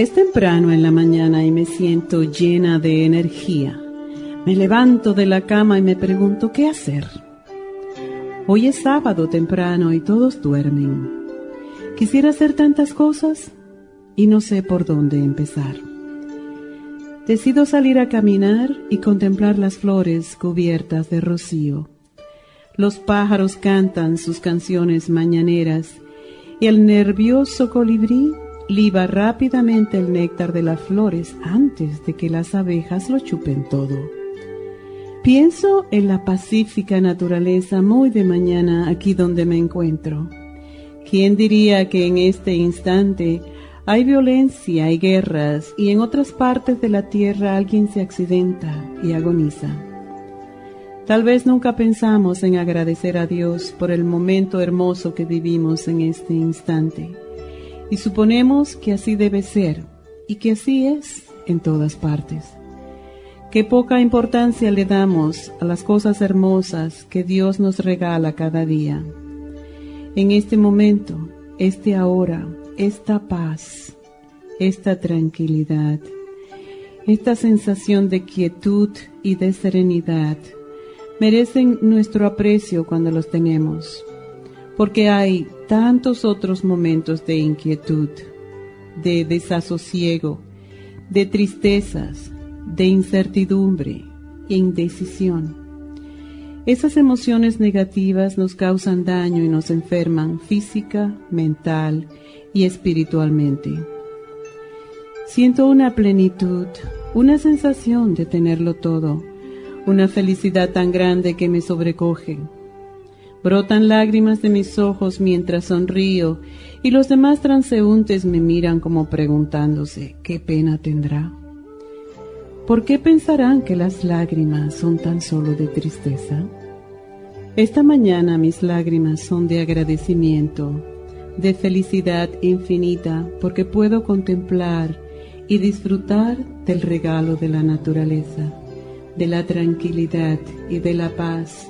Es temprano en la mañana y me siento llena de energía. Me levanto de la cama y me pregunto qué hacer. Hoy es sábado temprano y todos duermen. Quisiera hacer tantas cosas y no sé por dónde empezar. Decido salir a caminar y contemplar las flores cubiertas de rocío. Los pájaros cantan sus canciones mañaneras y el nervioso colibrí liba rápidamente el néctar de las flores antes de que las abejas lo chupen todo. Pienso en la pacífica naturaleza muy de mañana aquí donde me encuentro. ¿Quién diría que en este instante hay violencia y guerras y en otras partes de la tierra alguien se accidenta y agoniza? Tal vez nunca pensamos en agradecer a Dios por el momento hermoso que vivimos en este instante y suponemos que así debe ser y que así es en todas partes. Qué poca importancia le damos a las cosas hermosas que Dios nos regala cada día. En este momento, este ahora, esta paz, esta tranquilidad, esta sensación de quietud y de serenidad merecen nuestro aprecio cuando los tenemos porque hay tantos otros momentos de inquietud, de desasosiego, de tristezas, de incertidumbre e indecisión. Esas emociones negativas nos causan daño y nos enferman física, mental y espiritualmente. Siento una plenitud, una sensación de tenerlo todo, una felicidad tan grande que me sobrecoge Brotan lágrimas de mis ojos mientras sonrío y los demás transeúntes me miran como preguntándose qué pena tendrá. ¿Por qué pensarán que las lágrimas son tan solo de tristeza? Esta mañana mis lágrimas son de agradecimiento, de felicidad infinita, porque puedo contemplar y disfrutar del regalo de la naturaleza, de la tranquilidad y de la paz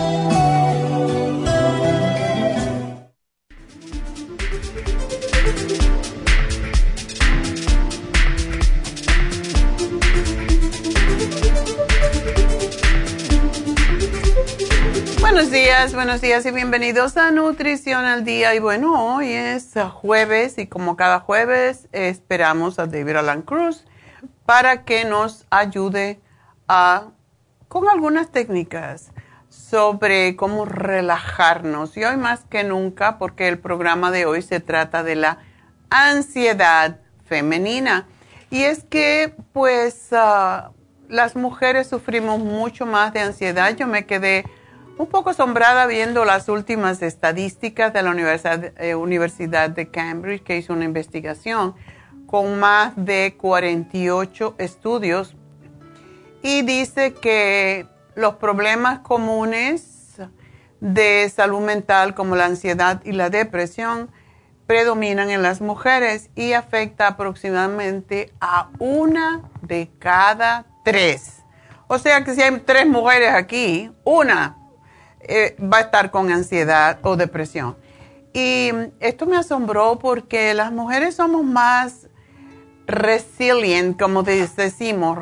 Buenos días y bienvenidos a Nutrición al Día. Y bueno, hoy es jueves y como cada jueves esperamos a David Alan Cruz para que nos ayude a, con algunas técnicas sobre cómo relajarnos. Y hoy más que nunca, porque el programa de hoy se trata de la ansiedad femenina. Y es que pues ah, las mujeres sufrimos mucho más de ansiedad. Yo me quedé un poco asombrada viendo las últimas estadísticas de la Universidad, eh, Universidad de Cambridge, que hizo una investigación con más de 48 estudios y dice que los problemas comunes de salud mental como la ansiedad y la depresión predominan en las mujeres y afecta aproximadamente a una de cada tres. O sea que si hay tres mujeres aquí, una eh, va a estar con ansiedad o depresión. Y esto me asombró porque las mujeres somos más resilient, como decimos,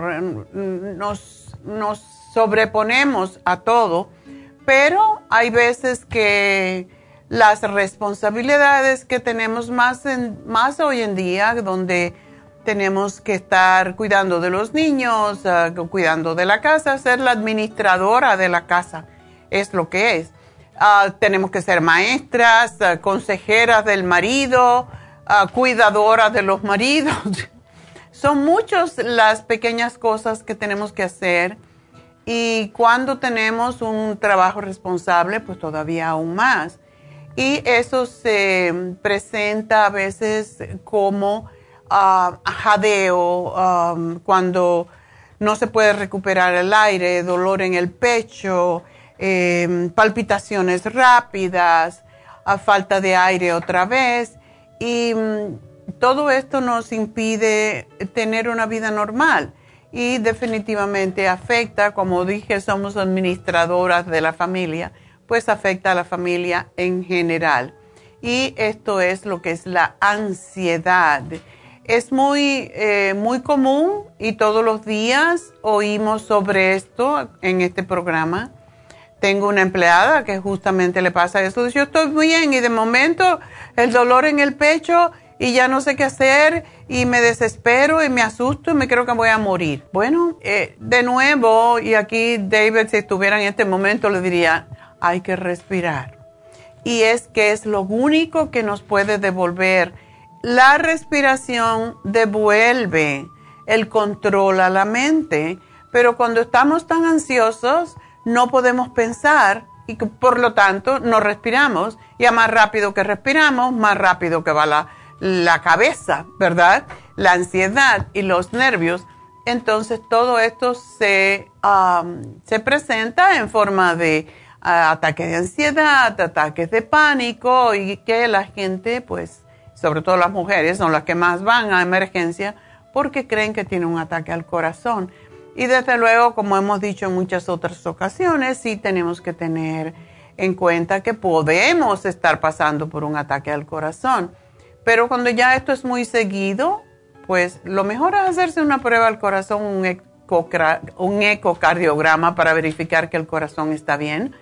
nos, nos sobreponemos a todo, pero hay veces que las responsabilidades que tenemos más, en, más hoy en día, donde tenemos que estar cuidando de los niños, ah, cuidando de la casa, ser la administradora de la casa, es lo que es. Ah, tenemos que ser maestras, consejeras del marido, cuidadoras de los maridos. Son muchas las pequeñas cosas que tenemos que hacer y cuando tenemos un trabajo responsable, pues todavía aún más. Y eso se presenta a veces como jadeo, cuando no se puede recuperar el aire, dolor en el pecho, em, palpitaciones rápidas, falta de aire otra vez. Y mm, todo esto nos impide tener una vida normal y definitivamente afecta, como dije, somos administradoras de la familia, pues afecta a la familia en general. Y esto es lo que es la ansiedad. Es muy, eh, muy común y todos los días oímos sobre esto en este programa. Tengo una empleada que justamente le pasa eso. Yo estoy bien y de momento el dolor en el pecho y ya no sé qué hacer y me desespero y me asusto y me creo que voy a morir. Bueno, eh, de nuevo, y aquí David si estuviera en este momento le diría, hay que respirar. Y es que es lo único que nos puede devolver. La respiración devuelve el control a la mente, pero cuando estamos tan ansiosos no podemos pensar y por lo tanto no respiramos. Y a más rápido que respiramos, más rápido que va la la cabeza, ¿verdad? La ansiedad y los nervios. Entonces todo esto se, se presenta en forma de ataques de ansiedad, ataques de pánico y que la gente, pues, sobre todo las mujeres, son las que más van a emergencia porque creen que tiene un ataque al corazón. Y desde luego, como hemos dicho en muchas otras ocasiones, sí tenemos que tener en cuenta que podemos estar pasando por un ataque al corazón. Pero cuando ya esto es muy seguido, pues lo mejor es hacerse una prueba al corazón, un, ecocardiograma para verificar que el corazón está bien.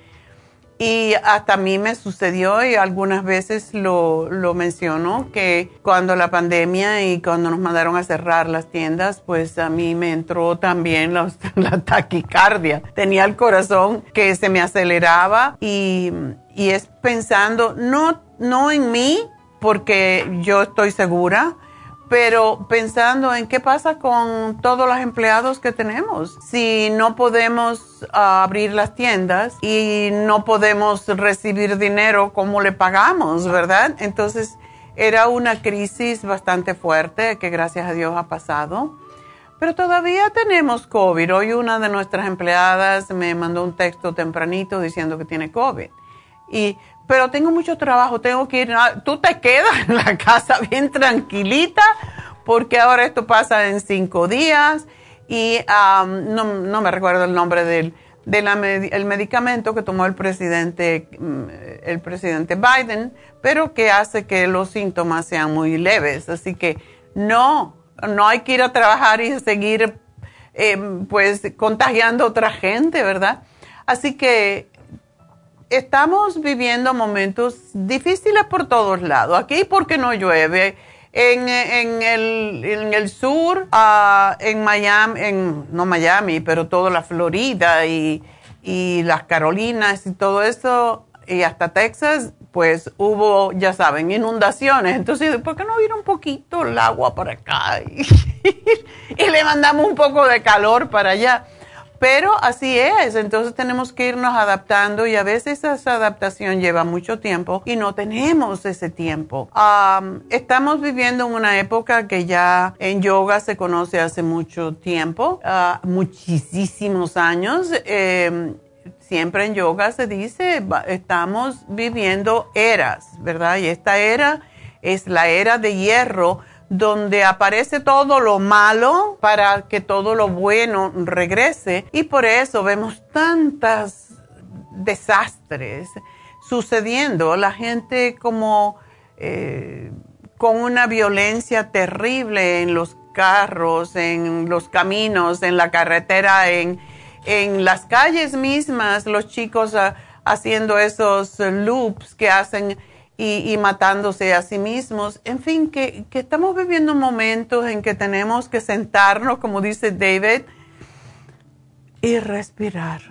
Y hasta a mí me sucedió y algunas veces lo, lo menciono que cuando la pandemia y cuando nos mandaron a cerrar las tiendas, pues a mí me entró también la taquicardia. Tenía el corazón que se me aceleraba y, y es pensando no, no en mí, porque yo estoy segura, pero pensando en qué pasa con todos los empleados que tenemos. Si no podemos ah, abrir las tiendas y no podemos recibir dinero, ¿cómo le pagamos, verdad? Entonces era una crisis bastante fuerte que gracias a Dios ha pasado. Pero todavía tenemos COVID. Hoy una de nuestras empleadas me mandó un texto tempranito diciendo que tiene COVID. Y pero tengo mucho trabajo, tengo que ir, tú te quedas en la casa bien tranquilita porque ahora esto pasa en cinco días y no, me recuerdo el nombre del el medicamento que tomó el presidente, mm, el presidente Biden, pero que hace que los síntomas sean muy leves. Así que no, no hay que ir a trabajar y seguir em, pues contagiando a otra gente, ¿verdad? Así que estamos viviendo momentos difíciles por todos lados. Aquí porque no llueve. En, el, sur, ah, en Miami, en, no Miami, pero toda la Florida y, las Carolinas y todo eso, y hasta Texas, pues hubo, ya saben, inundaciones. Entonces, ¿por qué no vino un poquito el agua para acá? y le mandamos un poco de calor para allá. Pero así es, entonces tenemos que irnos adaptando y a veces esa adaptación lleva mucho tiempo y no tenemos ese tiempo. estamos viviendo en una época que ya en yoga se conoce hace mucho tiempo, uh, muchísimos años. Em, siempre en yoga se dice, estamos viviendo eras, ¿verdad? Y esta era es la era de hierro donde aparece todo lo malo para que todo lo bueno regrese. Y por eso vemos tantos desastres sucediendo. La gente como eh, con una violencia terrible en los carros, en los caminos, en la carretera, en, en las calles mismas, los chicos ah, haciendo esos loops que hacen y, matándose a sí mismos. En fin, que, que estamos viviendo momentos en que tenemos que sentarnos, como dice David, y respirar,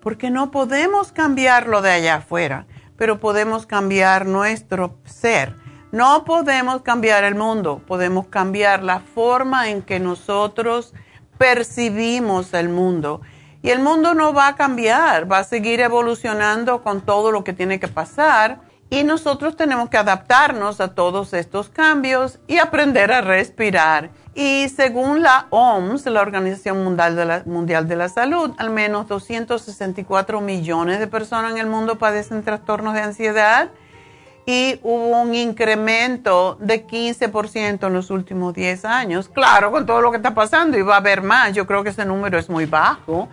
porque no podemos cambiar lo de allá afuera, pero podemos cambiar nuestro ser. No podemos cambiar el mundo, podemos cambiar la forma en que nosotros percibimos el mundo. Y el mundo no va a cambiar, va a seguir evolucionando con todo lo que tiene que pasar y nosotros tenemos que adaptarnos a todos estos cambios y aprender a respirar. Y según la OMS, la Organización Mundial de la, Salud, al menos 264 millones de personas en el mundo padecen trastornos de ansiedad y hubo un incremento de 15% en los últimos 10 años. Claro, con todo lo que está pasando y va a haber más, yo creo que ese número es muy bajo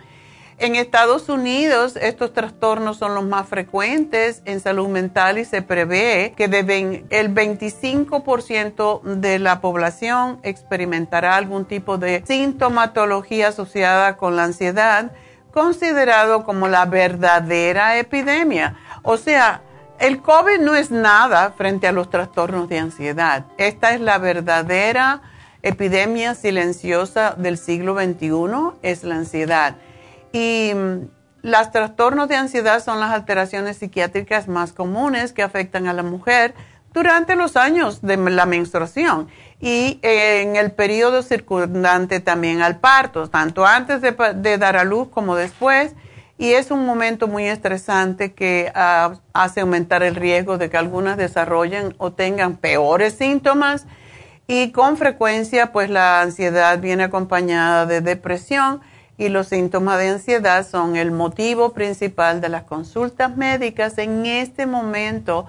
en Estados Unidos, estos trastornos son los más frecuentes en salud mental y se prevé que el 25% de la población experimentará algún tipo de sintomatología asociada con la ansiedad, considerado como la verdadera epidemia. O sea, el COVID no es nada frente a los trastornos de ansiedad. Esta es la verdadera epidemia silenciosa del siglo XXI, es la ansiedad. Y mm, los trastornos de ansiedad son las alteraciones psiquiátricas más comunes que afectan a la mujer durante los años de la menstruación y en el periodo circundante también al parto, tanto antes de, dar a luz como después. Y es un momento muy estresante que ah, hace aumentar el riesgo de que algunas desarrollen o tengan peores síntomas. Y con frecuencia, pues la ansiedad viene acompañada de depresión y los síntomas de ansiedad son el motivo principal de las consultas médicas en este momento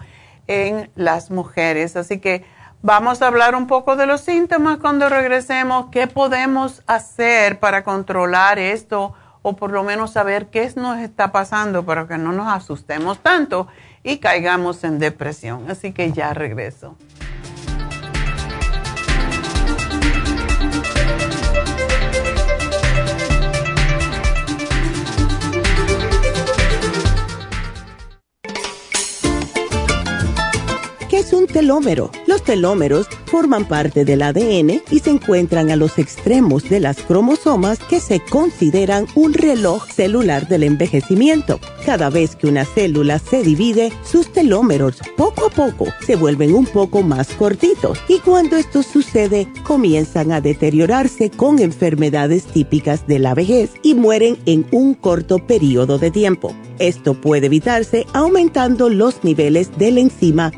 en las mujeres. Así que vamos a hablar un poco de los síntomas cuando regresemos, qué podemos hacer para controlar esto o por lo menos saber qué nos está pasando para que no nos asustemos tanto y caigamos en depresión. Así que ya regreso. Es un telómero? Los telómeros forman parte del ADN y se encuentran a los extremos de las cromosomas que se consideran un reloj celular del envejecimiento. Cada vez que una célula se divide, sus telómeros poco a poco se vuelven un poco más cortitos y cuando esto sucede comienzan a deteriorarse con enfermedades típicas de la vejez y mueren en un corto periodo de tiempo. Esto puede evitarse aumentando los niveles de la enzima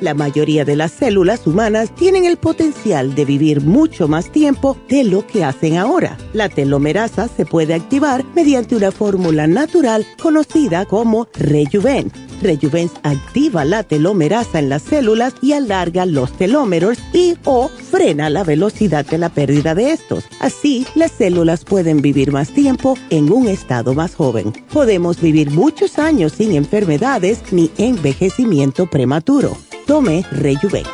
La mayoría de las células humanas tienen el potencial de vivir mucho más tiempo de lo que hacen ahora. La telomerasa se puede activar mediante una fórmula natural conocida como Rejuven Rejuvens activa la telomerasa en las células y alarga los telómeros y o frena la velocidad de la pérdida de estos. Así, las células pueden vivir más tiempo en un estado más joven. Podemos vivir muchos años sin enfermedades ni envejecimiento prematuro. Tome Rejuven.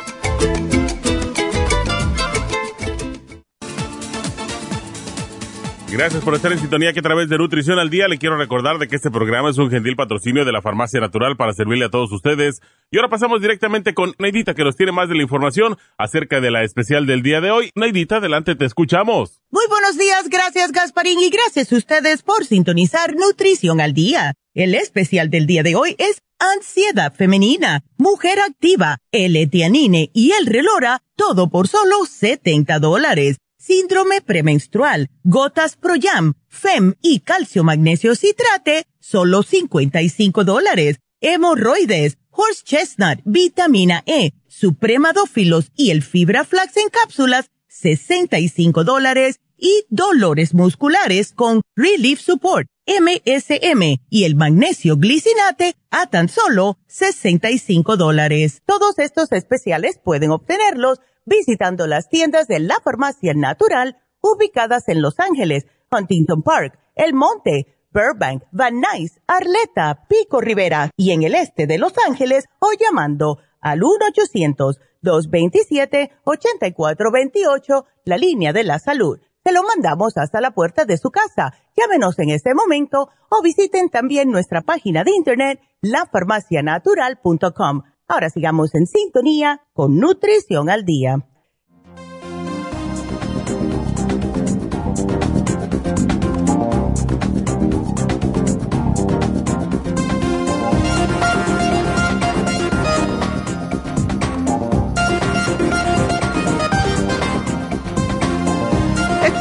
Gracias por estar en sintonía que a través de Nutrición al Día le quiero recordar de que este programa es un gentil patrocinio de la Farmacia Natural para servirle a todos ustedes. Y ahora pasamos directamente con Neidita que nos tiene más de la información acerca de la especial del día de hoy. Neidita, adelante, te escuchamos. Muy buenos días, gracias Gasparín y gracias a ustedes por sintonizar Nutrición al Día. El especial del día de hoy es Ansiedad Femenina, Mujer Activa, L-Tianine y el Relora, todo por solo 70 dólares síndrome premenstrual, gotas Proyam, FEM y calcio magnesio citrate, solo 55 dólares. Hemorroides, horse chestnut, vitamina E, supremadófilos y el fibra flax en cápsulas, 65 dólares. Y dolores musculares con Relief Support, MSM y el magnesio glicinate a tan solo 65 dólares. Todos estos especiales pueden obtenerlos visitando las tiendas de la farmacia natural ubicadas en Los Ángeles, Huntington Park, El Monte, Burbank, Van Nuys, Arleta, Pico Rivera y en el este de Los Ángeles o llamando al 1-800-227-8428, la línea de la salud. Se lo mandamos hasta la puerta de su casa. Llámenos en este momento o visiten también nuestra página de internet lafarmacianatural.com Ahora sigamos en sintonía con Nutrición al Día.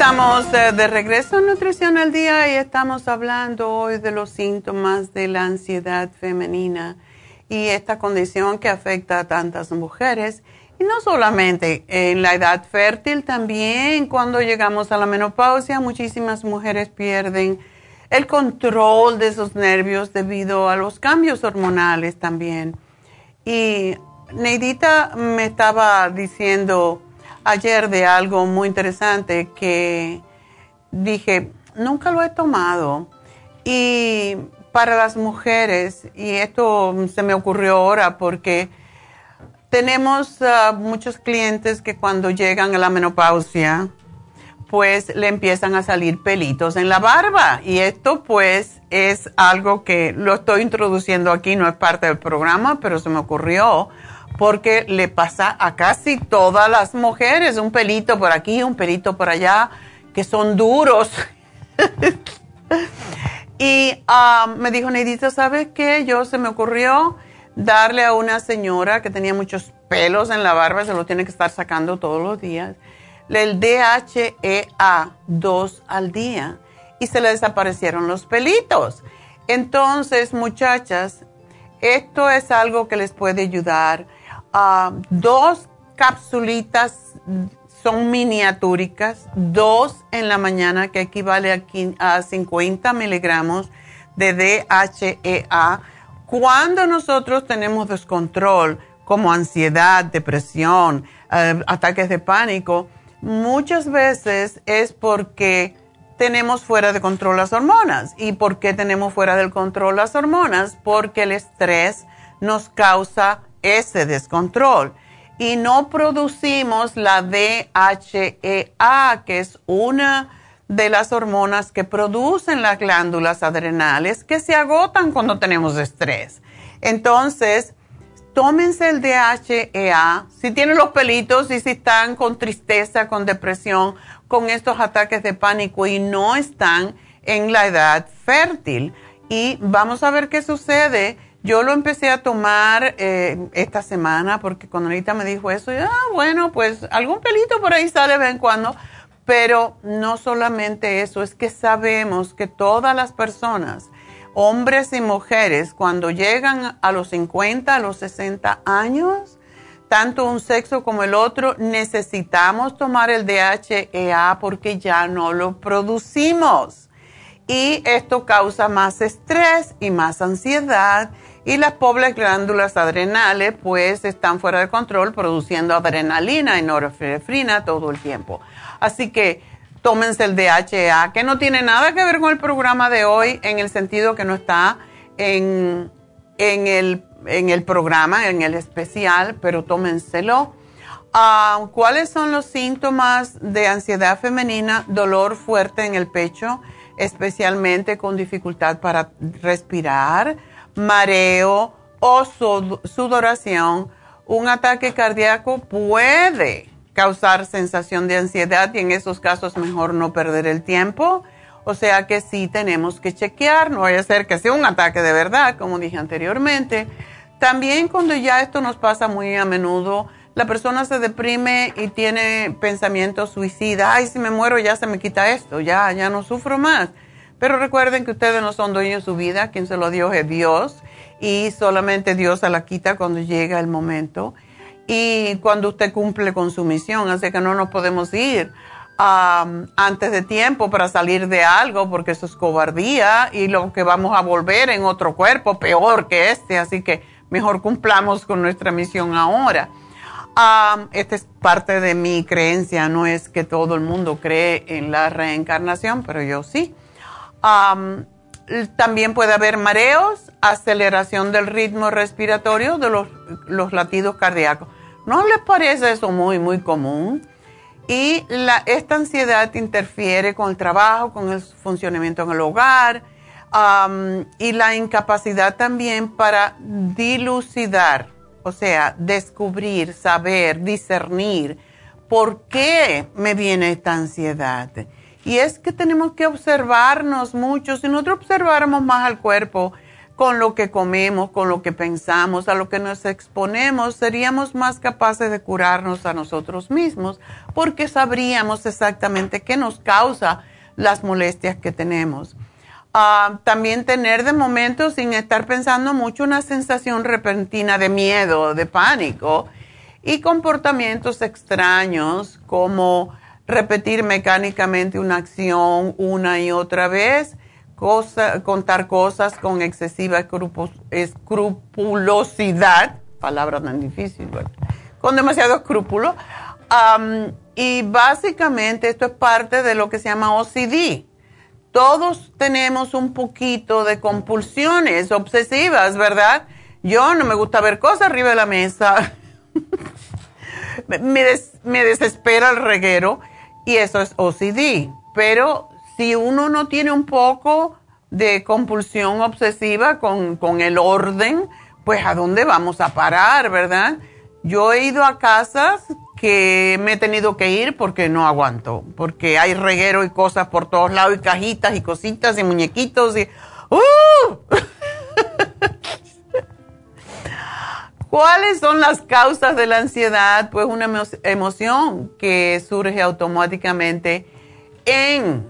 Estamos eh, de regreso a Nutrición al Día y estamos hablando hoy de los síntomas de la ansiedad femenina y esta condición que afecta a tantas mujeres. Y no solamente en la edad fértil, también cuando llegamos a la menopausia, muchísimas mujeres pierden el control de sus nervios debido a los cambios hormonales también. Y Neidita me estaba diciendo ayer de algo muy interesante que dije, nunca lo he tomado. Y para las mujeres, y esto se me ocurrió ahora porque tenemos ah, muchos clientes que cuando llegan a la menopausia, pues le empiezan a salir pelitos en la barba. Y esto pues es algo que lo estoy introduciendo aquí, no es parte del programa, pero se me ocurrió porque le pasa a casi todas las mujeres, un pelito por aquí, un pelito por allá, que son duros. Y um, me dijo, Neidita, ¿sabes qué? Yo se me ocurrió darle a una señora que tenía muchos pelos en la barba, se lo tiene que estar sacando todos los días, el DHEA 2 al día y se le desaparecieron los pelitos. Entonces, muchachas, esto es algo que les puede ayudar. Uh, dos capsulitas son miniatúricas, dos en la mañana que equivale a, 50 miligramos de DHEA. Cuando nosotros tenemos descontrol como ansiedad, depresión, eh, ataques de pánico, muchas veces es porque tenemos fuera de control las hormonas. ¿Y por qué tenemos fuera del control las hormonas? Porque el estrés nos causa ese descontrol y no producimos la DHEA, que es una de las hormonas que producen las glándulas adrenales que se agotan cuando tenemos estrés. Entonces, tómense el DHEA si tienen los pelitos y si están con tristeza, con depresión, con estos ataques de pánico y no están en la edad fértil. Y vamos a ver qué sucede yo lo empecé a tomar eh, esta semana porque cuando ahorita me dijo eso, ah, bueno, pues algún pelito por ahí sale de vez en cuando, pero no solamente eso, es que sabemos que todas las personas, hombres y mujeres, cuando llegan a los 50, a los 60 años, tanto un sexo como el otro, necesitamos tomar el DHEA porque ya no lo producimos. Y esto causa más estrés y más ansiedad y las pobres glándulas adrenales pues están fuera de control produciendo adrenalina y norepinefrina todo el tiempo. Así que tómense el DHA, que no tiene nada que ver con el programa de hoy en el sentido que no está en, en, el, en el programa, en el especial, pero tómenselo. Ah, ¿Cuáles son los síntomas de ansiedad femenina? Dolor fuerte en el pecho, especialmente con dificultad para respirar mareo o sudoración, un ataque cardíaco puede causar sensación de ansiedad y en esos casos mejor no perder el tiempo. O sea que sí tenemos que chequear, no vaya a ser que sea un ataque de verdad, como dije anteriormente. También cuando ya esto nos pasa muy a menudo, la persona se deprime y tiene pensamientos suicidas, ay, si me muero ya se me quita esto, ya, ya no sufro más. Pero recuerden que ustedes no son dueños de su vida, quien se lo dio es Dios. Y solamente Dios se la quita cuando llega el momento. Y cuando usted cumple con su misión, así que no nos podemos ir antes de tiempo para salir de algo porque eso es cobardía. Y lo que vamos a volver en otro cuerpo peor que este, así que mejor cumplamos con nuestra misión ahora. esta es parte de mi creencia, no es que todo el mundo cree en la reencarnación, pero yo sí también puede haber mareos, aceleración del ritmo respiratorio de los, latidos cardíacos. ¿No les parece eso muy, muy común? Y esta ansiedad interfiere con el trabajo, con el funcionamiento en el hogar y la incapacidad también para dilucidar o sea, descubrir, saber, discernir por qué me viene esta ansiedad. Y es que tenemos que observarnos mucho. Si nosotros observáramos más al cuerpo con lo que comemos, con lo que pensamos, a lo que nos exponemos, seríamos más capaces de curarnos a nosotros mismos porque sabríamos exactamente qué nos causa las molestias que tenemos. Ah, también tener de momento, sin estar pensando mucho, una sensación repentina de miedo, de pánico y comportamientos extraños como repetir mecánicamente una acción una y otra vez, contar cosas con excesiva escrupulosidad, palabra tan difícil, con demasiado escrúpulo. y básicamente esto es parte de lo que se llama OCD todos tenemos un poquito de compulsiones obsesivas, ¿verdad? Yo no me gusta ver cosas arriba de la mesa. me, desespera el reguero y eso es OCD. Pero si uno no tiene un poco de compulsión obsesiva con, con el orden, pues a dónde vamos a parar, ¿verdad? Yo he ido a casas que me he tenido que ir porque no aguanto, porque hay reguero y cosas por todos lados y cajitas y cositas y muñequitos y... ¡Uh! ¿Cuáles son las causas de la ansiedad? Pues una emoción que surge automáticamente en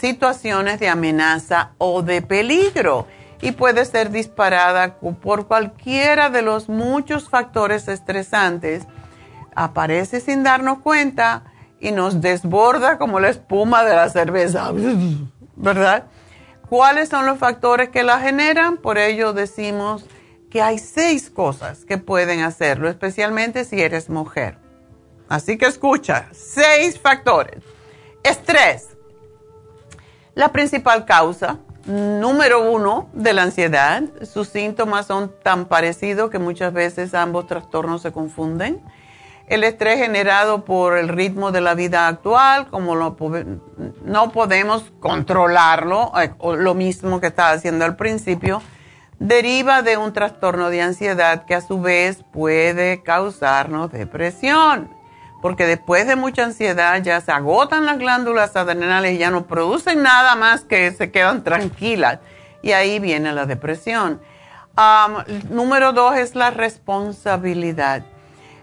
situaciones de amenaza o de peligro y puede ser disparada por cualquiera de los muchos factores estresantes aparece sin darnos cuenta y nos desborda como la espuma de la cerveza, ¿verdad? ¿Cuáles son los factores que la generan? Por ello decimos que hay seis cosas que pueden hacerlo, especialmente si eres mujer. Así que escucha, seis factores. Estrés. La principal causa, número uno, de la ansiedad. Sus síntomas son tan parecidos que muchas veces ambos trastornos se confunden el estrés generado por el ritmo de la vida actual, como no podemos controlarlo, eh, lo mismo que estaba haciendo al principio, deriva de un trastorno de ansiedad que a su vez puede causarnos depresión, porque después de mucha ansiedad ya se agotan las glándulas adrenales y ya no producen nada más que se quedan tranquilas y ahí viene la depresión. número dos es la responsabilidad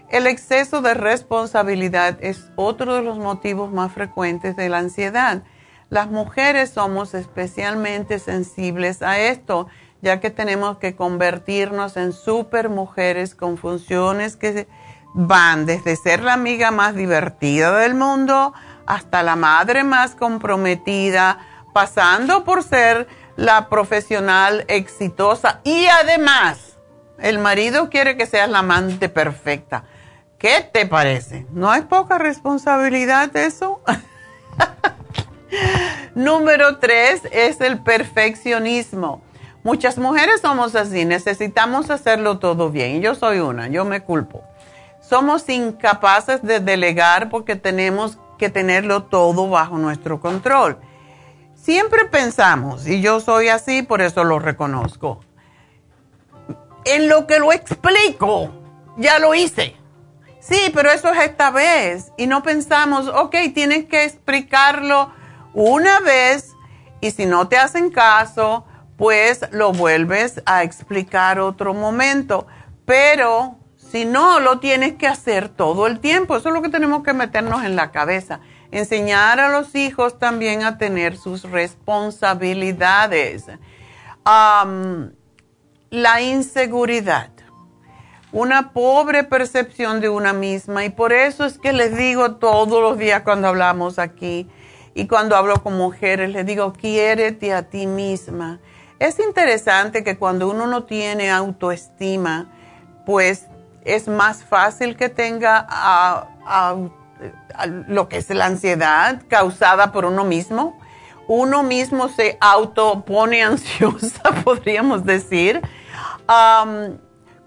el exceso de responsabilidad es otro de los motivos más frecuentes de la ansiedad. Las mujeres somos especialmente sensibles a esto, ya que tenemos que convertirnos en super mujeres con funciones que van desde ser la amiga más divertida del mundo hasta la madre más comprometida, pasando por ser la profesional exitosa y además el marido quiere que seas la amante perfecta. ¿Qué te parece? ¿No hay poca responsabilidad eso? Número tres es el perfeccionismo. Muchas mujeres somos así, necesitamos hacerlo todo bien. Yo soy una, yo me culpo. Somos incapaces de delegar porque tenemos que tenerlo todo bajo nuestro control. Siempre pensamos, y yo soy así, por eso lo reconozco, en lo que lo explico, ya lo hice Sí, pero eso es esta vez. Y no pensamos, ok, tienes que explicarlo una vez y si no te hacen caso, pues lo vuelves a explicar otro momento. Pero si no, lo tienes que hacer todo el tiempo. Eso es lo que tenemos que meternos en la cabeza. Enseñar a los hijos también a tener sus responsabilidades. la inseguridad una pobre percepción de una misma y por eso es que les digo todos los días cuando hablamos aquí y cuando hablo con mujeres, les digo, quiérete a ti misma. Es interesante que cuando uno no tiene autoestima, pues es más fácil que tenga lo que es la ansiedad causada por uno mismo. Uno mismo se autopone ansiosa, podríamos decir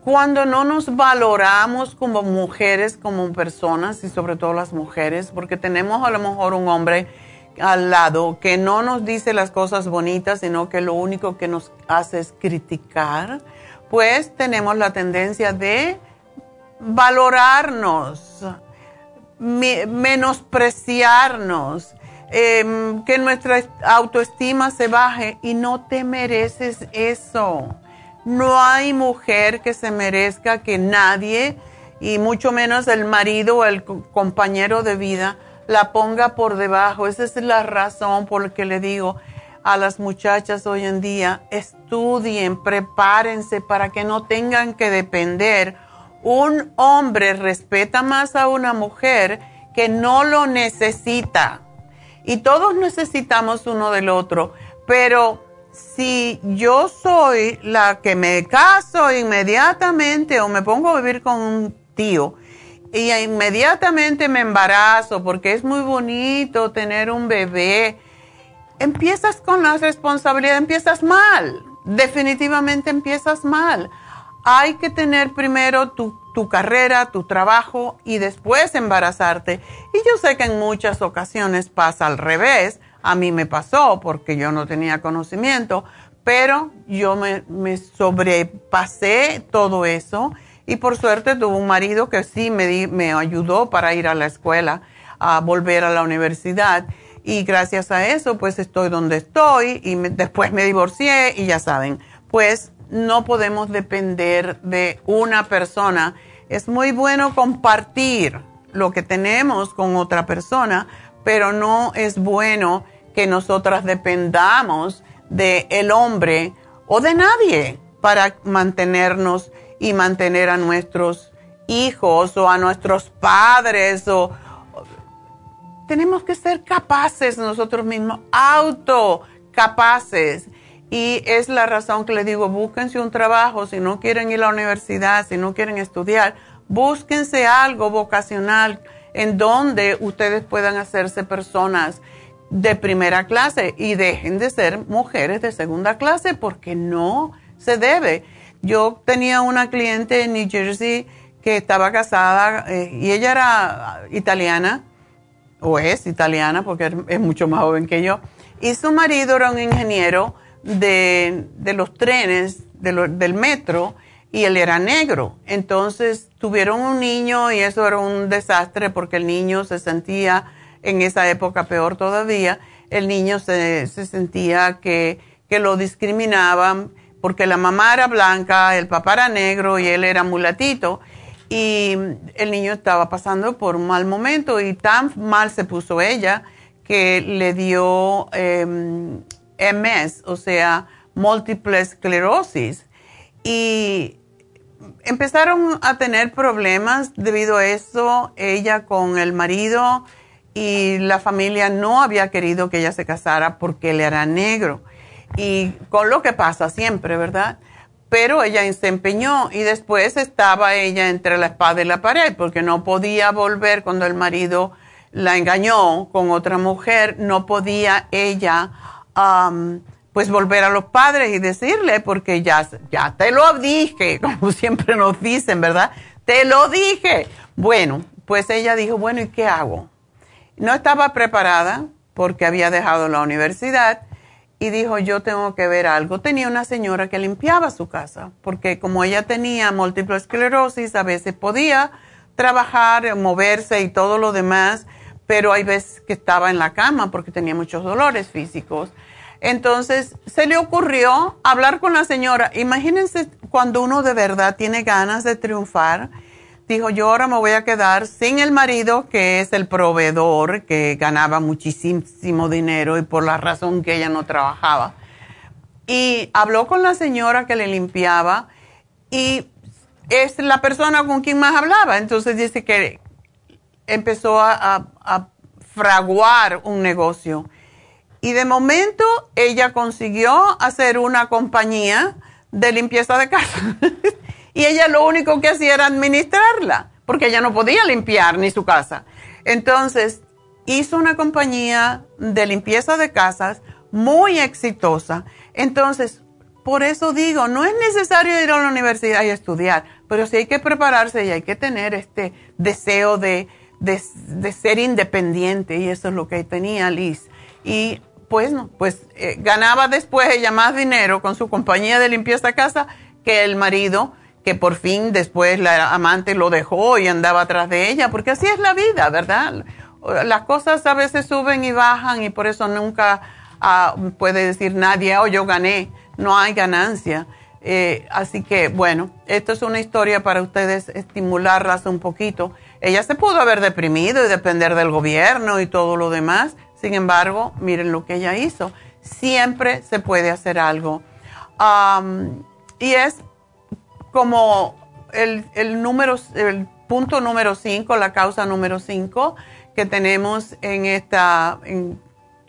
cuando no nos valoramos como mujeres, como personas y sobre todo las mujeres, porque tenemos a lo mejor un hombre al lado que no nos dice las cosas bonitas, sino que lo único que nos hace es criticar, pues tenemos la tendencia de valorarnos, menospreciarnos, em, que nuestra autoestima se baje y no te mereces eso. No hay mujer que se merezca que nadie, y mucho menos el marido o el compañero de vida, la ponga por debajo. Esa es la razón por la que le digo a las muchachas hoy en día, estudien, prepárense para que no tengan que depender. Un hombre respeta más a una mujer que no lo necesita. Y todos necesitamos uno del otro, pero si yo soy la que me caso inmediatamente o me pongo a vivir con un tío y inmediatamente me embarazo porque es muy bonito tener un bebé, empiezas con la responsabilidad, empiezas mal, definitivamente empiezas mal. Hay que tener primero tu, tu, carrera, tu trabajo y después embarazarte. Y yo sé que en muchas ocasiones pasa al revés. A mí me pasó porque yo no tenía conocimiento, pero yo me, me sobrepasé todo eso y por suerte tuve un marido que sí me, me ayudó para ir a la escuela, a volver a la universidad. Y gracias a eso, pues estoy donde estoy y después me divorcié y ya saben, pues no podemos depender de una persona. Es muy bueno compartir lo que tenemos con otra persona, pero no es bueno que nosotras dependamos de el hombre o de nadie para mantenernos y mantener a nuestros hijos o a nuestros padres o tenemos que ser capaces nosotros mismos, autocapaces. Y es la razón que les digo, búsquense un trabajo, si no quieren ir a la universidad, si no quieren estudiar, búsquense algo vocacional en donde ustedes puedan hacerse personas de primera clase y dejen de ser mujeres de segunda clase porque no se debe. Yo tenía una cliente en New Jersey que estaba casada eh, y ella era italiana, o es italiana porque es mucho más joven que yo, y su marido era un ingeniero de, los trenes, del metro, y él era negro. Entonces tuvieron un niño y eso era un desastre porque el niño se sentía, en esa época peor todavía, el niño se, sentía que, que lo discriminaban porque la mamá era blanca, el papá era negro y él era mulatito. Y el niño estaba pasando por un mal momento y tan mal se puso ella que le dio MS, em, o sea, múltiple esclerosis. Y empezaron a tener problemas debido a eso, ella con el marido y la familia no había querido que ella se casara porque él era negro y con lo que pasa siempre, ¿verdad? Pero ella se empeñó y después estaba ella entre la espada y la pared porque no podía volver cuando el marido la engañó con otra mujer, no podía ella pues volver a los padres y decirle porque ya, ya te lo dije, como siempre nos dicen, ¿verdad? Te lo dije. Bueno, pues ella dijo, bueno, ¿y qué hago? No estaba preparada porque había dejado la universidad y dijo, yo tengo que ver algo. Tenía una señora que limpiaba su casa, porque como ella tenía múltiple esclerosis, a veces podía trabajar, moverse y todo lo demás, pero hay veces que estaba en la cama porque tenía muchos dolores físicos. Entonces se le ocurrió hablar con la señora. Imagínense cuando uno de verdad tiene ganas de triunfar dijo, yo ahora me voy a quedar sin el marido, que es el proveedor, que ganaba muchísimo dinero y por la razón que ella no trabajaba. Y habló con la señora que le limpiaba y es la persona con quien más hablaba. Entonces dice que empezó a, a fraguar un negocio. Y de momento ella consiguió hacer una compañía de limpieza de casa. y ella lo único que hacía era administrarla, porque ella no podía limpiar ni su casa. Entonces, hizo una compañía de limpieza de casas muy exitosa. Entonces, por eso digo, no es necesario ir a la universidad y estudiar, pero sí hay que prepararse y hay que tener este deseo de, ser independiente y eso es lo que tenía Liz. Y pues, no, pues eh, ganaba después ella más dinero con su compañía de limpieza de casa que el marido que por fin después la amante lo dejó y andaba atrás de ella, porque así es la vida, ¿verdad? Las cosas a veces suben y bajan y por eso nunca ah, puede decir nadie, oh, yo gané, no hay ganancia. Eh, así que, bueno, esto es una historia para ustedes estimularlas un poquito. Ella se pudo haber deprimido y depender del gobierno y todo lo demás. Sin embargo, miren lo que ella hizo. Siempre se puede hacer algo. y es como el, número, el punto número 5, la causa número 5 que tenemos en, esta, en,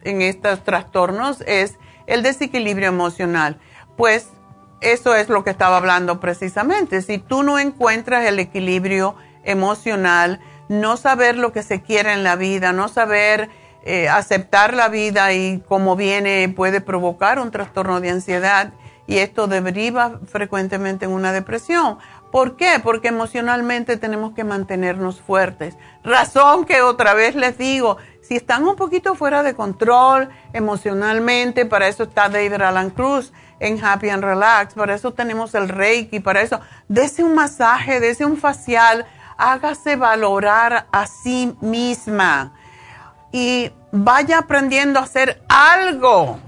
en estos trastornos es el desequilibrio emocional. Pues eso es lo que estaba hablando precisamente. Si tú no encuentras el equilibrio emocional, no saber lo que se quiere en la vida, no saber eh, aceptar la vida y cómo viene puede provocar un trastorno de ansiedad y esto deriva frecuentemente en una depresión. ¿Por qué? Porque emocionalmente tenemos que mantenernos fuertes. Razón que otra vez les digo, si están un poquito fuera de control emocionalmente, para eso está David Alan Cruz en Happy and Relax, para eso tenemos el Reiki, para eso, dese un masaje, dese un facial, hágase valorar a sí misma y vaya aprendiendo a hacer algo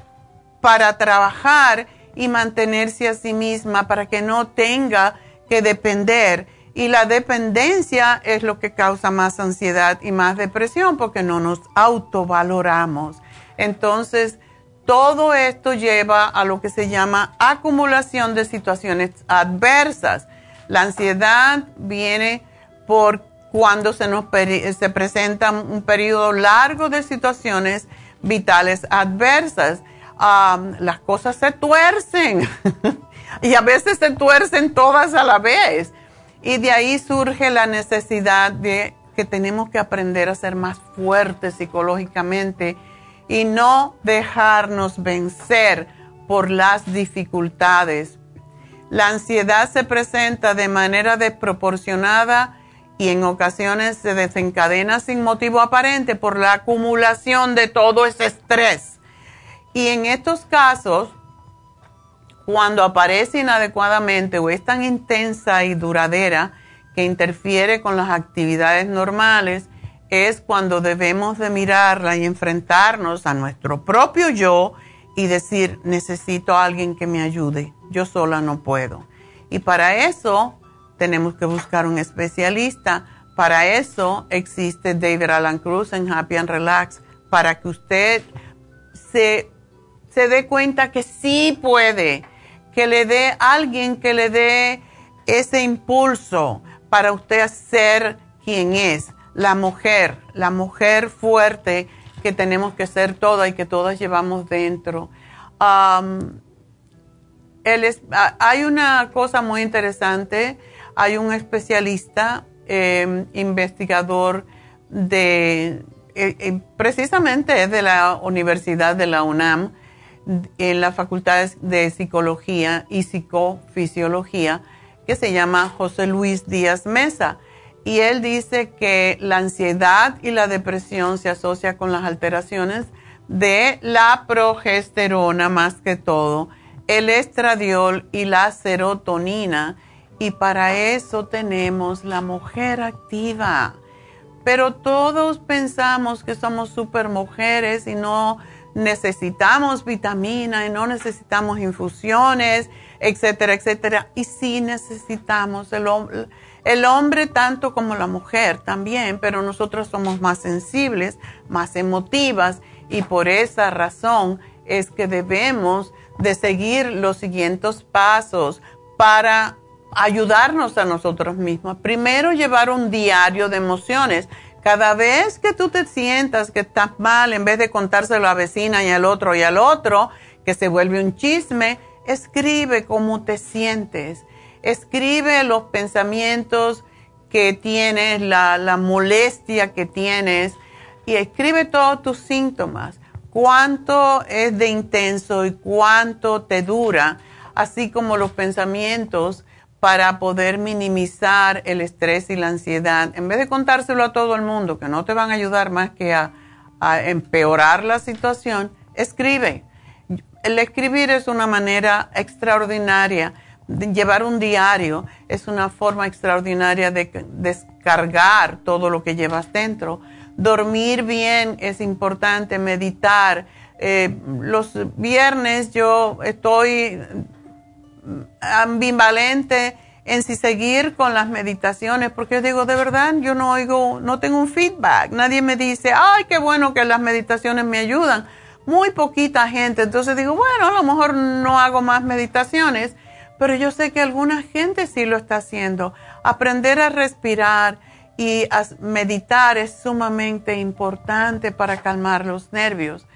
para trabajar y mantenerse a sí misma para que no tenga que depender. Y la dependencia es lo que causa más ansiedad y más depresión porque no nos autovaloramos. Entonces, todo esto lleva a lo que se llama acumulación de situaciones adversas. La ansiedad viene por cuando se nos se presenta un periodo largo de situaciones vitales adversas las cosas se tuercen y a veces se tuercen todas a la vez. Y de ahí surge la necesidad de que tenemos que aprender a ser más fuertes psicológicamente y no dejarnos vencer por las dificultades. La ansiedad se presenta de manera desproporcionada y en ocasiones se desencadena sin motivo aparente por la acumulación de todo ese estrés y en estos casos, cuando aparece inadecuadamente o es tan intensa y duradera que interfiere con las actividades normales, es cuando debemos de mirarla y enfrentarnos a nuestro propio yo y decir, necesito a alguien que me ayude, yo sola no puedo. Y para eso tenemos que buscar un especialista. Para eso existe David Alan Cruz en Happy and Relax, para que usted se se dé cuenta que sí puede, que le dé alguien que le dé ese impulso para usted ser quien es, la mujer, la mujer fuerte que tenemos que ser todas y que todas llevamos dentro. hay una cosa muy interesante, hay un especialista, em, investigador de, eh, eh, precisamente de la Universidad de la UNAM, en la Facultad de Psicología y Psicofisiología, que se llama José Luis Díaz Mesa. Y él dice que la ansiedad y la depresión se asocia con las alteraciones de la progesterona más que todo, el estradiol y la serotonina. Y para eso tenemos la mujer activa. Pero todos pensamos que somos super mujeres y no necesitamos vitamina y no necesitamos infusiones, etcétera, etcétera. Y sí necesitamos el, el hombre tanto como la mujer también, pero nosotros somos más sensibles, más emotivas y por esa razón es que debemos de seguir los siguientes pasos para ayudarnos a nosotros mismos. Primero, llevar un diario de emociones. Cada vez que tú te sientas que estás mal, en vez de contárselo a la vecina y al otro y al otro, que se vuelve un chisme, escribe cómo te sientes. Escribe los pensamientos que tienes, la, la molestia que tienes y escribe todos tus síntomas. Cuánto es de intenso y cuánto te dura, así como los pensamientos para poder minimizar el estrés y la ansiedad, en vez de contárselo a todo el mundo, que no te van a ayudar más que a, empeorar la situación, escribe. El escribir es una manera extraordinaria llevar un diario es una forma extraordinaria de descargar todo lo que llevas dentro. Dormir bien es importante, meditar. Eh, los viernes yo estoy ambivalente en si seguir con las meditaciones, porque yo digo, de verdad, yo no oigo, no tengo un feedback. Nadie me dice, ay, qué bueno que las meditaciones me ayudan. Muy poquita gente. Entonces digo, bueno, a lo mejor no hago más meditaciones, pero yo sé que alguna gente sí lo está haciendo. Aprender a respirar y a meditar es sumamente importante para calmar los nervios.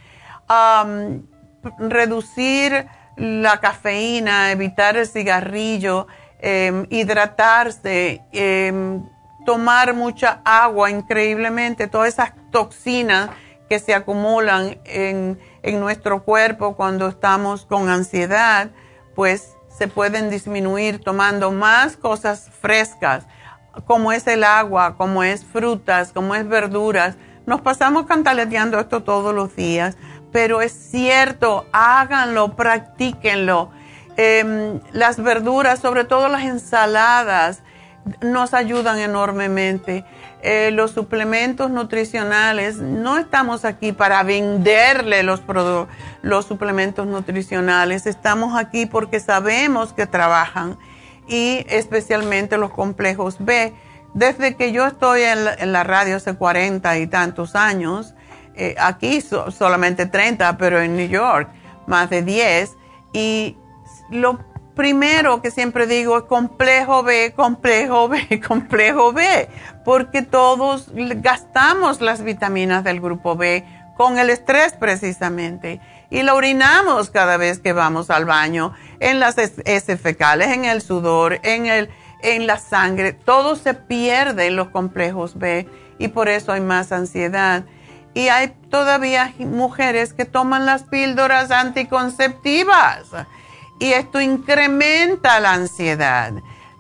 reducir la cafeína, evitar el cigarrillo, em, hidratarse, em, tomar mucha agua increíblemente, todas esas toxinas que se acumulan en, en nuestro cuerpo cuando estamos con ansiedad, pues se pueden disminuir tomando más cosas frescas, como es el agua, como es frutas, como es verduras. Nos pasamos cantaleteando esto todos los días pero es cierto, háganlo, practíquenlo. Em, las verduras, sobre todo las ensaladas, nos ayudan enormemente. Eh, los suplementos nutricionales, no estamos aquí para venderle los, los suplementos nutricionales, estamos aquí porque sabemos que trabajan y especialmente los complejos B. Desde que yo estoy en la, radio hace cuarenta y tantos años, eh, aquí solamente 30, pero en New York más de 10. Y lo primero que siempre digo es complejo B, complejo B, complejo B, porque todos gastamos las vitaminas del grupo B con el estrés precisamente. Y lo orinamos cada vez que vamos al baño, en las heces fecales, en el sudor, en, el, en la sangre. Todo se pierde en los complejos B y por eso hay más ansiedad. Y hay todavía mujeres que toman las píldoras anticonceptivas y esto incrementa la ansiedad.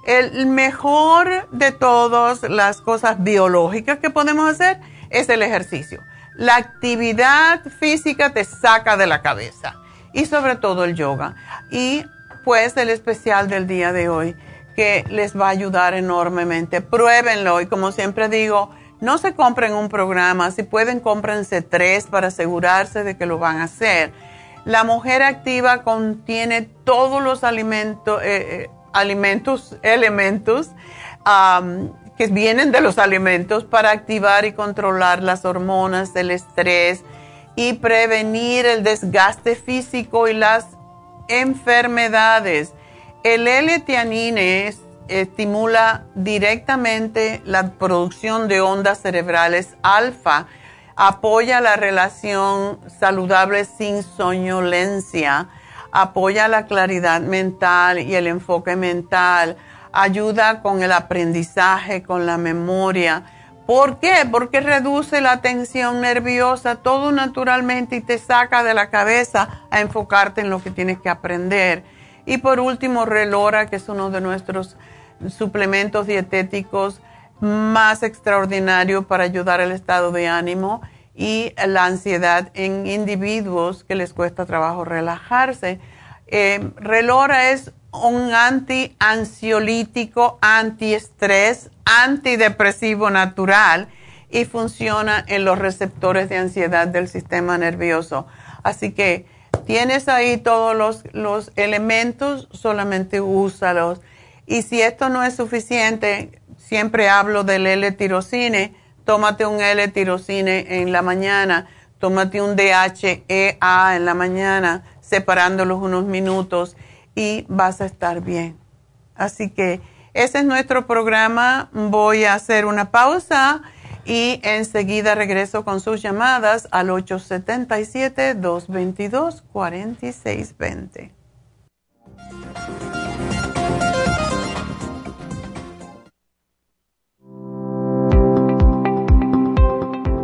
El mejor de todas las cosas biológicas que podemos hacer es el ejercicio. La actividad física te saca de la cabeza y sobre todo el yoga. Y pues el especial del día de hoy que les va a ayudar enormemente. Pruébenlo y como siempre digo, no se compren un programa, si pueden cómprense tres para asegurarse de que lo van a hacer. La mujer activa contiene todos los alimentos, eh, eh, alimentos, elementos que vienen de los alimentos para activar y controlar las hormonas del estrés y prevenir el desgaste físico y las enfermedades. El L-tianine es estimula directamente la producción de ondas cerebrales alfa, apoya la relación saludable sin soñolencia, apoya la claridad mental y el enfoque mental, ayuda con el aprendizaje, con la memoria. ¿Por qué? Porque reduce la tensión nerviosa, todo naturalmente y te saca de la cabeza a enfocarte en lo que tienes que aprender. Y por último, Relora, que es uno de nuestros suplementos dietéticos más extraordinarios para ayudar al estado de ánimo y la ansiedad en individuos que les cuesta trabajo relajarse. Eh, Relora es un anti-ansiolítico, antiestrés, antidepresivo natural y funciona en los receptores de ansiedad del sistema nervioso. Así que tienes ahí todos los, los elementos, solamente úsalos. Y si esto no es suficiente, siempre hablo del L-tirocine, tómate un L-tirocine en la mañana, tómate un DHEA en la mañana, separándolos unos minutos y vas a estar bien. Así que ese es nuestro programa. Voy a hacer una pausa y enseguida regreso con sus llamadas al 877-222-4620.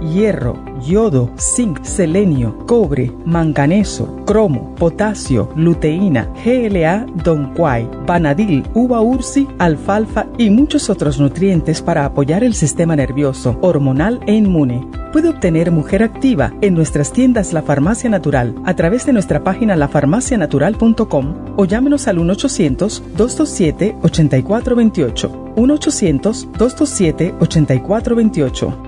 hierro, yodo, zinc, selenio, cobre, manganeso, cromo, potasio, luteína, GLA, donquai, vanadil, uva ursi, alfalfa y muchos otros nutrientes para apoyar el sistema nervioso, hormonal e inmune. Puede obtener Mujer Activa en nuestras tiendas La Farmacia Natural a través de nuestra página lafarmacianatural.com o llámenos al 1-800-227-8428. 1-800-227-8428.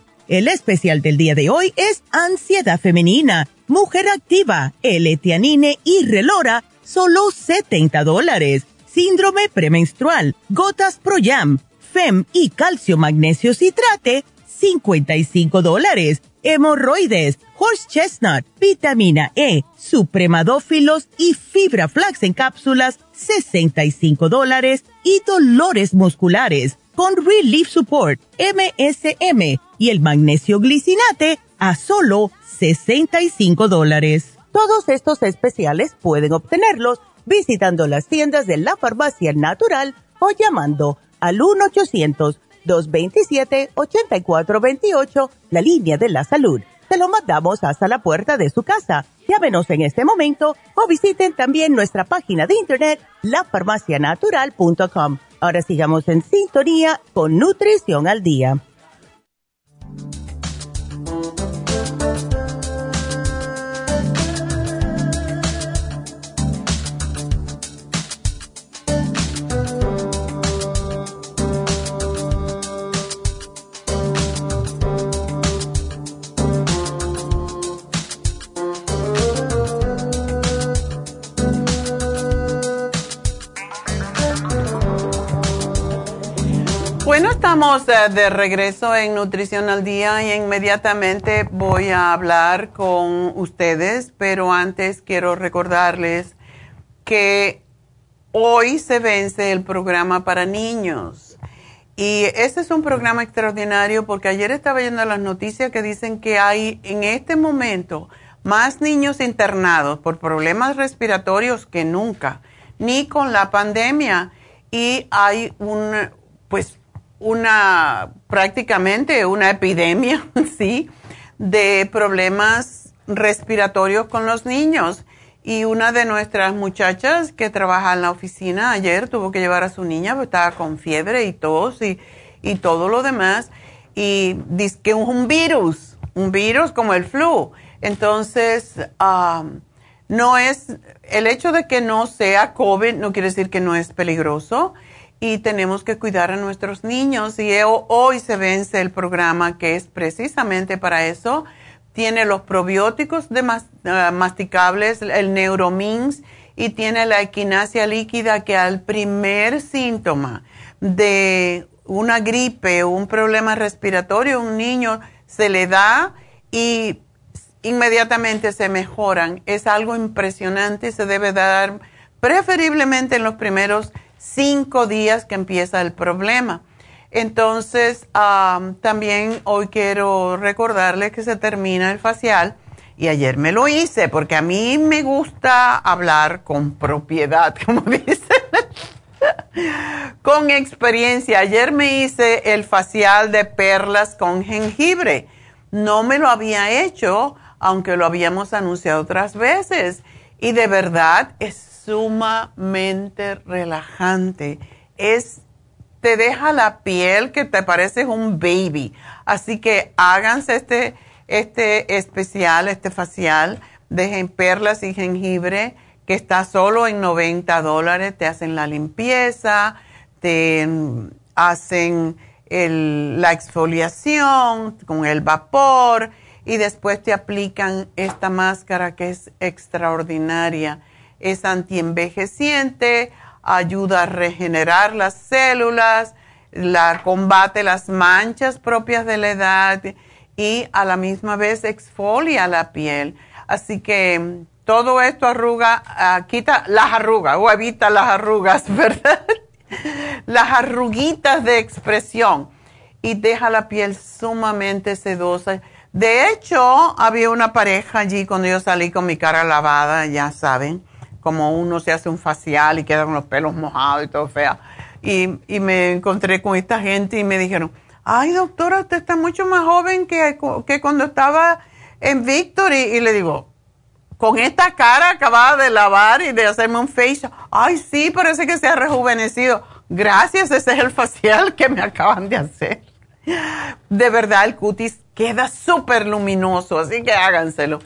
El especial del día de hoy es Ansiedad Femenina, Mujer Activa, L-Tianine y Relora, solo 70 dólares. Síndrome premenstrual, Gotas Pro Jam, FEM y Calcio Magnesio Citrate, 55 dólares. Hemorroides, horse chestnut, vitamina E, supremadófilos y fibra flax en cápsulas, 65 dólares. Y dolores musculares con Relief Support, MSM y el magnesio glicinate a solo 65 dólares. Todos estos especiales pueden obtenerlos visitando las tiendas de la farmacia natural o llamando al 1 800 227-8428, la línea de la salud. Se lo mandamos hasta la puerta de su casa. Llámenos en este momento o visiten también nuestra página de internet, lafarmacianatural.com. Ahora sigamos en sintonía con Nutrición al Día. Estamos de, regreso en Nutrición al Día y inmediatamente voy a hablar con ustedes, pero antes quiero recordarles que hoy se vence el programa para niños. Y este es un programa extraordinario porque ayer estaba viendo las noticias que dicen que hay en este momento más niños internados por problemas respiratorios que nunca, ni con la pandemia. Y hay un, pues, una prácticamente una epidemia, sí, de problemas respiratorios con los niños. Y una de nuestras muchachas que trabaja en la oficina ayer tuvo que llevar a su niña porque estaba con fiebre y tos y, y todo lo demás. Y dice que es un virus, un virus como el flu. Entonces, no es, el hecho de que no sea COVID no quiere decir que no es peligroso y tenemos que cuidar a nuestros niños. Y hoy se vence el programa que es precisamente para eso. Tiene los probióticos de ah, masticables, el Neuromins, y tiene la equinacia líquida que al primer síntoma de una gripe o un problema respiratorio, un niño se le da y inmediatamente se mejoran. Es algo impresionante, se debe dar preferiblemente en los primeros cinco días que empieza el problema. Entonces, también hoy quiero recordarles que se termina el facial y ayer me lo hice porque a mí me gusta hablar con propiedad, como dicen, con experiencia. Ayer me hice el facial de perlas con jengibre. No me lo había hecho, aunque lo habíamos anunciado otras veces. Y de verdad es sumamente relajante. Es, te deja la piel que te parece un baby. Así que háganse este, este especial, este facial de perlas y jengibre que está solo en 90 dólares. Te hacen la limpieza, te hacen la exfoliación con el vapor y después te aplican esta máscara que es extraordinaria es antienvejeciente, ayuda a regenerar las células, la combate las manchas propias de la edad y a la misma vez exfolia la piel. Así que mm, todo esto arruga, ah, quita las arrugas o evita las arrugas, ¿verdad? las arruguitas de expresión y deja la piel sumamente sedosa. De hecho, había una pareja allí cuando yo salí con mi cara lavada, ya saben, como uno se hace un facial y queda con los pelos mojados y todo fea. Y, y me encontré con esta gente y me dijeron, ay doctora, usted está mucho más joven que, que cuando estaba en Victory. Y le digo, con esta cara acababa de lavar y de hacerme un facial. Ay, sí, parece que se ha rejuvenecido. Gracias, ese es el facial que me acaban de hacer. De verdad, el cutis queda súper luminoso, así que háganselo.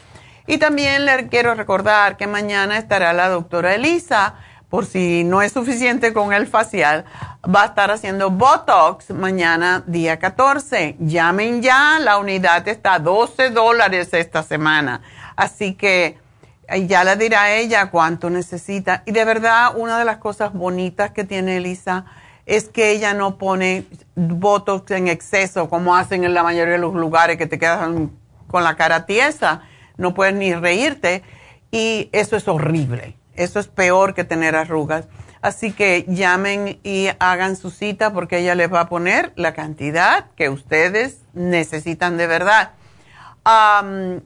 Y también le quiero recordar que mañana estará la doctora Elisa por si no es suficiente con el facial, va a estar haciendo Botox mañana día 14. Llamen ya, la unidad está a 12 dólares esta semana. Así que ya le dirá ella cuánto necesita. Y de verdad, una de las cosas bonitas que tiene Elisa es que ella no pone Botox en exceso como hacen en la mayoría de los lugares que te quedan con la cara tiesa, no puedes ni reírte. Y eso es horrible eso es peor que tener arrugas. Así que llamen y hagan su cita porque ella les va a poner la cantidad que ustedes necesitan de verdad.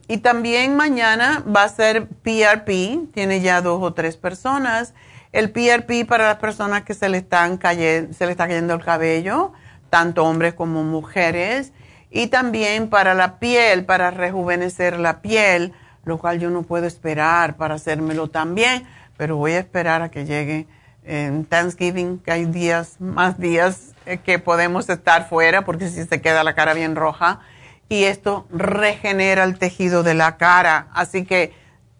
y también mañana va a ser PRP, tiene ya dos o tres personas. El PRP para las personas que se le, están se le está cayendo el cabello, tanto hombres como mujeres. Y también para la piel, para rejuvenecer la piel, lo cual yo no puedo esperar para hacérmelo también pero voy a esperar a que llegue en Thanksgiving, que hay días, más días eh, que podemos estar fuera, porque si se queda la cara bien roja, y esto regenera el tejido de la cara. Así que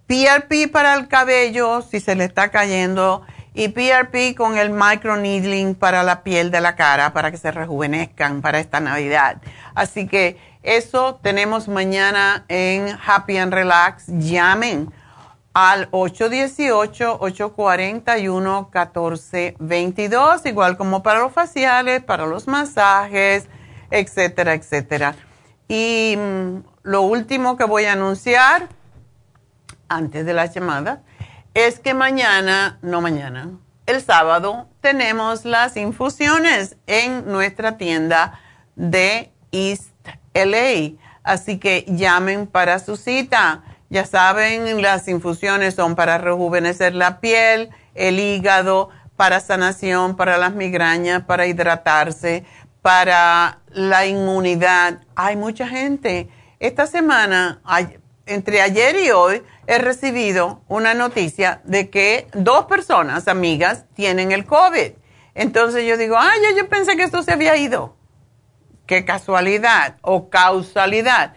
PRP para el cabello, si se le está cayendo, y PRP con el micro needling para la piel de la cara, para que se rejuvenezcan para esta Navidad. Así que eso tenemos mañana en Happy and Relax. Llamen al 818-841-1422, igual como para los faciales, para los masajes, etcétera, etcétera. Y mm, lo último que voy a anunciar antes de la llamada es que mañana, no mañana, el sábado tenemos las infusiones en nuestra tienda de East LA. Así que llamen para su cita. Ya saben, las infusiones son para rejuvenecer la piel, el hígado, para sanación, para las migrañas, para hidratarse, para la inmunidad. Hay mucha gente. Esta semana, entre ayer y hoy, he recibido una noticia de que dos personas, amigas, tienen el COVID. Entonces yo digo, ay, yo pensé que esto se había ido. Qué casualidad o causalidad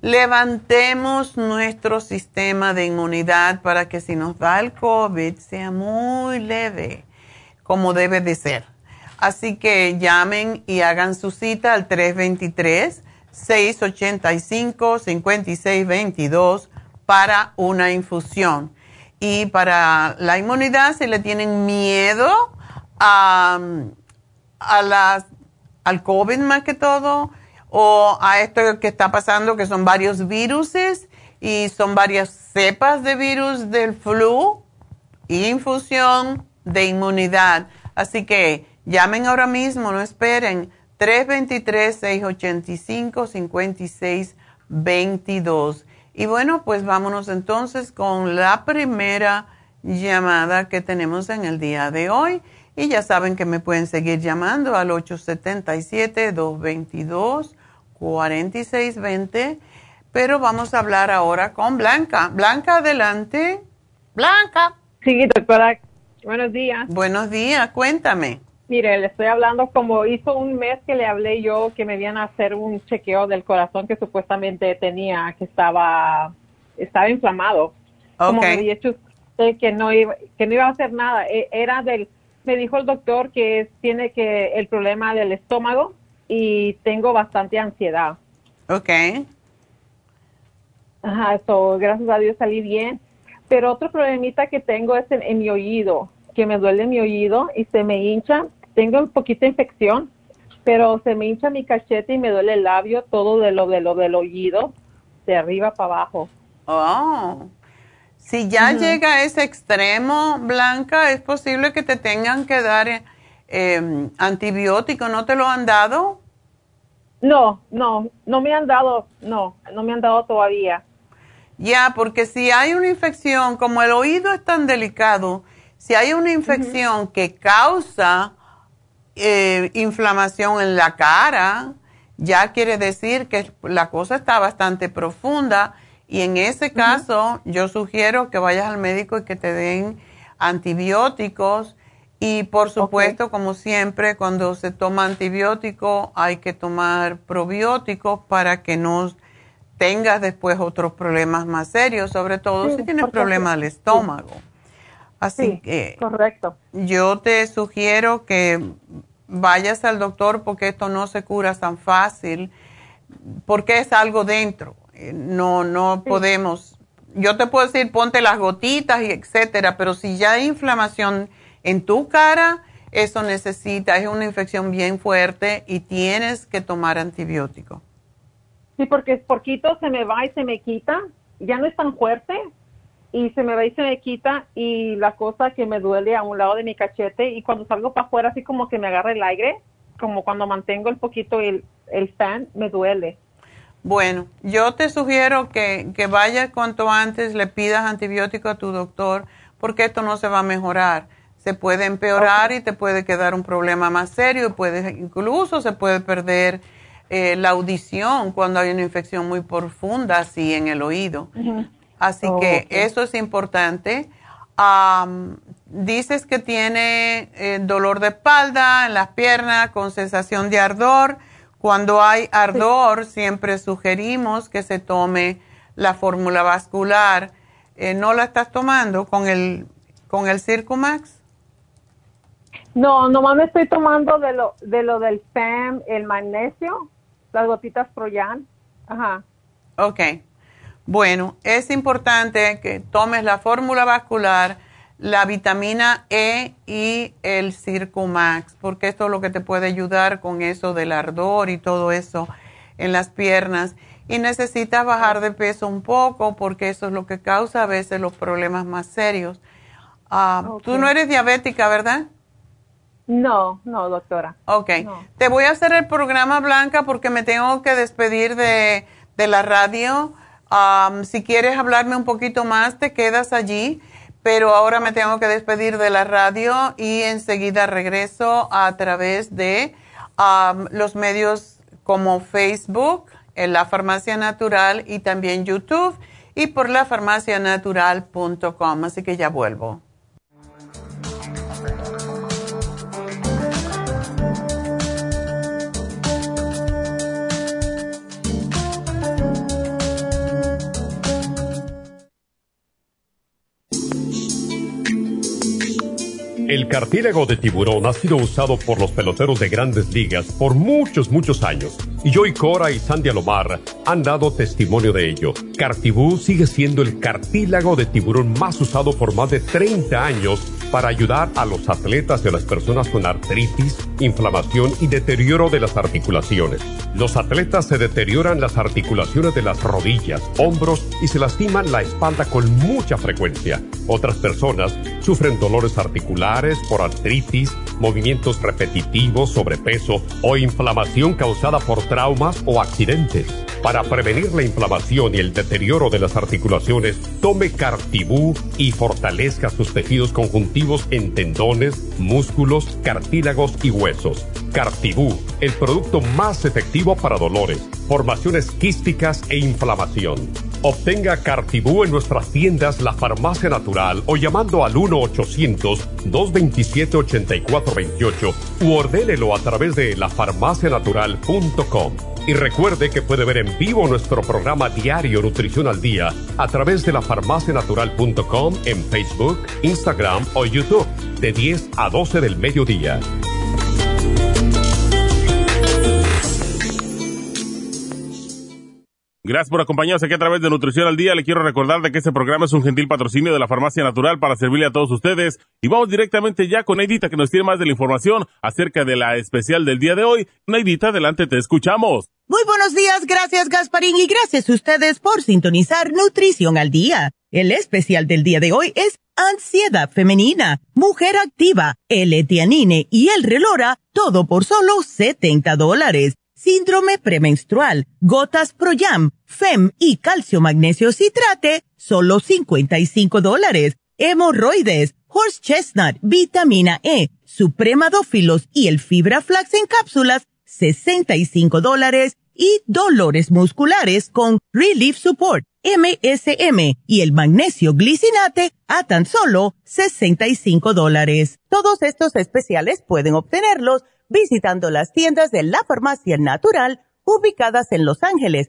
levantemos nuestro sistema de inmunidad para que si nos da el COVID sea muy leve, como debe de ser. Así que llamen y hagan su cita al 323-685-5622 para una infusión. Y para la inmunidad, si le tienen miedo a, a las, al COVID más que todo, o a esto que está pasando, que son varios virus y son varias cepas de virus del flu, infusión de inmunidad. Así que llamen ahora mismo, no esperen. 323-685-5622. Y bueno, pues vámonos entonces con la primera llamada que tenemos en el día de hoy. Y ya saben que me pueden seguir llamando al 877-222. 4620. Pero vamos a hablar ahora con Blanca. Blanca, adelante. Blanca. Sí, doctora. Buenos días. Buenos días, cuéntame. Mire, le estoy hablando como hizo un mes que le hablé yo que me iban a hacer un chequeo del corazón que supuestamente tenía, que estaba, estaba inflamado. Como me había dicho que no iba, que no iba a hacer nada. E, era del, me dijo el doctor que tiene que el problema del estómago y tengo bastante ansiedad. Ok. Ajá, eso, gracias a Dios salí bien. Pero otro problemita que tengo es en, mi oído, que me duele mi oído y se me hincha. Tengo un poquito de infección, pero se me hincha mi cachete y me duele el labio, todo de lo de lo del oído, de arriba para abajo. Oh. Si ya llega a ese extremo, Blanca, es posible que te tengan que dar eh, antibiótico. ¿No te lo han dado? No, no, no me han dado, no, no me han dado todavía. Ya, porque si hay una infección, como el oído es tan delicado, si hay una infección que causa eh, inflamación en la cara, ya quiere decir que la cosa está bastante profunda. Y en ese caso yo sugiero que vayas al médico y que te den antibióticos. Y por supuesto, como siempre, cuando se toma antibiótico hay que tomar probióticos para que no tengas después otros problemas más serios, sobre todo si tienes problemas del estómago. Así que correcto. yo te sugiero que vayas al doctor porque esto no se cura tan fácil, porque es algo dentro. Eh, no, no podemos. Yo te puedo decir, ponte las gotitas y etcétera, pero si ya hay inflamación en tu cara, eso necesita, es una infección bien fuerte y tienes que tomar antibiótico. Sí, porque es poquito se me va y se me quita, ya no es tan fuerte y se me va y se me quita y la cosa que me duele a un lado de mi cachete y cuando salgo para afuera así como que me agarra el aire, como cuando mantengo el poquito el, el fan, me duele. Bueno, yo te sugiero que, que vayas cuanto antes, le pidas antibiótico a tu doctor porque esto no se va a mejorar. Se puede empeorar y te puede quedar un problema más serio y puedes, incluso se puede perder eh, la audición cuando hay una infección muy profunda así en el oído. Así oh, que eso es importante. dices que tiene eh, dolor de espalda en las piernas con sensación de ardor. Cuando hay ardor, siempre sugerimos que se tome la fórmula vascular. Eh, ¿No la estás tomando con el, con el Circumax? No, nomás me estoy tomando de lo, de lo del SAM, el magnesio, las gotitas Proyan. Ajá. Ok. Bueno, es importante que tomes la fórmula vascular, la vitamina E y el Circumax, porque esto es lo que te puede ayudar con eso del ardor y todo eso en las piernas. Y necesitas bajar de peso un poco porque eso es lo que causa a veces los problemas más serios. Ah, tú no eres diabética, ¿verdad? No, no, doctora. Ok. Te voy a hacer el programa Blanca porque me tengo que despedir de, de la radio si quieres hablarme un poquito más, te quedas allí, pero ahora me tengo que despedir de la radio y enseguida regreso a través de los medios como Facebook, en la Farmacia Natural y también YouTube y por lafarmacianatural.com. Así que ya vuelvo. El cartílago de tiburón ha sido usado por los peloteros de grandes ligas por muchos, muchos años. Y Joy Cora y Sandy Alomar han dado testimonio de ello. Cartibú sigue siendo el cartílago de tiburón más usado por más de 30 años para ayudar a los atletas y a las personas con artritis, inflamación y deterioro de las articulaciones. Los atletas se deterioran las articulaciones de las rodillas, hombros y se lastiman la espalda con mucha frecuencia. Otras personas sufren dolores articulares por artritis, movimientos repetitivos, sobrepeso o inflamación causada por traumas o accidentes. Para prevenir la inflamación y el deterioro de las articulaciones, tome Cartibú y fortalezca sus tejidos conjuntivos en tendones, músculos, cartílagos y huesos. Cartibú, el producto más efectivo para dolores, formaciones quísticas e inflamación. Obtenga Cartibú en nuestras tiendas La Farmacia Natural o llamando al 1-800-227-8428 u ordénelo a través de lafarmacianatural.com. Y recuerde que puede ver en vivo nuestro programa diario Nutrición al Día a través de lafarmacianatural.com en Facebook, Instagram o YouTube de 10 a 12 del mediodía. Gracias por acompañarnos aquí a través de Nutrición al Día. Le quiero recordar de que este programa es un gentil patrocinio de la Farmacia Natural para servirle a todos ustedes. Y vamos directamente ya con Neidita que nos tiene más de la información acerca de la especial del día de hoy. Neidita, adelante, te escuchamos. Muy buenos días, gracias Gasparín y gracias a ustedes por sintonizar Nutrición al Día. El especial del día de hoy es Ansiedad Femenina, Mujer Activa, L-Tianine y el Relora, todo por solo 70 dólares síndrome premenstrual, gotas Proyam, FEM y calcio magnesio citrate, solo 55 dólares. Hemorroides, horse chestnut, vitamina E, supremadófilos y el fibra flax en cápsulas, 65 dólares. Y dolores musculares con Relief Support, MSM y el magnesio glicinate a tan solo 65 dólares. Todos estos especiales pueden obtenerlos visitando las tiendas de la farmacia natural ubicadas en Los Ángeles,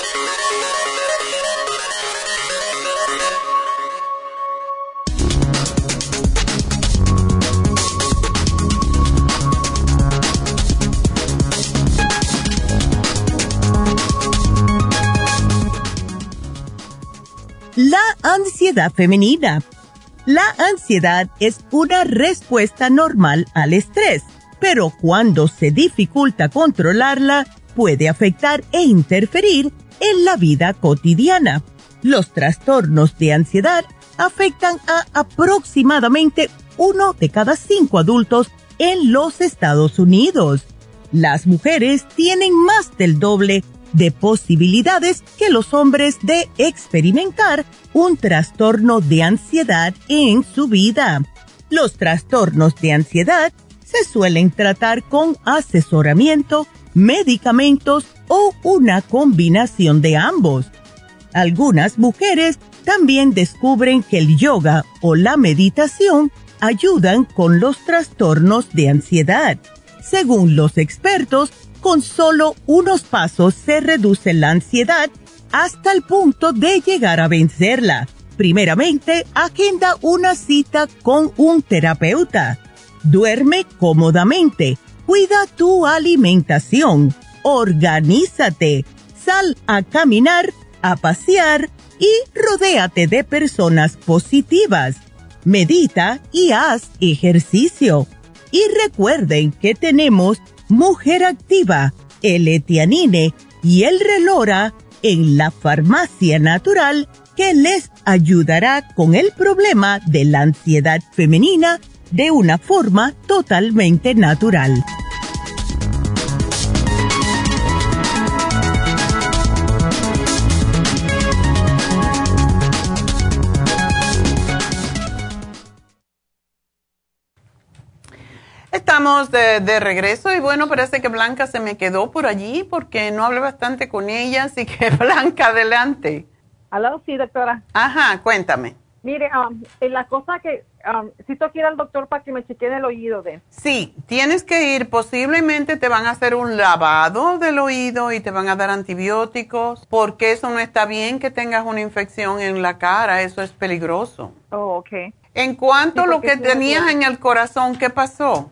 La ansiedad femenina. La ansiedad es una respuesta normal al estrés pero cuando se dificulta controlarla, puede afectar e interferir en la vida cotidiana. Los trastornos de ansiedad afectan a aproximadamente uno de cada cinco adultos en los Estados Unidos. Las mujeres tienen más del doble de posibilidades que los hombres de experimentar un trastorno de ansiedad en su vida. Los trastornos de ansiedad se suelen tratar con asesoramiento, medicamentos o una combinación de ambos. Algunas mujeres también descubren que el yoga o la meditación ayudan con los trastornos de ansiedad. Según los expertos, con solo unos pasos se reduce la ansiedad hasta el punto de llegar a vencerla. Primeramente, agenda una cita con un terapeuta. Duerme cómodamente, cuida tu alimentación, organízate, sal a caminar, a pasear y rodéate de personas positivas. Medita y haz ejercicio. Y recuerden que tenemos Mujer Activa, el Etianine y el Relora en la farmacia natural que les ayudará con el problema de la ansiedad femenina de una forma totalmente natural. Estamos de, regreso y bueno, parece que Blanca se me quedó por allí porque no hablé bastante con ella, así que Blanca, adelante. Aló, sí, doctora. Ajá, cuéntame. Mire, um, la cosa que um, si tú quieres al doctor para que me chequee el oído de. Sí, tienes que ir. Posiblemente te van a hacer un lavado del oído y te van a dar antibióticos, porque eso no está bien que tengas una infección en la cara. Eso es peligroso. Oh, ok. En cuanto a lo que tenías en el corazón, ¿qué pasó?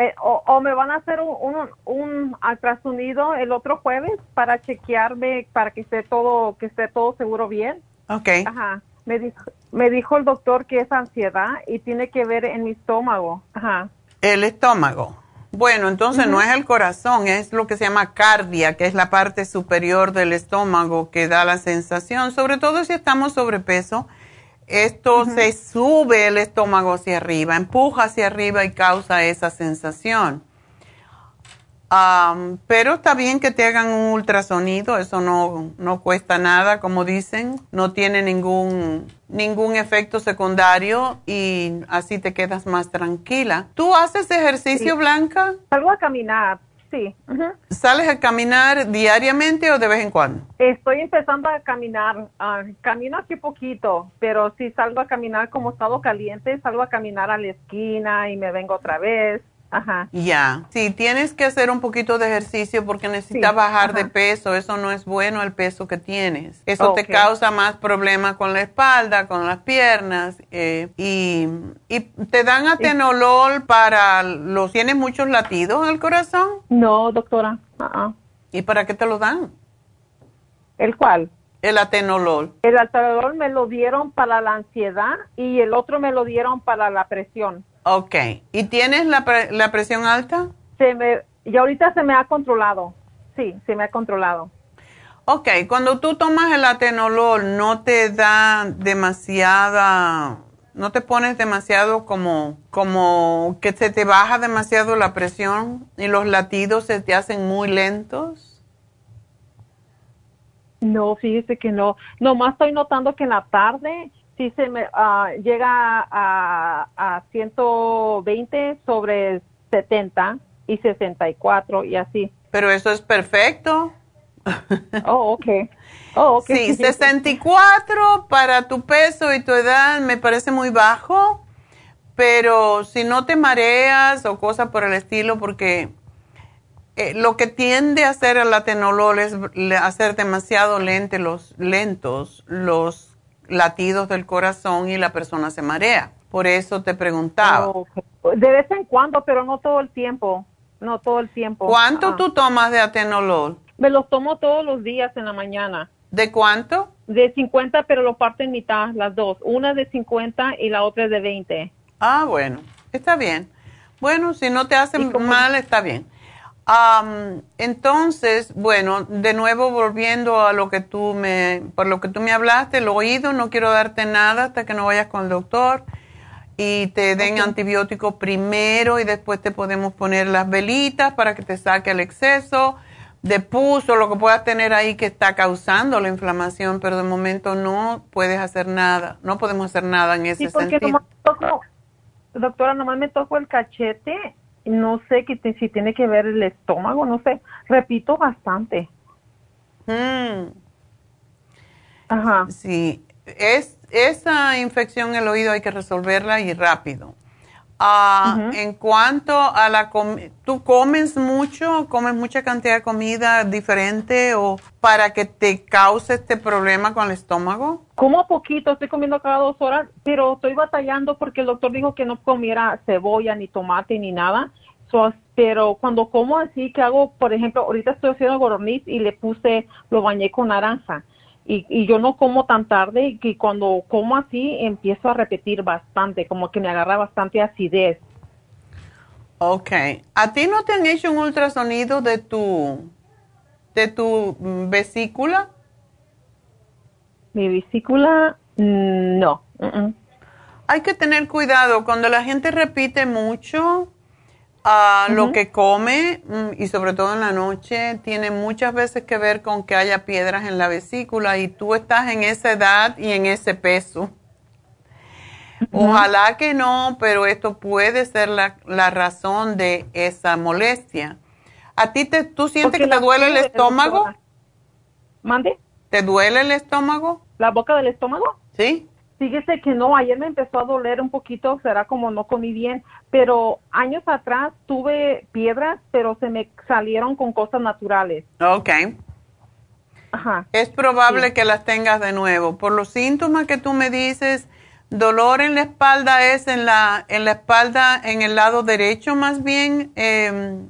Eh, o, me van a hacer un, un, un ultrasonido el otro jueves para chequearme, para que esté todo, que esté todo seguro bien. Ok. Ajá. Me dijo, me dijo el doctor que es ansiedad y tiene que ver en mi estómago. Ajá. El estómago. Bueno, entonces no es el corazón, es lo que se llama cardia, que es la parte superior del estómago que da la sensación, sobre todo si estamos sobrepeso. Esto se sube el estómago hacia arriba, empuja hacia arriba y causa esa sensación pero está bien que te hagan un ultrasonido, eso no, no cuesta nada, como dicen, no tiene ningún, ningún efecto secundario y así te quedas más tranquila. ¿Tú haces ejercicio, Blanca? Salgo a caminar. Sí. ¿Sales a caminar diariamente o de vez en cuando? Estoy empezando a caminar. Ah, camino aquí poquito, pero si salgo a caminar como estado caliente, salgo a caminar a la esquina y me vengo otra vez. Ajá. Ya, sí, tienes que hacer un poquito de ejercicio porque necesitas bajar de peso, eso no es bueno el peso que tienes. Eso te causa más problemas con la espalda, con las piernas eh, y, y, te dan atenolol para los... ¿Tienes muchos latidos en el corazón? No, doctora. Uh ¿Y para qué te lo dan? ¿El cuál? El atenolol. El atenolol me lo dieron para la ansiedad y el otro me lo dieron para la presión. Ok. ¿Y tienes la, la presión alta? Se me, y ahorita se me ha controlado. Sí, se me ha controlado. Ok, cuando tú tomas el atenolol, ¿no te da demasiada, no te pones demasiado como, como que se te baja demasiado la presión y los latidos se te hacen muy lentos? No, fíjese que no. Nomás estoy notando que en la tarde sí se me uh, llega a, a 120 sobre 70 y 64 y así. Pero eso es perfecto. Oh, ok. Oh, okay. Sí, 64 para tu peso y tu edad me parece muy bajo, pero si no te mareas o cosas por el estilo, porque eh, lo que tiende a hacer el atenolol es hacer demasiado lente los, lentos los latidos del corazón y la persona se marea. Por eso te preguntaba. De vez en cuando, pero no todo el tiempo. No todo el tiempo. ¿Cuánto tú tomas de atenolol? Me los tomo todos los días en la mañana. ¿De cuánto? De 50, pero lo parto en mitad, las dos. Una de 50 y la otra de 20. Ah, bueno, está bien. Bueno, si no te hacen mal, está bien entonces, bueno, de nuevo volviendo a lo que tú me, por lo que tú me hablaste, el oído, no quiero darte nada hasta que no vayas con el doctor y te den antibiótico primero y después te podemos poner las velitas para que te saque el exceso de pus o lo que puedas tener ahí que está causando la inflamación, pero de momento no puedes hacer nada, no podemos hacer nada en ese sí, porque sentido. doctora, nomás me toco el cachete no sé que si tiene que ver el estómago, no sé, repito bastante. Mm. Ajá. Sí, es, esa infección en el oído hay que resolverla y rápido. Ah, en cuanto a la ¿tú comes mucho, comes mucha cantidad de comida diferente o para que te cause este problema con el estómago? Como poquito, estoy comiendo cada dos horas, pero estoy batallando porque el doctor dijo que no comiera cebolla, ni tomate, ni nada. pero cuando como así, que hago, por ejemplo, ahorita estoy haciendo goroniz y le puse, lo bañé con naranja y, yo no como tan tarde y que cuando como así empiezo a repetir bastante, como que me agarra bastante acidez. Ok. ¿A ti no te han hecho un ultrasonido de tu, de tu vesícula? Mi vesícula, mm, no. Hay que tener cuidado. Cuando la gente repite mucho, a lo que come mm, y sobre todo en la noche tiene muchas veces que ver con que haya piedras en la vesícula y tú estás en esa edad y en ese peso. Ojalá que no, pero esto puede ser la, la razón de esa molestia. ¿A ti te, tú sientes que te duele el estómago? ¿Mande? ¿Te duele el estómago? ¿La boca del estómago? Sí. Fíjese que no, ayer me empezó a doler un poquito, será como no comí bien, pero años atrás tuve piedras, pero se me salieron con cosas naturales. Ok. Ajá. Es probable que las tengas de nuevo. Por los síntomas que tú me dices, dolor en la espalda es en la, en la espalda, en el lado derecho más bien, em,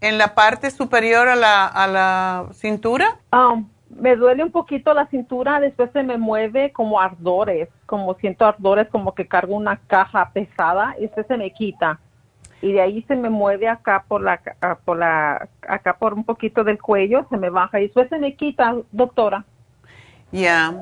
en la parte superior a la, a la cintura. Um, me duele un poquito la cintura, después se me mueve como ardores, como siento ardores, como que cargo una caja pesada y después se me quita. Y de ahí se me mueve acá por la, por la, acá por un poquito del cuello, se me baja y después se me quita, doctora. Ya.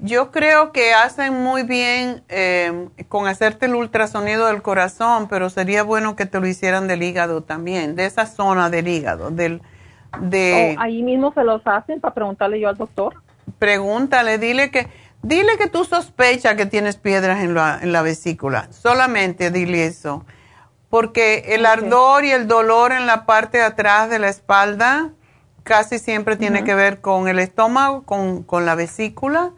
Yo creo que hacen muy bien eh, con hacerte el ultrasonido del corazón, pero sería bueno que te lo hicieran del hígado también, de esa zona del hígado, del, de... ahí mismo se los hacen para preguntarle yo al doctor. Pregúntale, dile que, dile que tú sospechas que tienes piedras en la, en la vesícula. Solamente dile eso. porque el ardor y el dolor en la parte de atrás de la espalda casi siempre tiene que ver con el estómago, con, la vesícula.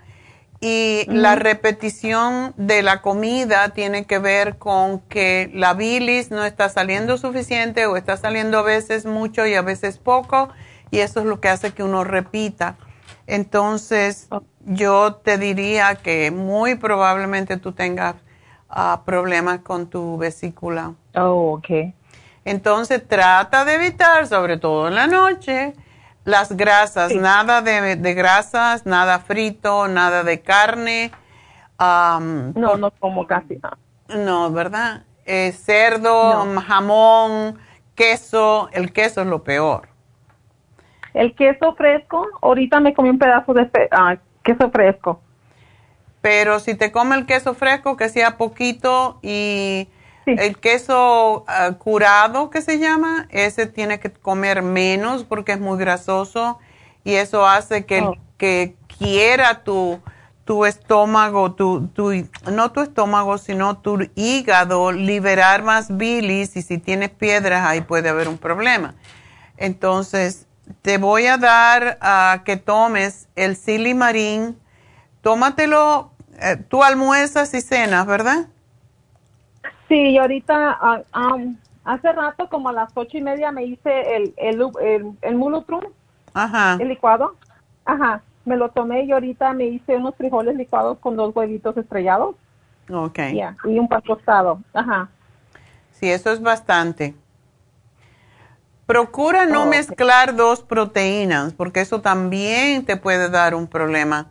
Y la repetición de la comida tiene que ver con que la bilis no está saliendo suficiente o está saliendo a veces mucho y a veces poco. Y eso es lo que hace que uno repita. Entonces, oh. yo te diría que muy probablemente tú tengas problemas con tu vesícula. Oh, ok. Entonces trata de evitar, sobre todo en la noche, las grasas, nada de, grasas, nada frito, nada de carne. no, no como casi nada. No, ¿verdad? Eh, cerdo, jamón, queso, el queso es lo peor. El queso fresco, ahorita me comí un pedazo de ah, queso fresco pero si te come el queso fresco, que sea poquito y el queso ah, curado, que se llama, ese tiene que comer menos porque es muy grasoso y eso hace que, oh. que quiera tu, tu estómago, tu, tu, no tu estómago, sino tu hígado liberar más bilis y si tienes piedras ahí puede haber un problema. Entonces, te voy a dar a que tomes el silimarín, tómatelo eh, tú almuerzas y cenas, ¿verdad? Sí, y ahorita, ah, hace rato, como a las ocho y media, me hice el, el, el, el Ajá. el licuado. Ajá, me lo tomé y ahorita me hice unos frijoles licuados con dos huevitos estrellados. Ok. y un pan tostado. Ajá. Sí, eso es bastante. Procura no mezclar dos proteínas, porque eso también te puede dar un problema.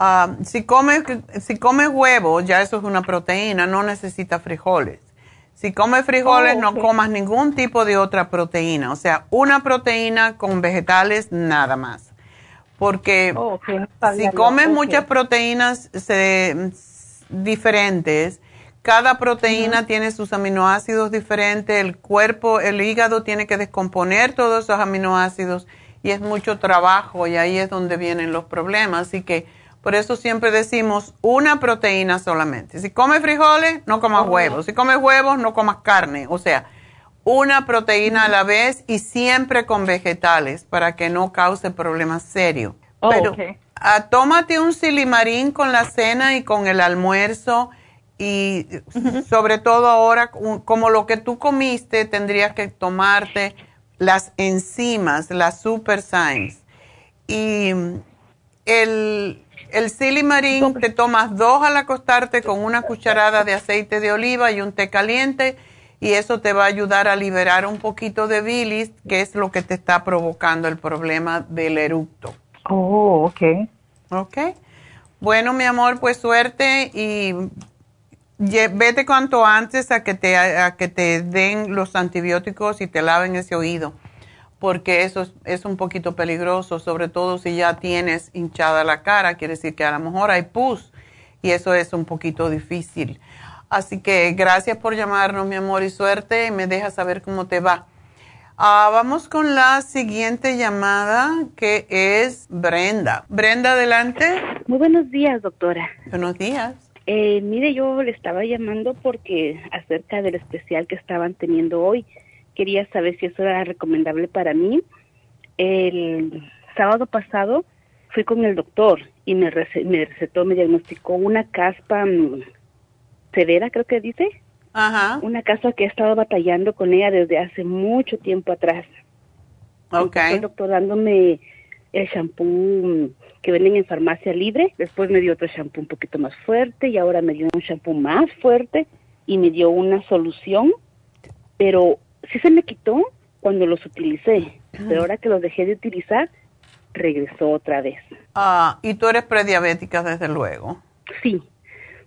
Ah, si comes si come huevo, ya eso es una proteína, no necesita frijoles. Si comes frijoles, oh, no comas ningún tipo de otra proteína. O sea, una proteína con vegetales, nada más. Porque oh, si comes muchas proteínas diferentes, cada proteína tiene sus aminoácidos diferentes, el cuerpo, el hígado tiene que descomponer todos esos aminoácidos y es mucho trabajo y ahí es donde vienen los problemas. Así que por eso siempre decimos una proteína solamente. Si comes frijoles, no comas huevos. Si comes huevos, no comas carne. O sea, una proteína a la vez y siempre con vegetales para que no cause problemas serios. Oh, Pero ah, tómate un silimarín con la cena y con el almuerzo y sobre todo ahora, como lo que tú comiste, tendrías que tomarte las enzimas, las super signs. Y el, el silimarín te tomas dos al acostarte con una cucharada de aceite de oliva y un té caliente y eso te va a ayudar a liberar un poquito de bilis, que es lo que te está provocando el problema del eructo. Oh, ok. Ok. Bueno, mi amor, pues suerte y vete cuanto antes a que te, a que te den los antibióticos y te laven ese oído porque eso es, un poquito peligroso, sobre todo si ya tienes hinchada la cara, quiere decir que a lo mejor hay pus y eso es un poquito difícil. Así que gracias por llamarnos, mi amor, y suerte y me dejas saber cómo te va. Ah, vamos con la siguiente llamada que es Brenda. Brenda, adelante. Muy buenos días, doctora. Buenos días. Eh, mire, yo le estaba llamando porque acerca del especial que estaban teniendo hoy quería saber si eso era recomendable para mí. El sábado pasado fui con el doctor y me, recetó, me diagnosticó una caspa mm, severa, creo que dice. Ajá. Una caspa que he estado batallando con ella desde hace mucho tiempo atrás. Ok. el doctor dándome el shampoo mm, que venden en farmacia libre, después me dio otro shampoo un poquito más fuerte y ahora me dio un shampoo más fuerte y me dio una solución, pero sí se me quitó cuando los utilicé, pero ahora que los dejé de utilizar, regresó otra vez. Ah, y tú eres prediabética desde luego. Sí,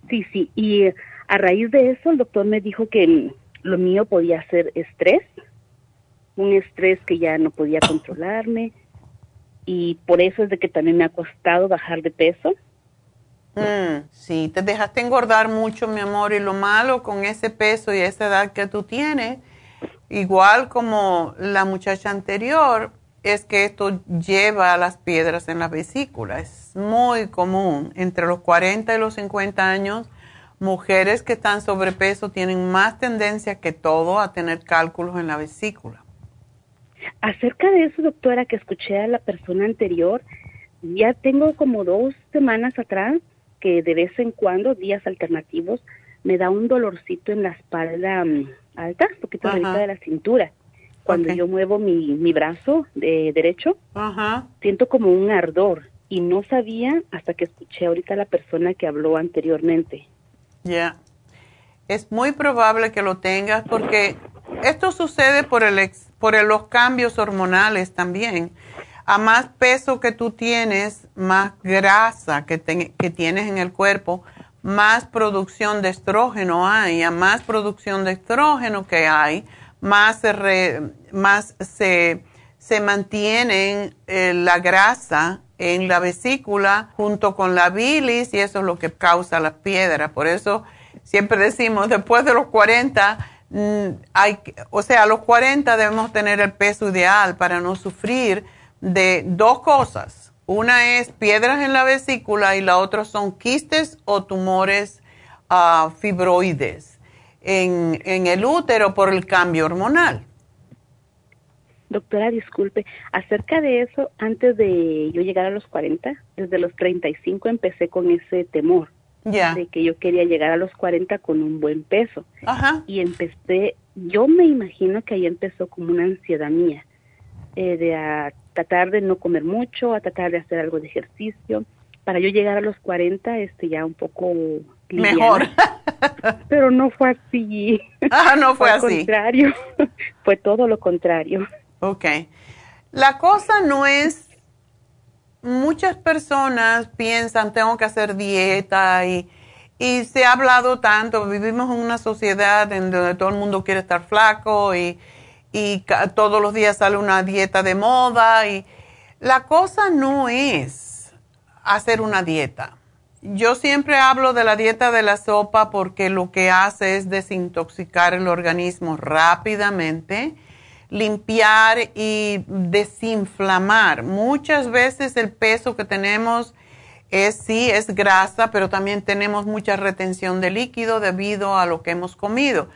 sí, sí. Y a raíz de eso, el doctor me dijo que lo mío podía ser estrés, un estrés que ya no podía controlarme, y por eso es de que también me ha costado bajar de peso. Mm, sí, te dejaste engordar mucho, mi amor, y lo malo con ese peso y esa edad que tú tienes igual como la muchacha anterior, es que esto lleva a las piedras en la vesícula. Es muy común. Entre los 40 y los 50 años mujeres que están sobrepeso tienen más tendencia que todo a tener cálculos en la vesícula. Acerca de eso, doctora, que escuché a la persona anterior, ya tengo como dos semanas atrás que de vez en cuando, días alternativos, me da un dolorcito en la espalda mm, alta, un poquito arriba de la cintura. Cuando yo muevo mi, mi brazo de derecho, siento como un ardor y no sabía hasta que escuché ahorita a la persona que habló anteriormente. Ya. Es muy probable que lo tengas porque esto sucede por, el por los cambios hormonales también. A más peso que tú tienes, más grasa que, que tienes en el cuerpo, más producción de estrógeno hay. A más producción de estrógeno que hay, más se, más se, se mantiene eh, la grasa en la vesícula junto con la bilis y eso es lo que causa las piedras. Por eso siempre decimos, después de los 40, mm, hay, o sea, a los 40 debemos tener el peso ideal para no sufrir de dos cosas. Una es piedras en la vesícula y la otra son quistes o tumores uh, fibroides en, en el útero por el cambio hormonal. Doctora, disculpe, acerca de eso, antes de yo llegar a los 40, desde los 35 empecé con ese temor. De que yo quería llegar a los 40 con un buen peso. Ajá. Y empecé, yo me imagino que ahí empezó como una ansiedad mía, eh, de a tratar de no comer mucho, a tratar de hacer algo de ejercicio, para yo llegar a los 40, este, ya un poco Mejor. Pero no fue así. Ah, no fue, así. Al contrario, fue todo lo contrario. Ok. La cosa no es, muchas personas piensan, tengo que hacer dieta y, y se ha hablado tanto, vivimos en una sociedad en donde todo el mundo quiere estar flaco y, y todos los días sale una dieta de moda y la cosa no es hacer una dieta. Yo siempre hablo de la dieta de la sopa porque lo que hace es desintoxicar el organismo rápidamente limpiar y desinflamar. Muchas veces el peso que tenemos es sí, es grasa, pero también tenemos mucha retención de líquido debido a lo que hemos comido.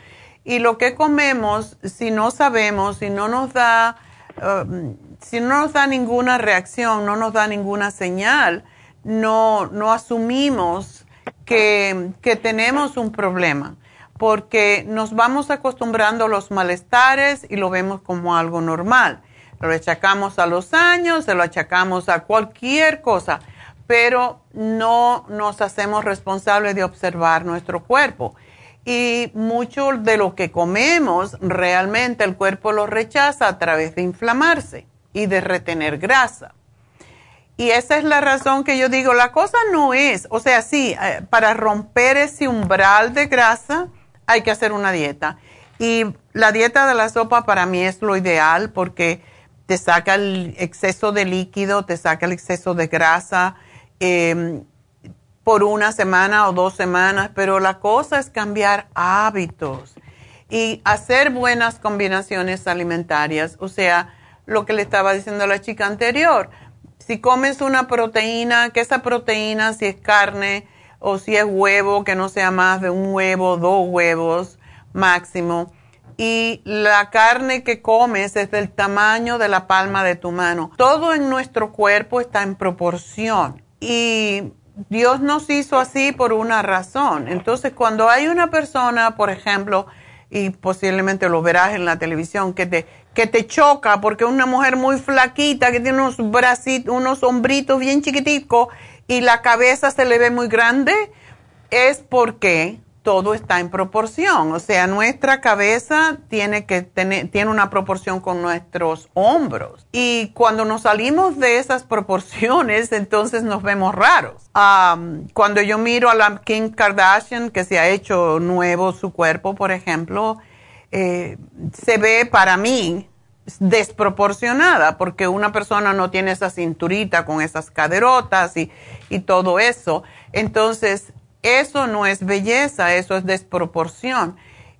Y lo que comemos, si no sabemos, si no nos da, um, si no nos da ninguna reacción, no nos da ninguna señal, no, no asumimos que, que tenemos un problema porque nos vamos acostumbrando a los malestares y lo vemos como algo normal. Lo achacamos a los años, se lo achacamos a cualquier cosa, pero no nos hacemos responsables de observar nuestro cuerpo. Y mucho de lo que comemos realmente el cuerpo lo rechaza a través de inflamarse y de retener grasa. Y esa es la razón que yo digo, la cosa no es, o sea, sí, eh, para romper ese umbral de grasa, hay que hacer una dieta. Y la dieta de la sopa para mí es lo ideal porque te saca el exceso de líquido, te saca el exceso de grasa em, por una semana o dos semanas, pero la cosa es cambiar hábitos y hacer buenas combinaciones alimentarias. O sea, lo que le estaba diciendo a la chica anterior, si comes una proteína, que esa proteína, si es carne, o si es huevo, que no sea más de un huevo, dos huevos máximo. Y la carne que comes es del tamaño de la palma de tu mano. Todo en nuestro cuerpo está en proporción. Y Dios nos hizo así por una razón. Entonces, cuando hay una persona, por ejemplo, y posiblemente lo verás en la televisión, que te, que te choca porque una mujer muy flaquita, que tiene unos bracitos, unos hombritos bien chiquiticos y la cabeza se le ve muy grande, es porque todo está en proporción. O sea, nuestra cabeza tiene que tener, tiene una proporción con nuestros hombros. Y cuando nos salimos de esas proporciones, entonces nos vemos raros. cuando yo miro a la Kim Kardashian, que se ha hecho nuevo su cuerpo, por ejemplo, eh, se ve para mí desproporcionada porque una persona no tiene esa cinturita con esas caderotas y, y todo eso. Entonces, eso no es belleza, eso es desproporción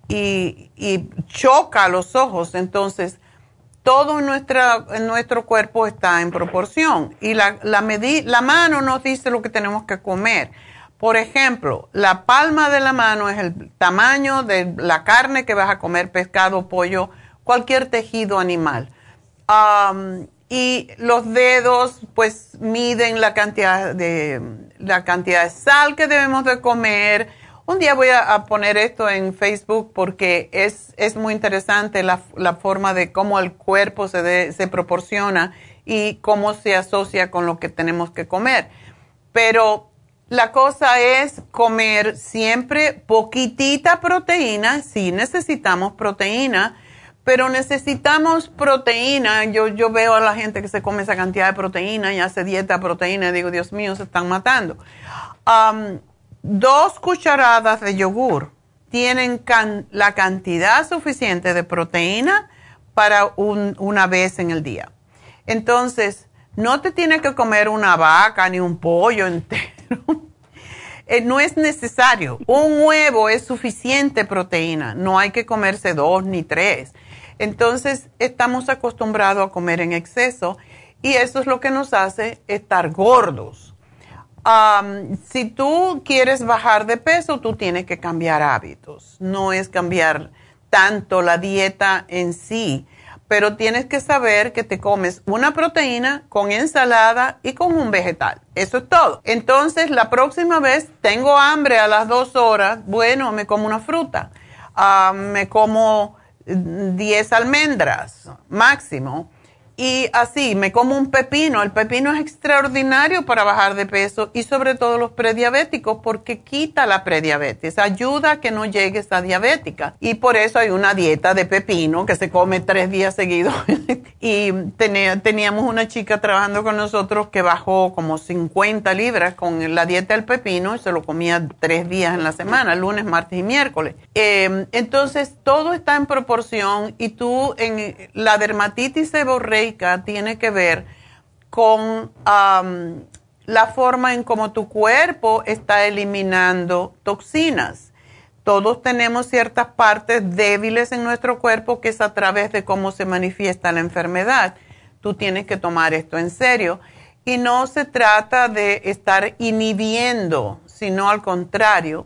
y, y choca los ojos. Entonces, todo nuestra, nuestro cuerpo está en proporción y la, la, la mano nos dice lo que tenemos que comer. Por ejemplo, la palma de la mano es el tamaño de la carne que vas a comer, pescado, pollo, cualquier tejido animal. Y los dedos, pues, miden la cantidad de, la cantidad de sal que debemos de comer. Un día voy a, poner esto en Facebook porque es, es muy interesante la, la, forma de cómo el cuerpo se, se proporciona y cómo se asocia con lo que tenemos que comer. Pero la cosa es comer siempre poquitita proteína, sí necesitamos proteína, pero necesitamos proteína. Yo, yo veo a la gente que se come esa cantidad de proteína y hace dieta de proteína y digo, Dios mío, se están matando. dos cucharadas de yogur tienen la cantidad suficiente de proteína para una vez en el día. Entonces, no te tienes que comer una vaca ni un pollo entero. Eh, no es necesario. Un huevo es suficiente proteína. No hay que comerse dos ni tres. Entonces, estamos acostumbrados a comer en exceso y eso es lo que nos hace estar gordos. si tú quieres bajar de peso, tú tienes que cambiar hábitos. No es cambiar tanto la dieta en sí pero tienes que saber que te comes una proteína con ensalada y con un vegetal. Eso es todo. Entonces, la próxima vez tengo hambre a las dos horas, bueno, me como una fruta, me como 10 almendras máximo y así, me como un pepino. El pepino es extraordinario para bajar de peso y sobre todo los prediabéticos porque quita la prediabetes, ayuda a que no llegue esa diabética. Y por eso hay una dieta de pepino que se come tres días seguidos. y teníamos una chica trabajando con nosotros que bajó como 50 libras con la dieta del pepino y se lo comía tres días en la semana, lunes, martes y miércoles. Em, entonces, todo está en proporción y tú en la dermatitis seborreica tiene que ver con la forma en cómo tu cuerpo está eliminando toxinas. Todos tenemos ciertas partes débiles en nuestro cuerpo que es a través de cómo se manifiesta la enfermedad. Tú tienes que tomar esto en serio. Y no se trata de estar inhibiendo, sino al contrario.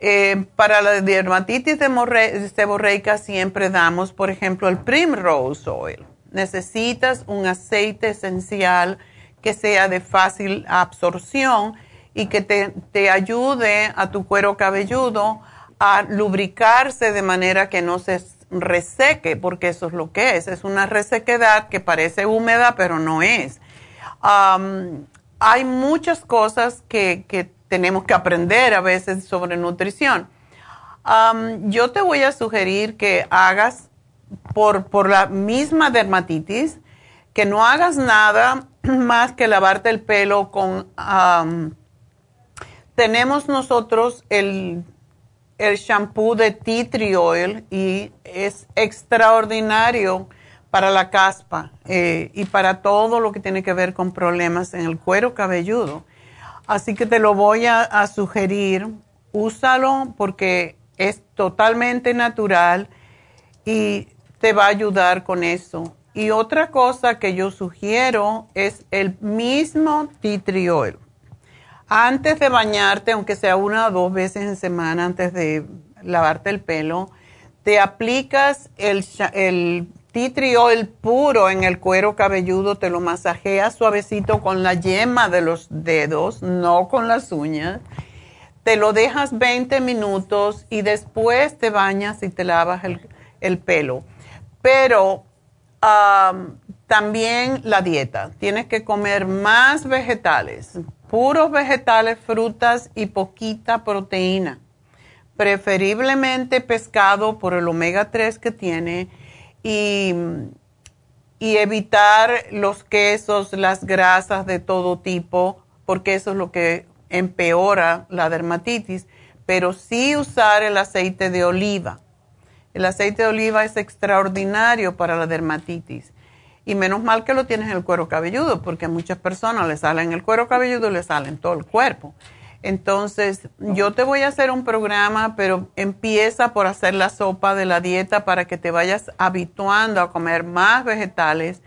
Eh, para la dermatitis de seborreica siempre damos, por ejemplo, el Primrose Oil necesitas un aceite esencial que sea de fácil absorción y que te, ayude a tu cuero cabelludo a lubricarse de manera que no se reseque, porque eso es lo que es. Es una resequedad que parece húmeda, pero no es. hay muchas cosas que, tenemos que aprender a veces sobre nutrición. yo te voy a sugerir que hagas por, la misma dermatitis, que no hagas nada más que lavarte el pelo con... tenemos nosotros el, el shampoo de tea oil y es extraordinario para la caspa eh, y para todo lo que tiene que ver con problemas en el cuero cabelludo. Así que te lo voy a, a sugerir, úsalo porque es totalmente natural y te va a ayudar con eso. Y otra cosa que yo sugiero es el mismo tea oil. Antes de bañarte, aunque sea una o dos veces en semana antes de lavarte el pelo, te aplicas el, el puro en el cuero cabelludo, te lo masajeas suavecito con la yema de los dedos, no con las uñas. Te lo dejas 20 minutos y después te bañas y te lavas el pelo pero también la dieta. Tienes que comer más vegetales, puros vegetales, frutas y poquita proteína. Preferiblemente pescado por el omega 3 que tiene y, y evitar los quesos, las grasas de todo tipo, porque eso es lo que empeora la dermatitis, pero sí usar el aceite de oliva el aceite de oliva es extraordinario para la dermatitis. Y menos mal que lo tienes en el cuero cabelludo, porque a muchas personas le salen el cuero cabelludo y le salen todo el cuerpo. Entonces, yo te voy a hacer un programa, pero empieza por hacer la sopa de la dieta para que te vayas habituando a comer más vegetales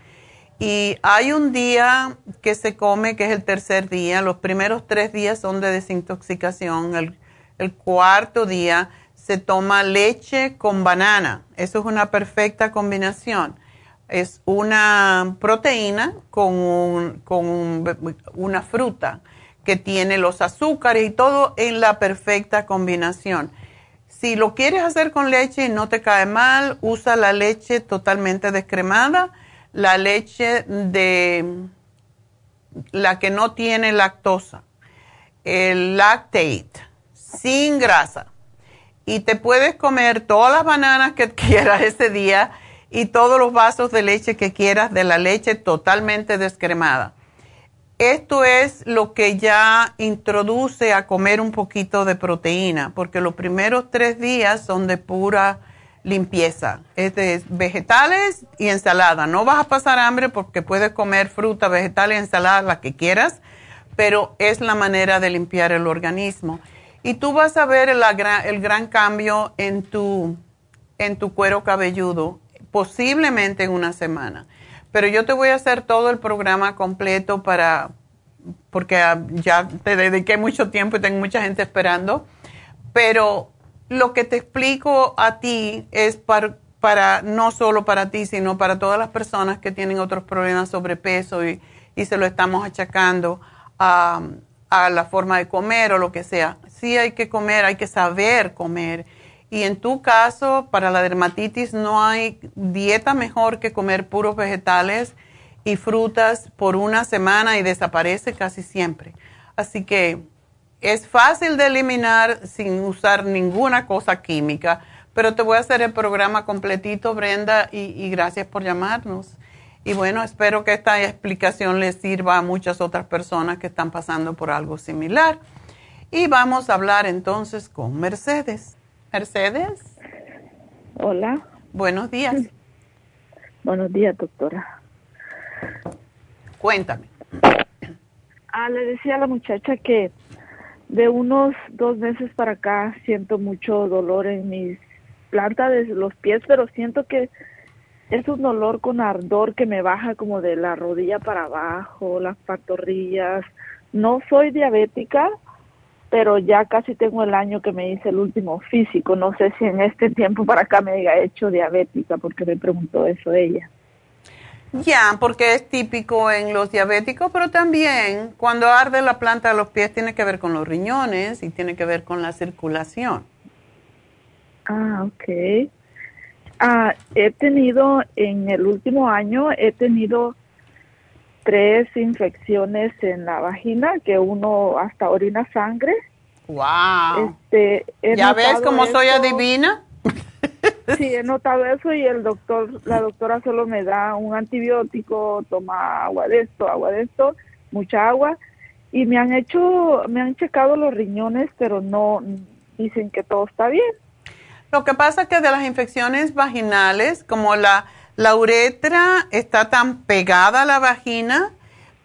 Y hay un día que se come, que es el tercer día. Los primeros tres días son de desintoxicación. El, el cuarto día se toma leche con banana. Eso es una perfecta combinación. Es una proteína con, con una fruta que tiene los azúcares y todo en la perfecta combinación. Si lo quieres hacer con leche y no te cae mal, usa la leche totalmente descremada, la leche de la que no tiene lactosa, el lactate, sin grasa. Y te puedes comer todas las bananas que quieras ese día y todos los vasos de leche que quieras de la leche totalmente descremada. Esto es lo que ya introduce a comer un poquito de proteína, porque los primeros tres días son de pura limpieza. Es de vegetales y ensalada. No vas a pasar hambre porque puedes comer fruta, vegetales ensalada, la que quieras, pero es la manera de limpiar el organismo. Y tú vas a ver el, el gran cambio en tu, en tu cuero cabelludo, posiblemente en una semana. Pero yo te voy a hacer todo el programa completo para, porque ah, ya te dediqué mucho tiempo y tengo mucha gente esperando. Pero lo que te explico a ti es para, para no solo para ti, sino para todas las personas que tienen otros problemas sobrepeso y, y se lo estamos achacando a, a la forma de comer o lo que sea. Sí hay que comer, hay que saber comer y en tu caso, para la dermatitis no hay dieta mejor que comer puros vegetales y frutas por una semana y desaparece casi siempre. Así que es fácil de eliminar sin usar ninguna cosa química, pero te voy a hacer el programa completito, Brenda, y, gracias por llamarnos. Y bueno, espero que esta explicación les sirva a muchas otras personas que están pasando por algo similar. Y vamos a hablar entonces con Mercedes. Mercedes. Hola. Buenos días. Buenos días, doctora. Cuéntame. Ah, le decía a la muchacha que de unos dos meses para acá siento mucho dolor en mis plantas de los pies, pero siento que es un dolor con ardor que me baja como de la rodilla para abajo, las pantorrillas. No soy diabética, pero ya casi tengo el año que me hice el último físico. No sé si en este tiempo para acá me haya hecho diabética, porque me preguntó eso ella. Ya, porque es típico en los diabéticos, pero también cuando arde la planta de los pies tiene que ver con los riñones y tiene que ver con la circulación. Ah, ok. Ah, he tenido en el último año, he tenido tres infecciones en la vagina, que uno hasta orina sangre. Wow. Este, ¿Ya ves cómo soy adivina? Sí, he notado eso y el doctor, la doctora solo me da un antibiótico, toma agua de esto, agua de esto, mucha agua y me han hecho, me han checado los riñones, pero no dicen que todo está bien. Lo que pasa es que de las infecciones vaginales, como la la uretra está tan pegada a la vagina,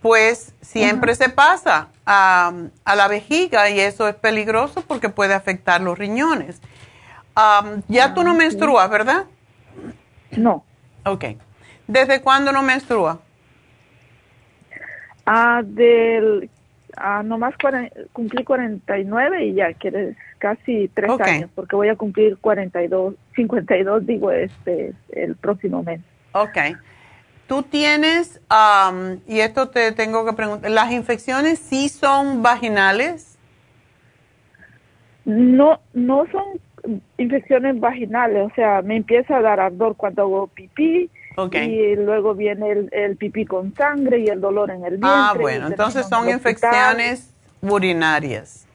pues siempre se pasa a, la vejiga y eso es peligroso porque puede afectar los riñones. ya tú no ah, menstruas, ¿verdad? No. Ok. ¿Desde cuándo no menstrua? Ah, del, ah, nomás cumplí 49 y ya quieres casi tres años, porque voy a cumplir 42, 52, digo, este, el próximo mes. Ok. Tú tienes, y esto te tengo que preguntar, ¿las infecciones sí son vaginales? No, no son infecciones vaginales, o sea, me empieza a dar ardor cuando hago pipí, Y luego viene el, el, pipí con sangre y el dolor en el ah, vientre. Ah, bueno, entonces son infecciones urinarias.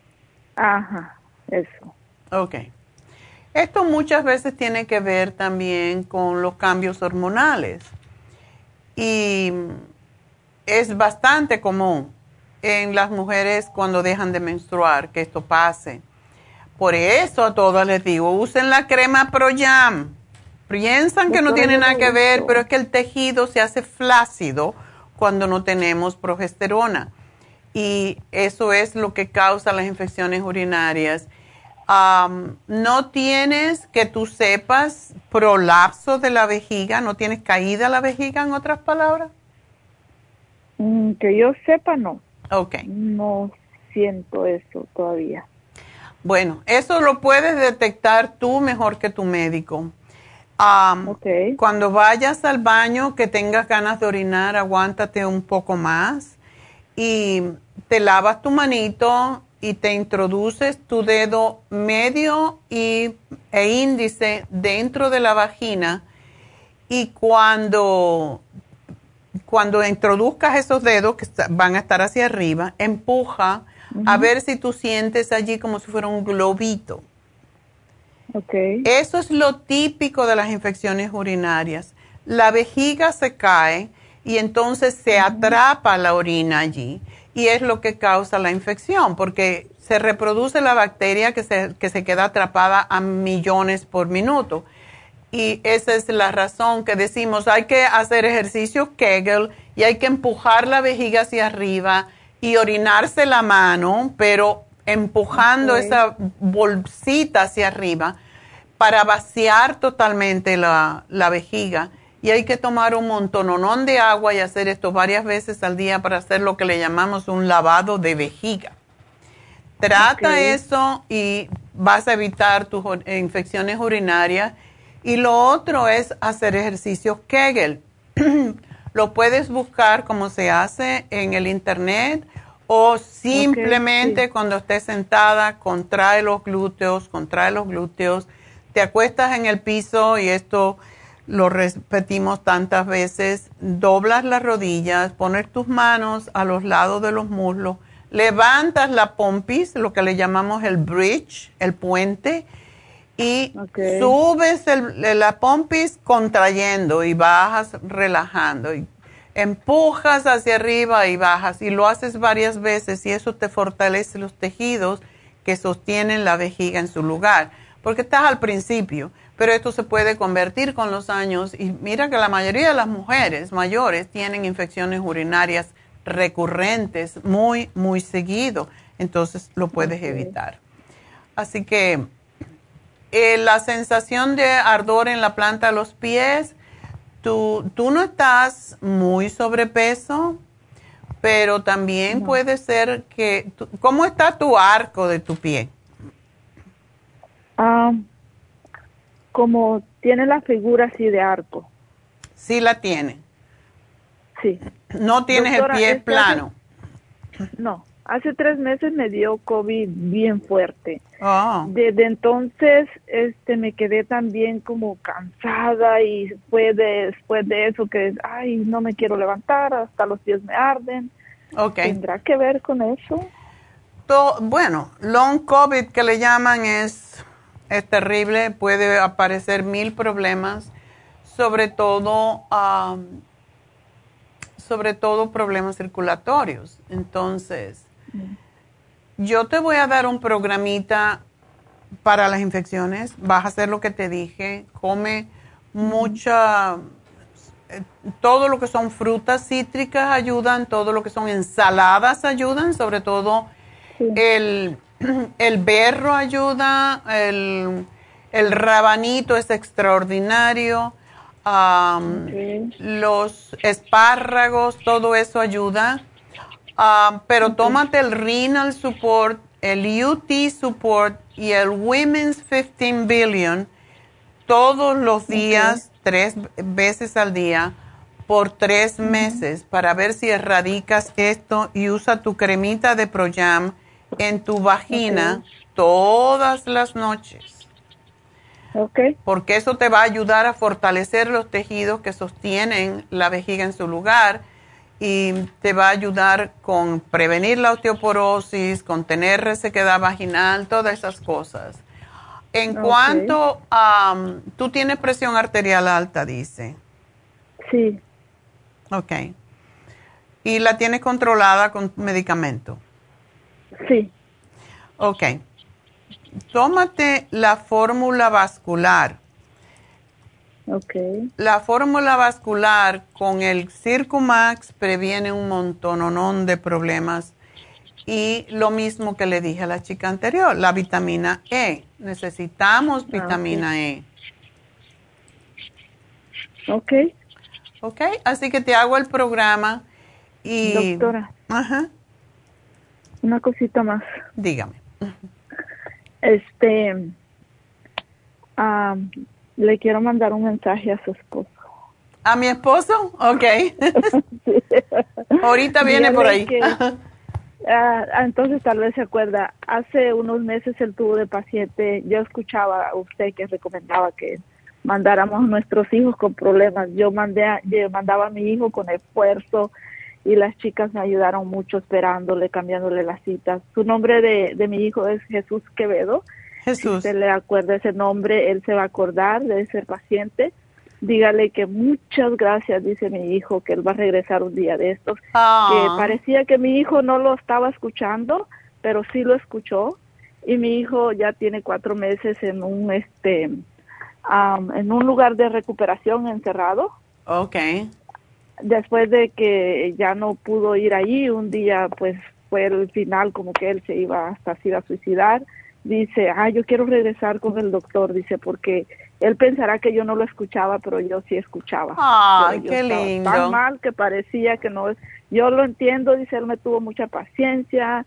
Ajá. Eso. Ok. Esto muchas veces tiene que ver también con los cambios hormonales y es bastante común en las mujeres cuando dejan de menstruar que esto pase. Por eso a todas les digo, usen la crema ProYam. Piensan que no tiene nada que ver, pero es que el tejido se hace flácido cuando no tenemos progesterona. Y eso es lo que causa las infecciones urinarias no tienes que tú sepas prolapso de la vejiga, no tienes caída la vejiga en otras palabras. Mm, que yo sepa, no. Ok. No siento eso todavía. Bueno, eso lo puedes detectar tú mejor que tu médico. Cuando vayas al baño, que tengas ganas de orinar, aguántate un poco más y te lavas tu manito y te introduces tu dedo medio y, e índice dentro de la vagina. Y cuando, cuando introduzcas esos dedos que van a estar hacia arriba, empuja a ver si tú sientes allí como si fuera un globito. Okay. Eso es lo típico de las infecciones urinarias. La vejiga se cae y entonces se atrapa la orina allí y es lo que causa la infección porque se reproduce la bacteria que se, que se queda atrapada a millones por minuto. Y esa es la razón que decimos, hay que hacer ejercicio Kegel y hay que empujar la vejiga hacia arriba y orinarse la mano, pero empujando esa bolsita hacia arriba para vaciar totalmente la, vejiga. Y hay que tomar un montononón de agua y hacer esto varias veces al día para hacer lo que le llamamos un lavado de vejiga. Trata eso y vas a evitar tus infecciones urinarias. Y lo otro es hacer ejercicios Kegel. lo puedes buscar como se hace en el internet o simplemente cuando estés sentada, contrae los glúteos, contrae los glúteos, te acuestas en el piso y esto lo repetimos tantas veces, doblas las rodillas, pones tus manos a los lados de los muslos, levantas la pompis, lo que le llamamos el bridge, el puente, y subes la pompis contrayendo y bajas relajando. Y empujas hacia arriba y bajas y lo haces varias veces y eso te fortalece los tejidos que sostienen la vejiga en su lugar, porque estás al principio, pero esto se puede convertir con los años y mira que la mayoría de las mujeres mayores tienen infecciones urinarias recurrentes muy, muy seguido, entonces lo puedes evitar. Así que eh, la sensación de ardor en la planta de los pies, tú, tú no estás muy sobrepeso, pero también puede ser que, ¿cómo está tu arco de tu pie? Ah, como tiene la figura así de arco. Sí la tiene. Sí. No tienes el pie plano. no, hace tres meses me dio COVID bien fuerte. Oh. Desde entonces este, me quedé también como cansada y fue después de eso que, ay, no me quiero levantar, hasta los pies me arden. Okay. ¿Tendrá que ver con eso? bueno, long COVID que le llaman es, es terrible, puede aparecer mil problemas, sobre todo, sobre todo problemas circulatorios. Entonces, yo te voy a dar un programita para las infecciones. Vas a hacer lo que te dije. Come mucha, eh, todo lo que son frutas cítricas ayudan, todo lo que son ensaladas ayudan, sobre todo el, el, berro ayuda, el, rabanito es extraordinario, los espárragos, todo eso ayuda. Ah, pero tómate el Renal Support, el UT Support y el Women's 15 Billion todos los días, tres veces al día, por tres meses, para ver si erradicas esto y usa tu cremita de Projam en tu vagina todas las noches. Okay. Porque eso te va a ayudar a fortalecer los tejidos que sostienen la vejiga en su lugar y te va a ayudar con prevenir la osteoporosis, con tener resequedad vaginal, todas esas cosas. En cuanto a, tú tienes presión arterial alta, dice. Sí. Ok. ¿Y la tienes controlada con medicamento? Sí. Ok. Tómate la fórmula vascular la fórmula vascular con el Circumax previene un montón de problemas. Y lo mismo que le dije a la chica anterior, la vitamina E. Necesitamos ah, vitamina E. Ok. Ok, así que te hago el programa Y, Doctora. Ajá. Una cosita más. Dígame. Este, ah, le quiero mandar un mensaje a su esposo. ¿A mi esposo? Ok. Ahorita viene por ahí. Ah, ah, entonces tal vez se acuerda, hace unos meses él tuvo de paciente, yo escuchaba a usted que recomendaba que mandáramos a nuestros hijos con problemas. Yo mandé yo mandaba a mi hijo con esfuerzo y las chicas me ayudaron mucho esperándole, cambiándole las citas. Su nombre de, de mi hijo es Jesús Quevedo. Jesús. Si usted le acuerda ese nombre, él se va a acordar de ese paciente dígale que muchas gracias, dice mi hijo, que él va a regresar un día de estos. Ah. Que parecía que mi hijo no lo estaba escuchando, pero sí lo escuchó. Y mi hijo ya tiene cuatro meses en un, este, en un lugar de recuperación encerrado. Okay. Después de que ya no pudo ir allí, un día pues fue el final como que él se iba hasta así a suicidar. Dice, ah, yo quiero regresar con el doctor, dice, porque él pensará que yo no lo escuchaba, pero yo sí escuchaba. Ay, qué lindo. Tan mal que parecía que no. Yo lo entiendo, dice, él me tuvo mucha paciencia.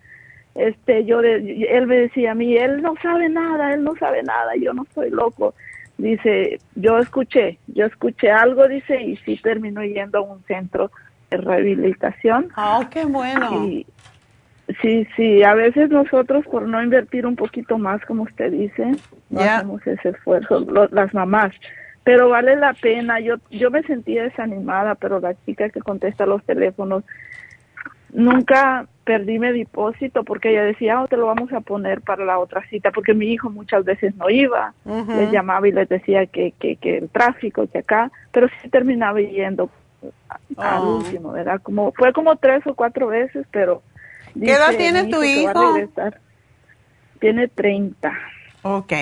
Este, yo, él me decía a mí, él no sabe nada, él no sabe nada, yo no soy loco. Dice, yo escuché, yo escuché algo, dice, y sí terminó yendo a un centro de rehabilitación. Ah, qué bueno. Sí, sí, a veces nosotros por no invertir un poquito más, como usted dice, no hacemos ese esfuerzo, las mamás. Pero vale la pena, yo, yo me sentía desanimada, pero la chica que contesta los teléfonos, nunca perdí mi depósito porque ella decía, oh, te lo vamos a poner para la otra cita, porque mi hijo muchas veces no iba, les llamaba y les decía que, que, que el tráfico, que acá, pero sí terminaba yendo al Oh. último, ¿verdad? Como, fue como tres o cuatro veces, pero ¿Qué edad Dice tiene tu hijo? Tiene 30. Ok.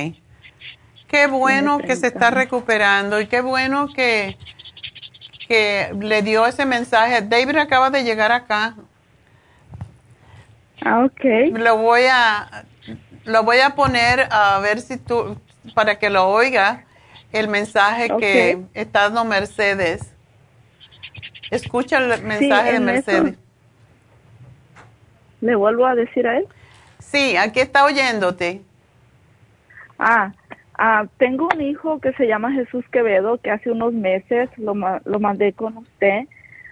Qué bueno que se está recuperando y qué bueno que, que le dio ese mensaje. David acaba de llegar acá. Ah, ok. Lo voy a, lo voy a poner a ver si tú, para que lo oiga, el mensaje que está dando Mercedes. Escucha el mensaje de eso- ¿Le vuelvo a decir a él? Sí, aquí está oyéndote. Ah, ah, tengo un hijo que se llama Jesús Quevedo, que hace unos meses lo, lo mandé con usted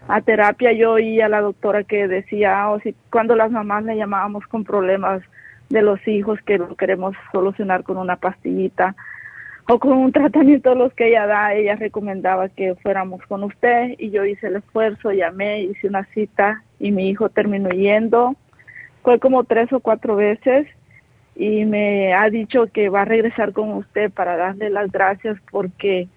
a terapia. Yo oí a la doctora que decía, o si cuando las mamás le llamábamos con problemas de los hijos que lo queremos solucionar con una pastillita o con un tratamiento los que ella da, ella recomendaba que fuéramos con usted y yo hice el esfuerzo, llamé, hice una cita y mi hijo terminó yendo. Fue como tres o cuatro veces y me ha dicho que va a regresar con usted para darle las gracias porque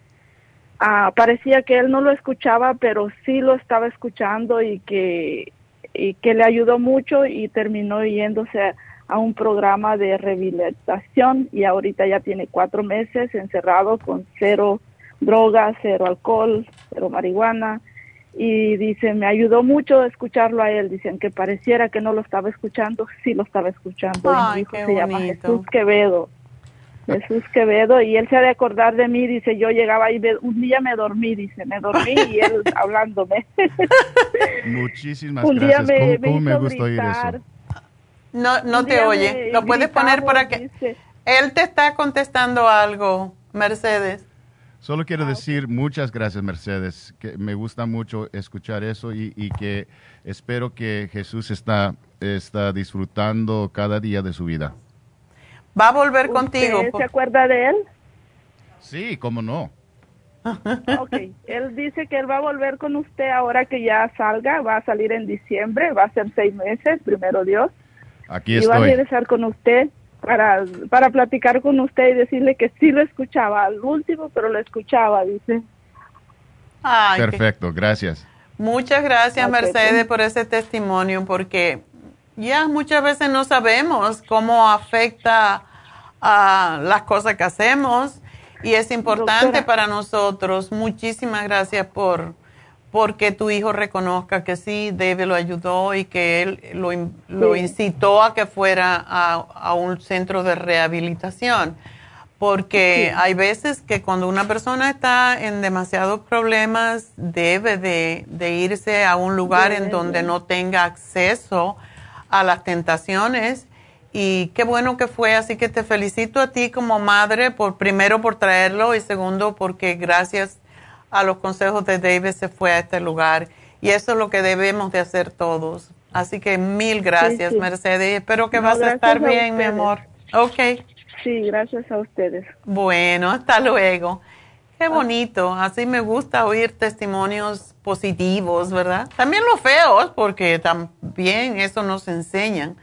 ah, parecía que él no lo escuchaba, pero sí lo estaba escuchando y que, y que le ayudó mucho y terminó yéndose a un programa de rehabilitación y ahorita ya tiene cuatro meses encerrado con cero drogas, cero alcohol, cero marihuana y dice, me ayudó mucho escucharlo a él, dicen que pareciera que no lo estaba escuchando, sí lo estaba escuchando. y Ay, mi hijo qué se llama bonito. Jesús Quevedo. Jesús Quevedo, y él se ha de acordar de mí, dice, yo llegaba y me- un día me dormí, dice, me dormí y él hablándome. Muchísimas un día gracias. me, ¿Cómo, me cómo me hizo gusta oír eso? No, no Un te oye. me Lo puedes poner para que... dice, Él te está contestando algo, Mercedes. Solo Ah, quiero decir muchas gracias, Mercedes. Que me gusta mucho escuchar eso y, y que espero que Jesús está, está disfrutando cada día de su vida. Va a volver contigo. ¿Usted por- se acuerda de él? Sí, cómo no. Ok, él dice que él va a volver con usted ahora que ya salga, va a salir en diciembre, va a ser seis meses, primero Dios, Aquí y va a estoy. regresar con usted para, para platicar con usted y decirle que sí lo escuchaba, al último, pero lo escuchaba, dice. Ay, qué- Perfecto, gracias. Muchas gracias, Mercedes, por ese testimonio, porque ya muchas veces no sabemos cómo afecta a las cosas que hacemos y es importante Doctora. para nosotros. Muchísimas gracias por porque tu hijo reconozca que sí, David lo ayudó y que él lo, lo incitó a que fuera a, a un centro de rehabilitación. porque hay veces que cuando una persona está en demasiados problemas debe de, irse a un lugar en donde no tenga acceso a las tentaciones. Y qué bueno que fue, así que te felicito a ti como madre por primero por traerlo y segundo porque gracias a los consejos de David se fue a este lugar y eso es lo que debemos de hacer todos. Así que mil gracias, Mercedes. Espero que vas a estar bien, mi amor. Ok. Sí, gracias a ustedes. Bueno, hasta luego. Qué bonito, así me gusta oír testimonios positivos, ¿verdad? También los feos, porque también eso nos enseñan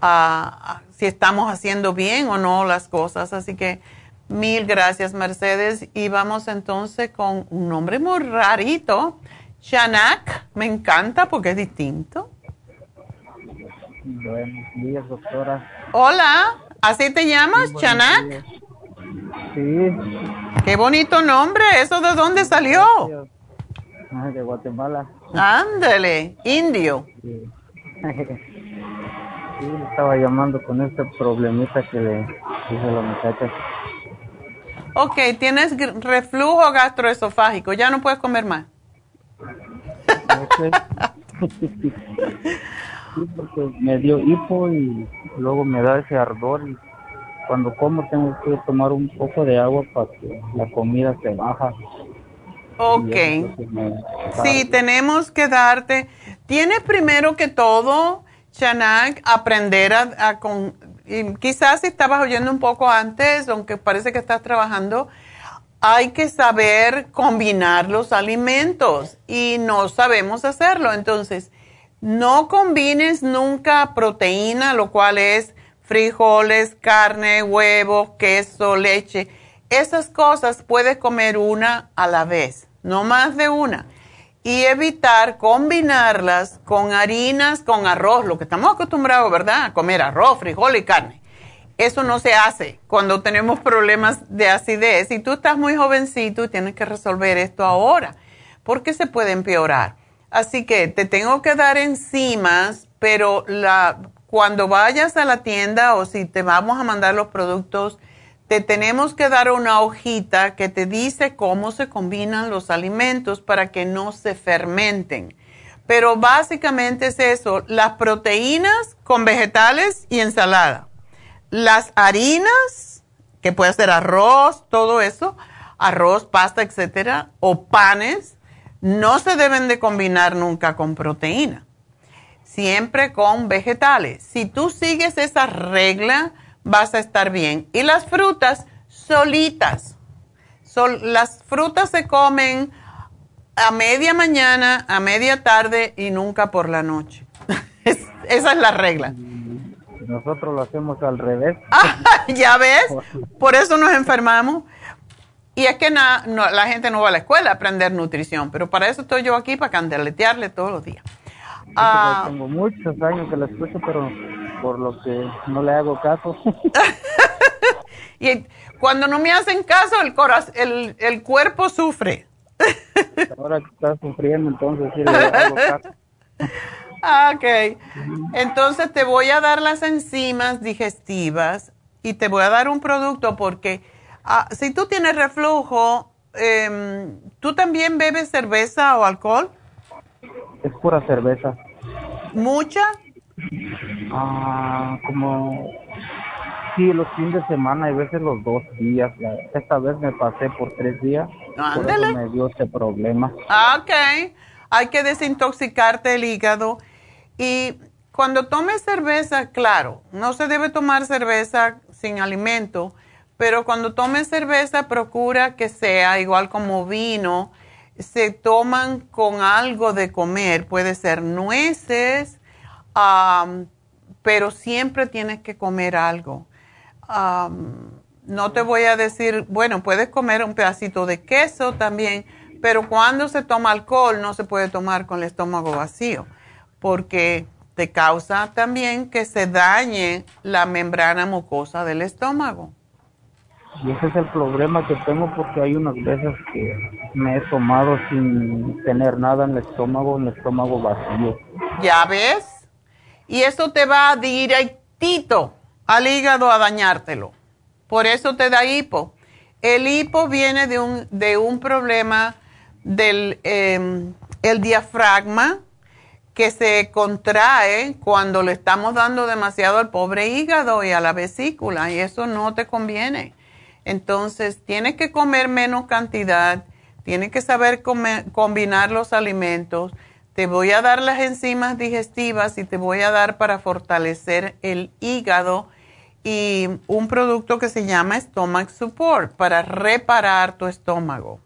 a, si estamos haciendo bien o no las cosas. Así que mil gracias, Mercedes. Y vamos entonces con un nombre muy rarito, Shanak. Me encanta porque es distinto. Buenos días, doctora. Hola. ¿Así te llamas, Chanak? Sí. Qué bonito nombre. ¿Eso de dónde salió? de Guatemala. Ándale, indio. Sí. estaba llamando con este problemita que le dice la muchacha. Ok, tienes reflujo gastroesofágico. Ya no puedes comer más. sí, porque me dio hipo y luego me da ese ardor y cuando como tengo que tomar un poco de agua para que la comida se baja. Ok. Sí, tenemos que darte. Tienes primero que todo, Chanak, aprender a, con, quizás si estabas oyendo un poco antes, aunque parece que estás trabajando, hay que saber combinar los alimentos y no sabemos hacerlo. Entonces, no combines nunca proteína, lo cual es frijoles, carne, huevos, queso, leche. Esas cosas puedes comer una a la vez, no más de una. Y evitar combinarlas con harinas, con arroz, lo que estamos acostumbrados, ¿verdad? A comer arroz, frijol y carne. Eso no se hace cuando tenemos problemas de acidez. Y tú estás muy jovencito y tienes que resolver esto ahora, porque se puede empeorar. Así que te tengo que dar enzimas, pero la, cuando vayas a la tienda o si te vamos a mandar los productos, te tenemos que dar una hojita que te dice cómo se combinan los alimentos para que no se fermenten. Pero básicamente es eso, las proteínas con vegetales y ensalada. Las harinas, que puede ser arroz, todo eso, arroz, pasta, etcétera, o panes, no se deben de combinar nunca con proteína, siempre con vegetales. Si tú sigues esa regla, vas a estar bien. Y las frutas solitas. las frutas se comen a media mañana, a media tarde y nunca por la noche. esa es la regla. Nosotros lo hacemos al revés. ¿Ya ves? Por eso nos enfermamos. Y es que la gente no va a la escuela a aprender nutrición, pero para eso estoy yo aquí, para candeletearle todos los días. Ah, tengo muchos años que la escucho, pero por lo que no le hago caso. y cuando no me hacen caso, el, corazón, el, el cuerpo sufre. Ahora que está sufriendo, entonces sí le hago caso. Ah, ok. Entonces te voy a dar las enzimas digestivas y te voy a dar un producto porque Ah, si tú tienes reflujo, em, ¿tú también bebes cerveza o alcohol? Es pura cerveza. ¿Mucha? Ah, como sí, los fines de semana y veces los dos días. Esta vez me pasé por tres días. Por eso me dio ese problema. Ah, ok. Hay que desintoxicarte el hígado. Y cuando tomes cerveza, claro, no se debe tomar cerveza sin alimento pero cuando tomes cerveza procura que sea igual como vino, se toman con algo de comer, puede ser nueces, pero siempre tienes que comer algo. no te voy a decir, bueno, puedes comer un pedacito de queso también, pero cuando se toma alcohol no se puede tomar con el estómago vacío, porque te causa también que se dañe la membrana mucosa del estómago. Y ese es el problema que tengo porque hay unas veces que me he tomado sin tener nada en el estómago, en el estómago vacío. ¿Ya ves? Y eso te va directito al hígado a dañártelo. Por eso te da hipo. El hipo viene de un, de un problema del em, el diafragma que se contrae cuando le estamos dando demasiado al pobre hígado y a la vesícula y eso no te conviene. Entonces, tienes que comer menos cantidad, tienes que saber combinar los alimentos. Te voy a dar las enzimas digestivas y te voy a dar para fortalecer el hígado y un producto que se llama Stomach Support para reparar tu estómago.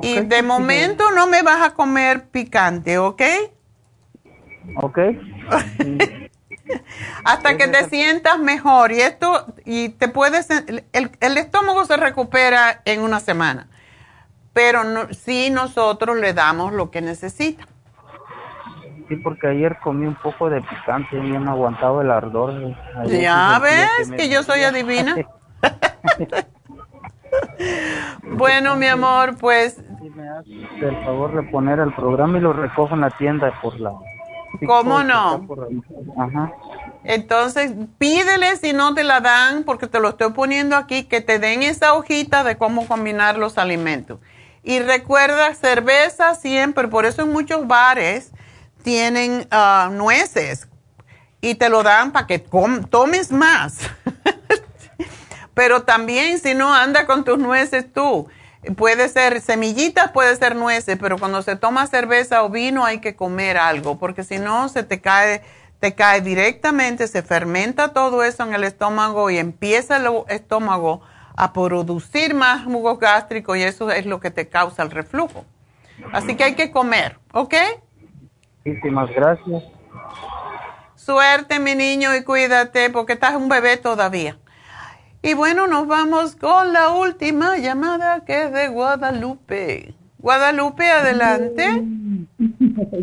Y de momento no me vas a comer picante, ¿ok? Ok. Hasta que te sientas mejor. Y esto, y te puedes, el, el estómago se recupera en una semana. Pero no, si nosotros le damos lo que necesita. Sí, porque ayer comí un poco de picante y no aguantado el ardor. ya ves que yo soy adivina. bueno, mi amor, pues... Si me hace el favor de poner el programa y lo recojo en la tienda por la... ¿Cómo no? Ajá. Entonces, pídele si no te la dan, porque te lo estoy poniendo aquí, que te den esa hojita de cómo combinar los alimentos. Y recuerda, cerveza siempre, por eso en muchos bares tienen ah, nueces y te lo dan para que tomes más. Pero también si no anda con tus nueces tú. Puede ser semillitas, puede ser nueces, pero cuando se toma cerveza o vino hay que comer algo, porque si no se te cae, te cae directamente, se fermenta todo eso en el estómago y empieza el estómago a producir más jugo gástrico y eso es lo que te causa el reflujo. Así que hay que comer, ¿ok? Muchísimas gracias. Suerte, mi niño, y cuídate porque estás un bebé todavía. Y bueno, nos vamos con la última llamada que es de Guadalupe. Guadalupe, adelante.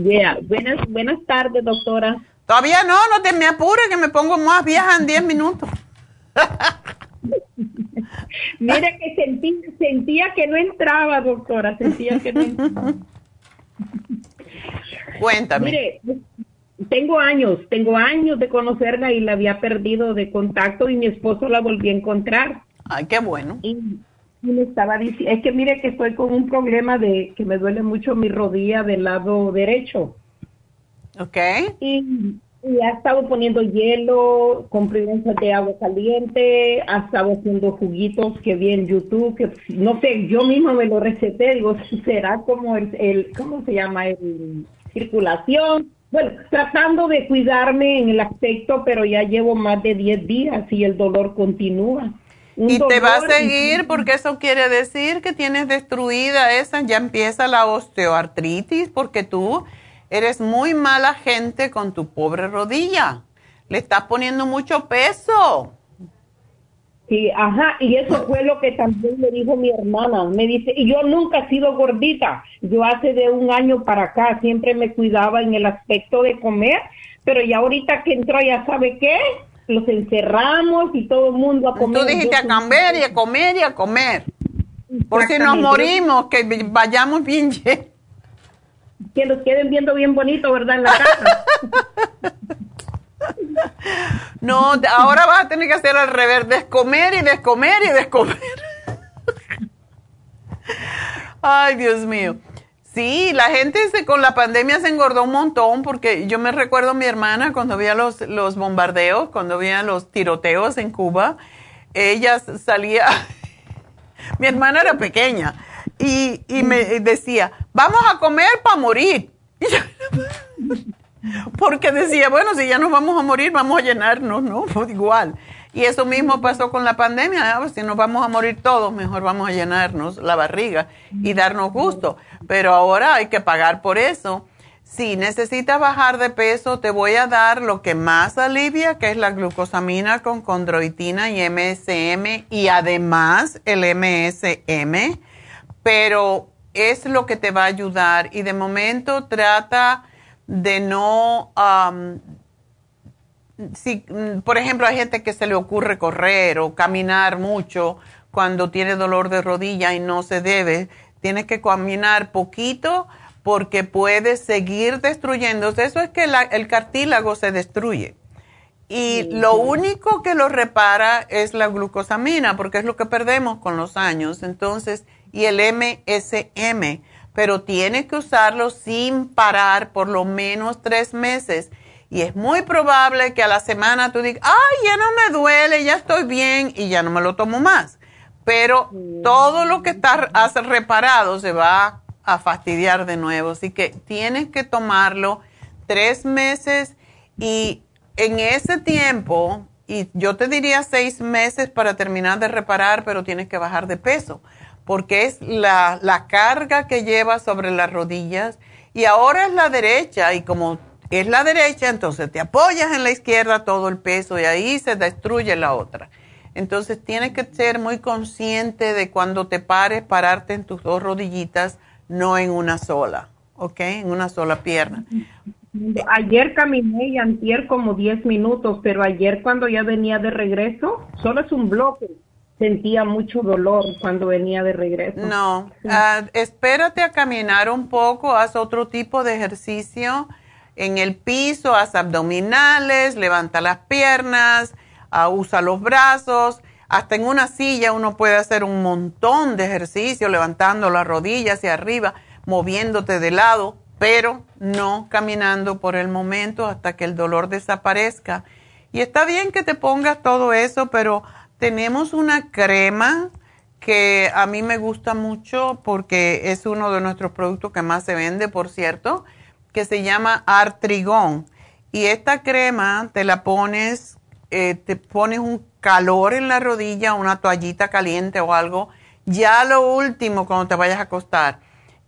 Yeah. Buenas, buenas tardes, doctora. Todavía no, no te me apures que me pongo más vieja en 10 minutos. Mira que sentí, sentía que no entraba, doctora, sentía que no entraba. Cuéntame. Mire, tengo años, tengo años de conocerla y la había perdido de contacto y mi esposo la volvió a encontrar. Ay, qué bueno. Y, me estaba diciendo, es que mire que estoy con un problema de que me duele mucho mi rodilla del lado derecho. Ok. Y, ha estado poniendo hielo, comprimentos de agua caliente, ha estado haciendo juguitos que vi en YouTube, que no sé, yo mismo me lo receté, digo, será como el, el ¿cómo se llama? El circulación bueno, tratando de cuidarme en el aspecto, pero ya llevo más de 10 días y el dolor continúa. y te va a seguir porque eso quiere decir que tienes destruida esa, ya empieza la osteoartritis porque tú eres muy mala gente con tu pobre rodilla. Le estás poniendo mucho peso. Sí, ajá, y eso fue lo que también me dijo mi hermana. Me dice, y yo nunca he sido gordita. Yo hace de un año para acá siempre me cuidaba en el aspecto de comer, pero ya ahorita que entró, ya sabe qué, los encerramos y todo el mundo a comer. Tú dijiste a comer y a comer y a comer. Por si nos morimos, que vayamos bien Que nos queden viendo bien bonito, ¿verdad? En la casa. No, ahora vas a tener que hacer al revés, descomer y descomer y descomer. Ay, Dios mío. Sí, la gente se, con la pandemia se engordó un montón porque yo me recuerdo a mi hermana cuando había los, los bombardeos, cuando había los tiroteos en Cuba, ella salía, mi hermana era pequeña y, y me decía, vamos a comer para morir. Porque decía, bueno, si ya nos vamos a morir, vamos a llenarnos, ¿no? Pues igual. Y eso mismo pasó con la pandemia. Pues si nos vamos a morir todos, mejor vamos a llenarnos la barriga y darnos gusto. Pero ahora hay que pagar por eso. Si necesitas bajar de peso, te voy a dar lo que más alivia, que es la glucosamina con condroitina y MSM y además el MSM. Pero es lo que te va a ayudar. Y de momento trata de no, si, por ejemplo, hay gente que se le ocurre correr o caminar mucho cuando tiene dolor de rodilla y no se debe, tienes que caminar poquito porque puede seguir destruyéndose. Eso es que el cartílago se destruye. Y lo único que lo repara es la glucosamina, porque es lo que perdemos con los años. Entonces, y el MSM, pero tienes que usarlo sin parar por lo menos tres meses. Y es muy probable que a la semana tú digas, ay, ya no me duele, ya estoy bien y ya no me lo tomo más. Pero todo lo que has reparado se va a fastidiar de nuevo. Así que tienes que tomarlo tres meses y en ese tiempo, y yo te diría seis meses para terminar de reparar, pero tienes que bajar de peso, porque es la, la carga que llevas sobre las rodillas y ahora es la derecha y como es la derecha, entonces te apoyas en la izquierda todo el peso y ahí se destruye la otra. Entonces tienes que ser muy consciente de cuando te pares, pararte en tus dos rodillitas, no en una sola, ¿ok? En una sola pierna. Ayer caminé y antier como 10 minutos, pero ayer cuando ya venía de regreso, solo es un bloque. Sentía mucho dolor cuando venía de regreso. No, ah, espérate a caminar un poco, haz otro tipo de ejercicio en el piso, haz abdominales, levanta las piernas, uh, usa los brazos. Hasta en una silla uno puede hacer un montón de ejercicio, levantando las rodillas hacia arriba, moviéndote de lado, pero no caminando por el momento hasta que el dolor desaparezca. Y está bien que te pongas todo eso, pero tenemos una crema que a mí me gusta mucho porque es uno de nuestros productos que más se vende, por cierto que se llama Artrigón. Y esta crema te la pones, eh, te pones un calor en la rodilla, una toallita caliente o algo, ya lo último cuando te vayas a acostar.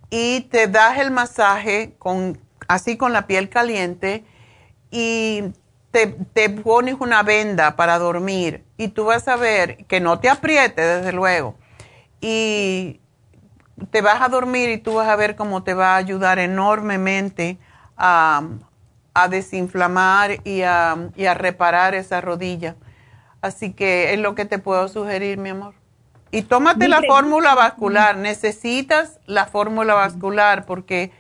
Y te das el masaje con, así con la piel caliente y te, te pones una venda para dormir. Y tú vas a ver que no te apriete, desde luego. Y te vas a dormir y tú vas a ver cómo te va a ayudar enormemente a, desinflamar y a, reparar esa rodilla. Así que es lo que te puedo sugerir, mi amor. Y tómate la fórmula vascular. Necesitas la fórmula vascular porque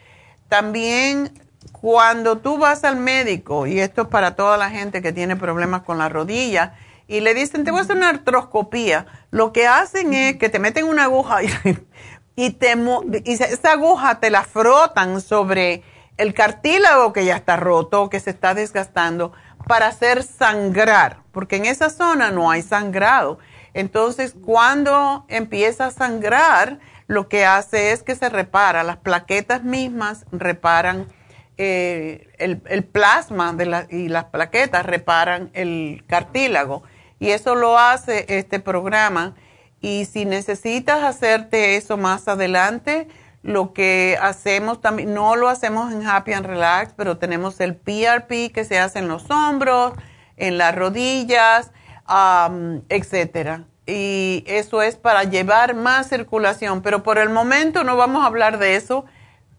también cuando tú vas al médico, y esto es para toda la gente que tiene problemas con la rodilla, y le dicen, te voy a hacer una artroscopía, lo que hacen es que te meten una aguja y, te, y esa aguja te la frotan sobre el cartílago que ya está roto, que se está desgastando, para hacer sangrar, porque en esa zona no hay sangrado. Entonces, cuando empieza a sangrar, lo que hace es que se repara, las plaquetas mismas reparan eh, el, el, plasma de la, y las plaquetas reparan el cartílago. Y eso lo hace este programa y si necesitas hacerte eso más adelante, lo que hacemos también, no lo hacemos en Happy and Relax, pero tenemos el PRP que se hace en los hombros, en las rodillas, etcétera. Y eso es para llevar más circulación, pero por el momento no vamos a hablar de eso.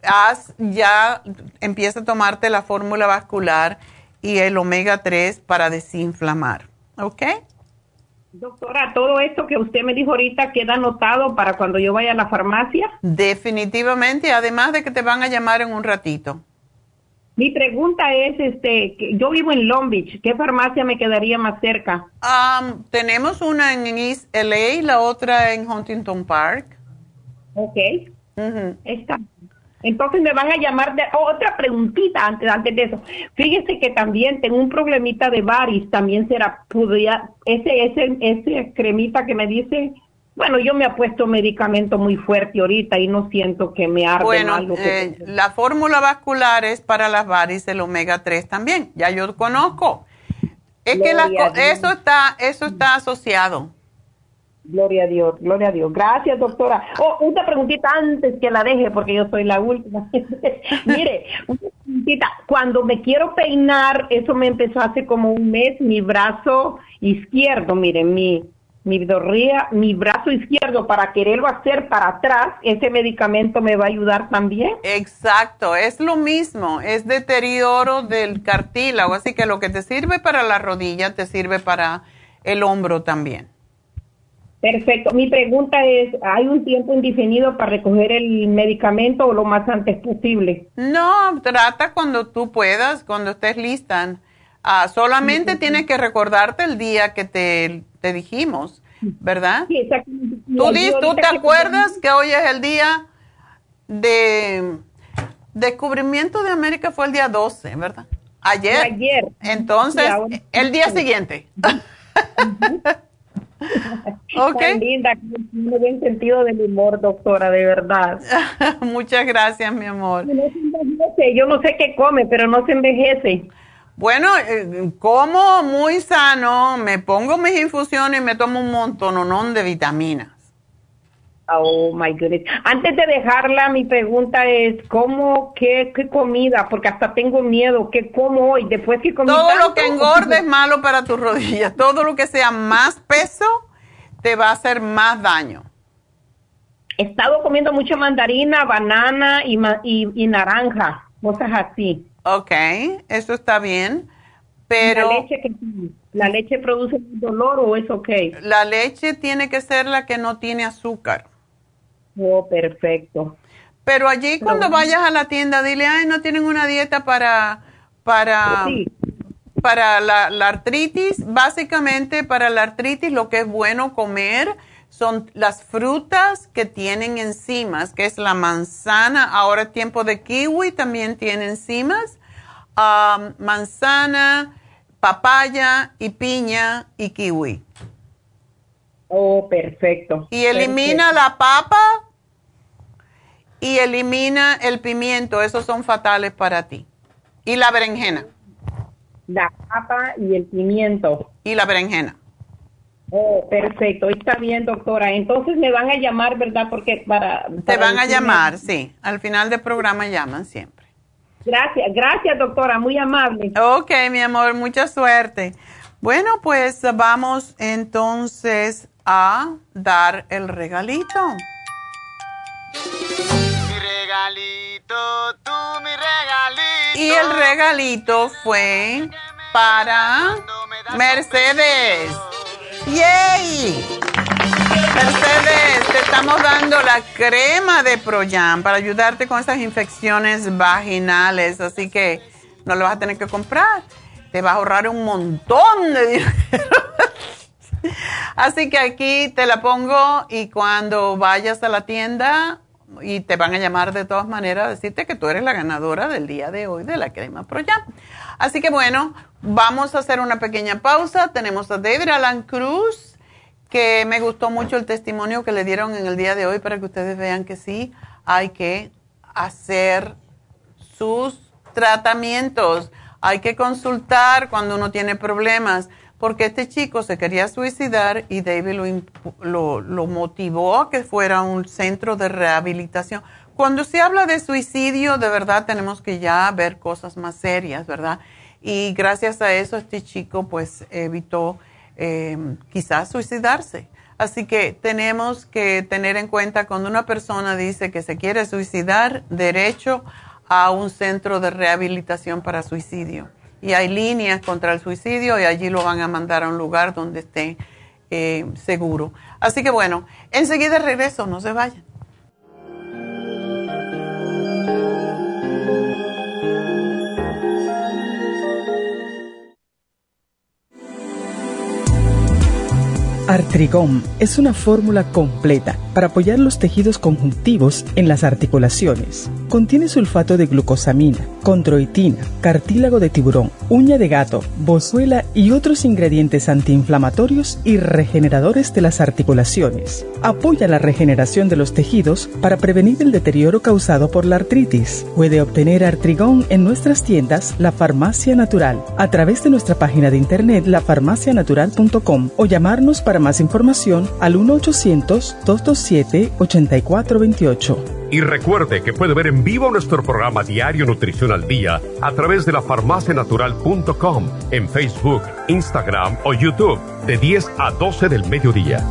Haz ya, empieza a tomarte la fórmula vascular y el omega 3 para desinflamar. ¿Ok? Doctora, todo esto que usted me dijo ahorita queda anotado para cuando yo vaya a la farmacia. Definitivamente, además de que te van a llamar en un ratito. Mi pregunta es, este, yo vivo en Long Beach, ¿qué farmacia me quedaría más cerca? tenemos una en East LA y la otra en Huntington Park. Ok. Está. Entonces me van a llamar de otra preguntita antes, antes de eso. Fíjese que también tengo un problemita de varis, también será podría ese ese ese cremita que me dice, bueno, yo me he puesto medicamento muy fuerte ahorita y no siento que me arde bueno, eh, la fórmula vascular es para las varis el omega 3 también, ya yo conozco. Es que eso está eso está asociado. Gloria a Dios, gloria a Dios. Gracias, doctora. Oh, una preguntita antes que la deje, porque yo soy la última. Mire, una preguntita. Cuando me quiero peinar, eso me empezó hace como un mes, mi brazo izquierdo, mire, mi, mi dorría, mi brazo izquierdo, para quererlo hacer para atrás, ese medicamento me va a ayudar también. Exacto, es lo mismo, es deterioro del cartílago, así que lo que te sirve para la rodilla, te sirve para el hombro también. Perfecto. Mi pregunta es, ¿hay un tiempo indefinido para recoger el medicamento o lo más antes posible? No, trata cuando tú puedas, cuando estés lista. Ah, solamente tienes que recordarte el día que te, te dijimos, ¿verdad? Sí, exactamente. ¿Tú, ¿tú te acuerdas que hoy es el día de descubrimiento de América? Fue el día 12, ¿verdad? Ayer. Ayer. Entonces, el día siguiente. ok. linda, tiene buen sentido del humor, doctora, de verdad. Muchas gracias, mi amor. No se envejece. Yo no sé qué come, pero no se envejece. Bueno, eh, como muy sano, me pongo mis infusiones y me tomo un montón de vitaminas. Oh my goodness. Antes de dejarla, mi pregunta es: ¿cómo, qué, qué comida? Porque hasta tengo miedo. ¿Qué como hoy? Después que comí Todo lo que engorde es malo para tus rodillas. Todo lo que sea más peso te va a hacer más daño. He estado comiendo mucha mandarina, banana y, y, y naranja, cosas así. Ok, eso está bien, pero... ¿La leche, que, ¿La leche produce dolor o es ok? La leche tiene que ser la que no tiene azúcar. Oh, perfecto. Pero allí cuando vayas a la tienda, dile, ay, no tienen una dieta para, para, para la, la artritis. Básicamente para la artritis lo que es bueno comer son las frutas que tienen enzimas, que es la manzana, ahora es tiempo de kiwi, también tiene enzimas, manzana, papaya y piña y kiwi. Oh, perfecto. Y elimina la papa y elimina el pimiento, esos son fatales para ti. Y la berenjena. La papa y el pimiento. Y la berenjena. Oh, perfecto, está bien, doctora. Entonces me van a llamar, ¿verdad? Porque para... Te van a llamar, sí. Al final del programa llaman siempre. Gracias, gracias, doctora, muy amable. Ok, mi amor, mucha suerte. Bueno, pues vamos entonces a dar el regalito. Regalito, tú mi regalito. Y el regalito fue para Mercedes. ¡Yay! Mercedes, te estamos dando la crema de Proyam para ayudarte con esas infecciones vaginales, así que no lo vas a tener que comprar. Te vas a ahorrar un montón de dinero. así que aquí te la pongo y cuando vayas a la tienda y te van a llamar de todas maneras a decirte que tú eres la ganadora del día de hoy de la crema Proyam. Así que bueno, vamos a hacer una pequeña pausa. Tenemos a David Alan Cruz, que me gustó mucho el testimonio que le dieron en el día de hoy para que ustedes vean que sí hay que hacer sus tratamientos. Hay que consultar cuando uno tiene problemas, porque este chico se quería suicidar y David lo, lo motivó a que fuera un centro de rehabilitación cuando se habla de suicidio, de verdad tenemos que ya ver cosas más serias, ¿verdad? Y gracias a eso este chico pues evitó em, quizás suicidarse. Así que tenemos que tener en cuenta cuando una persona dice que se quiere suicidar, derecho a un centro de rehabilitación para suicidio. Y hay líneas contra el suicidio y allí lo van a mandar a un lugar donde esté eh, seguro. Así que bueno, enseguida regreso, no se vayan. Artrigón es una fórmula completa para apoyar los tejidos conjuntivos en las articulaciones. Contiene sulfato de glucosamina, condroitina, cartílago de tiburón, uña de gato, bozuela y otros ingredientes antiinflamatorios y regeneradores de las articulaciones. Apoya la regeneración de los tejidos para prevenir el deterioro causado por la artritis. Puede obtener Artrigón en nuestras tiendas La Farmacia Natural a través de nuestra página de internet lafarmacianatural.com o llamarnos para más información al 1-800-227-8428. Y recuerde que puede ver en vivo nuestro programa Diario Nutrición al Día a través de la farmacianatural.com en Facebook, Instagram o YouTube de 10 a 12 del mediodía.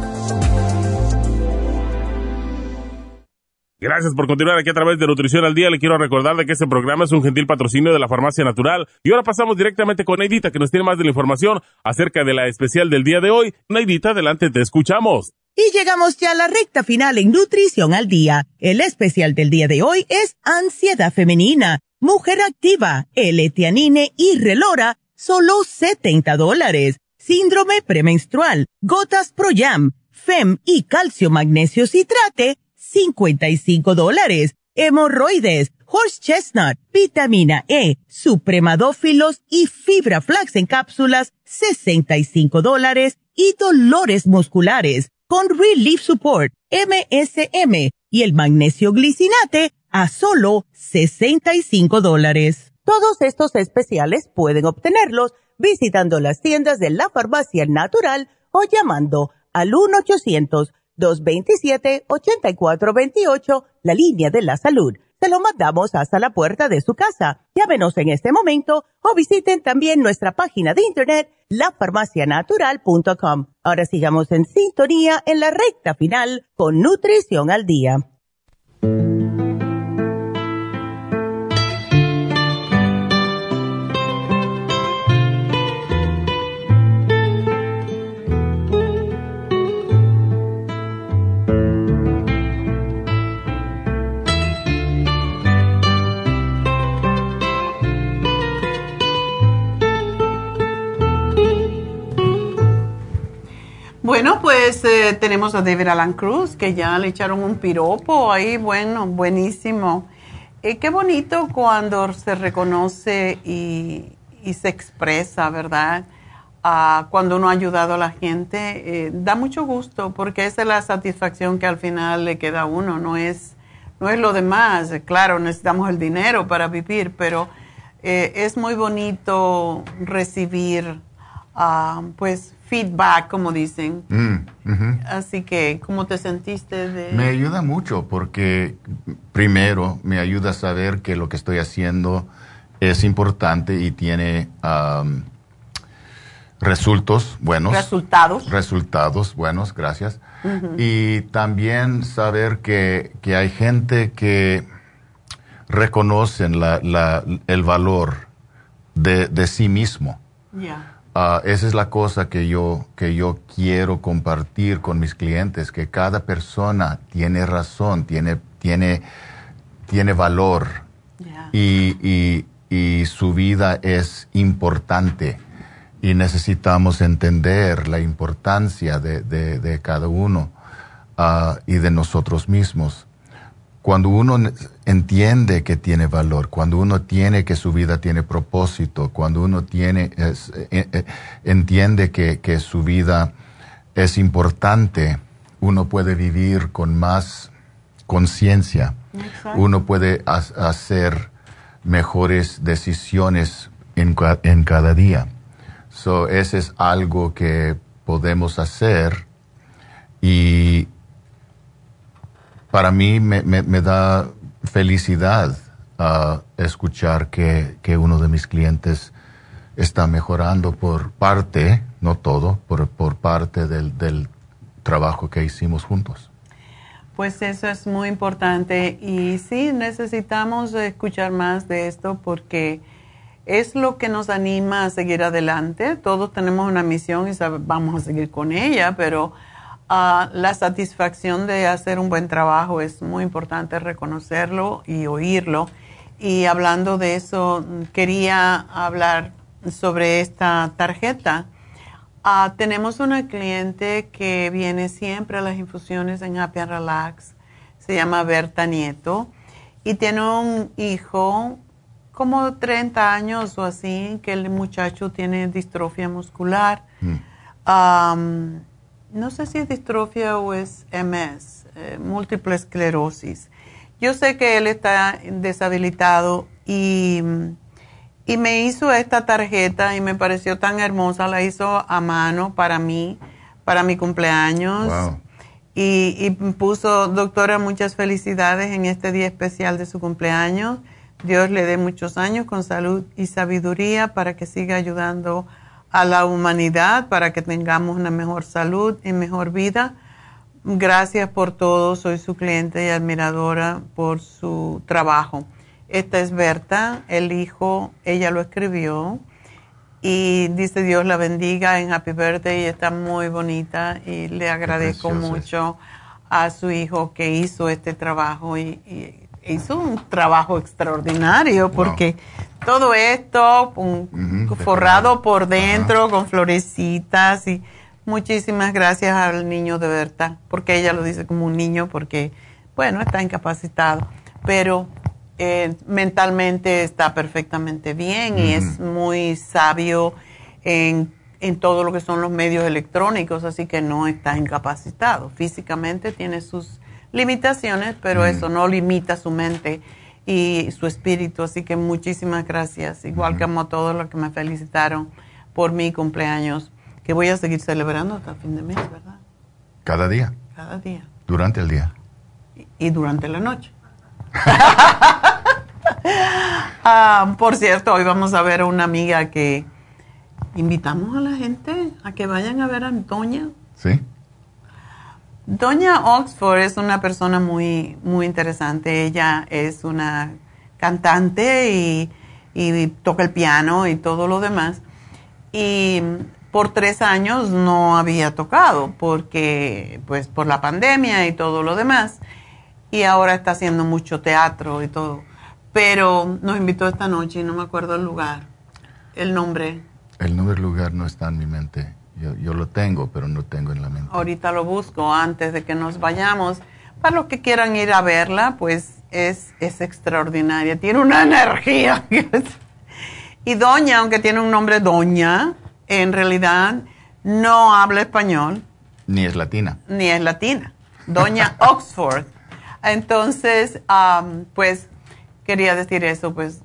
Gracias por continuar aquí a través de Nutrición al Día. Le quiero recordar de que este programa es un gentil patrocinio de la Farmacia Natural. Y ahora pasamos directamente con Neidita, que nos tiene más de la información acerca de la especial del día de hoy. Neidita, adelante, te escuchamos. Y llegamos ya a la recta final en Nutrición al Día. El especial del día de hoy es Ansiedad Femenina, Mujer Activa, L-Etianine y Relora solo 70 dólares. Síndrome premenstrual, gotas Proyam, FEM y calcio magnesio citrate, 55 dólares. Hemorroides, horse chestnut, vitamina E, supremadófilos y fibra flax en cápsulas, 65 dólares. Y dolores musculares, con Relief Support, MSM y el magnesio glicinate, a solo 65 dólares. Todos estos especiales pueden obtenerlos visitando las tiendas de la farmacia natural o llamando al 1-800-227-8428, la línea de la salud. Se lo mandamos hasta la puerta de su casa. Llámenos en este momento o visiten también nuestra página de internet, lafarmacianatural.com. Ahora sigamos en sintonía en la recta final con Nutrición al Día. Bueno, pues eh, tenemos a David Alan Cruz, que ya le echaron un piropo ahí, bueno, buenísimo. Eh, qué bonito cuando se reconoce y, se expresa, ¿verdad? Ah, cuando uno ha ayudado a la gente, eh, da mucho gusto porque esa es la satisfacción que al final le queda a uno, no es, no es lo demás. Claro, necesitamos el dinero para vivir, pero es muy bonito recibir, ah, pues, feedback, como dicen. Mm, Así que, ¿cómo te sentiste? De... Me ayuda mucho porque primero me ayuda a saber que lo que estoy haciendo es importante y tiene resultados buenos. Resultados. Resultados buenos, gracias. Y también saber que, que, hay gente que reconocen la, la, el valor de, de sí mismo. Ah, esa es la cosa que yo, que yo quiero compartir con mis clientes, que cada persona tiene razón, tiene, tiene, tiene valor. Y, y, su vida es importante. Y necesitamos entender la importancia de, de, cada uno ah, y de nosotros mismos. Cuando uno entiende que tiene valor, cuando uno tiene que su vida tiene propósito, cuando uno tiene, eh, eh, entiende que, su vida es importante, uno puede vivir con más conciencia, uno puede hacer mejores decisiones en, en cada día. So, ese es algo que podemos hacer y para mí me, da felicidad uh, escuchar que, uno de mis clientes está mejorando por parte, no todo, por, por parte del, del trabajo que hicimos juntos. Pues eso es muy importante y sí, necesitamos escuchar más de esto porque es lo que nos anima a seguir adelante. Todos tenemos una misión y vamos a seguir con ella, pero la satisfacción de hacer un buen trabajo es muy importante reconocerlo y oírlo. Y hablando de eso, quería hablar sobre esta tarjeta. Ah, tenemos una cliente que viene siempre a las infusiones en Happy and Relax. Se llama Berta Nieto y tiene un hijo como 30 años o así, que el muchacho tiene distrofia muscular. Mm no sé si es distrofia o es MS, eh, múltiple esclerosis. Yo sé que él está deshabilitado y, y, me hizo esta tarjeta y me pareció tan hermosa, la hizo a mano para mí, para mi cumpleaños. Y, y puso, doctora, muchas felicidades en este día especial de su cumpleaños. Dios le dé muchos años con salud y sabiduría para que siga ayudando a la humanidad para que tengamos una mejor salud y mejor vida. Gracias por todo, soy su cliente y admiradora por su trabajo. Esta es Berta, el hijo, ella lo escribió y dice Dios la bendiga en Happy Birthday y está muy bonita y le agradezco mucho a su hijo que hizo este trabajo y, hizo un trabajo extraordinario porque todo esto forrado por dentro con florecitas y muchísimas gracias al niño de Berta, porque ella lo dice como un niño porque, bueno, está incapacitado, pero eh, mentalmente está perfectamente bien y es muy sabio en, en todo lo que son los medios electrónicos, así que no está incapacitado. Físicamente tiene sus limitaciones, pero eso no limita su mente y su espíritu. Así que muchísimas gracias, igual que amo a todos los que me felicitaron por mi cumpleaños, que voy a seguir celebrando hasta el fin de mes, ¿verdad? Cada día. Cada día. Durante el día. Y, durante la noche. Ah, por cierto, hoy vamos a ver a una amiga que invitamos a la gente a que vayan a ver a Doña. Sí. Doña Oxford es una persona muy, muy interesante. Ella es una cantante y, toca el piano y todo lo demás. Y por tres años no había tocado porque, pues, por la pandemia y todo lo demás. Y ahora está haciendo mucho teatro y todo. Pero nos invitó esta noche y no me acuerdo el lugar, el nombre. El nombre del lugar no está en mi mente. Yo, lo tengo, pero no tengo en la mente. Ahorita lo busco antes de que nos vayamos. Para los que quieran ir a verla, pues es, es extraordinaria. Tiene una energía. y Doña, aunque tiene un nombre Doña, en realidad no habla español. Ni es latina. Ni es latina. Doña Oxford. Entonces, pues quería decir eso, pues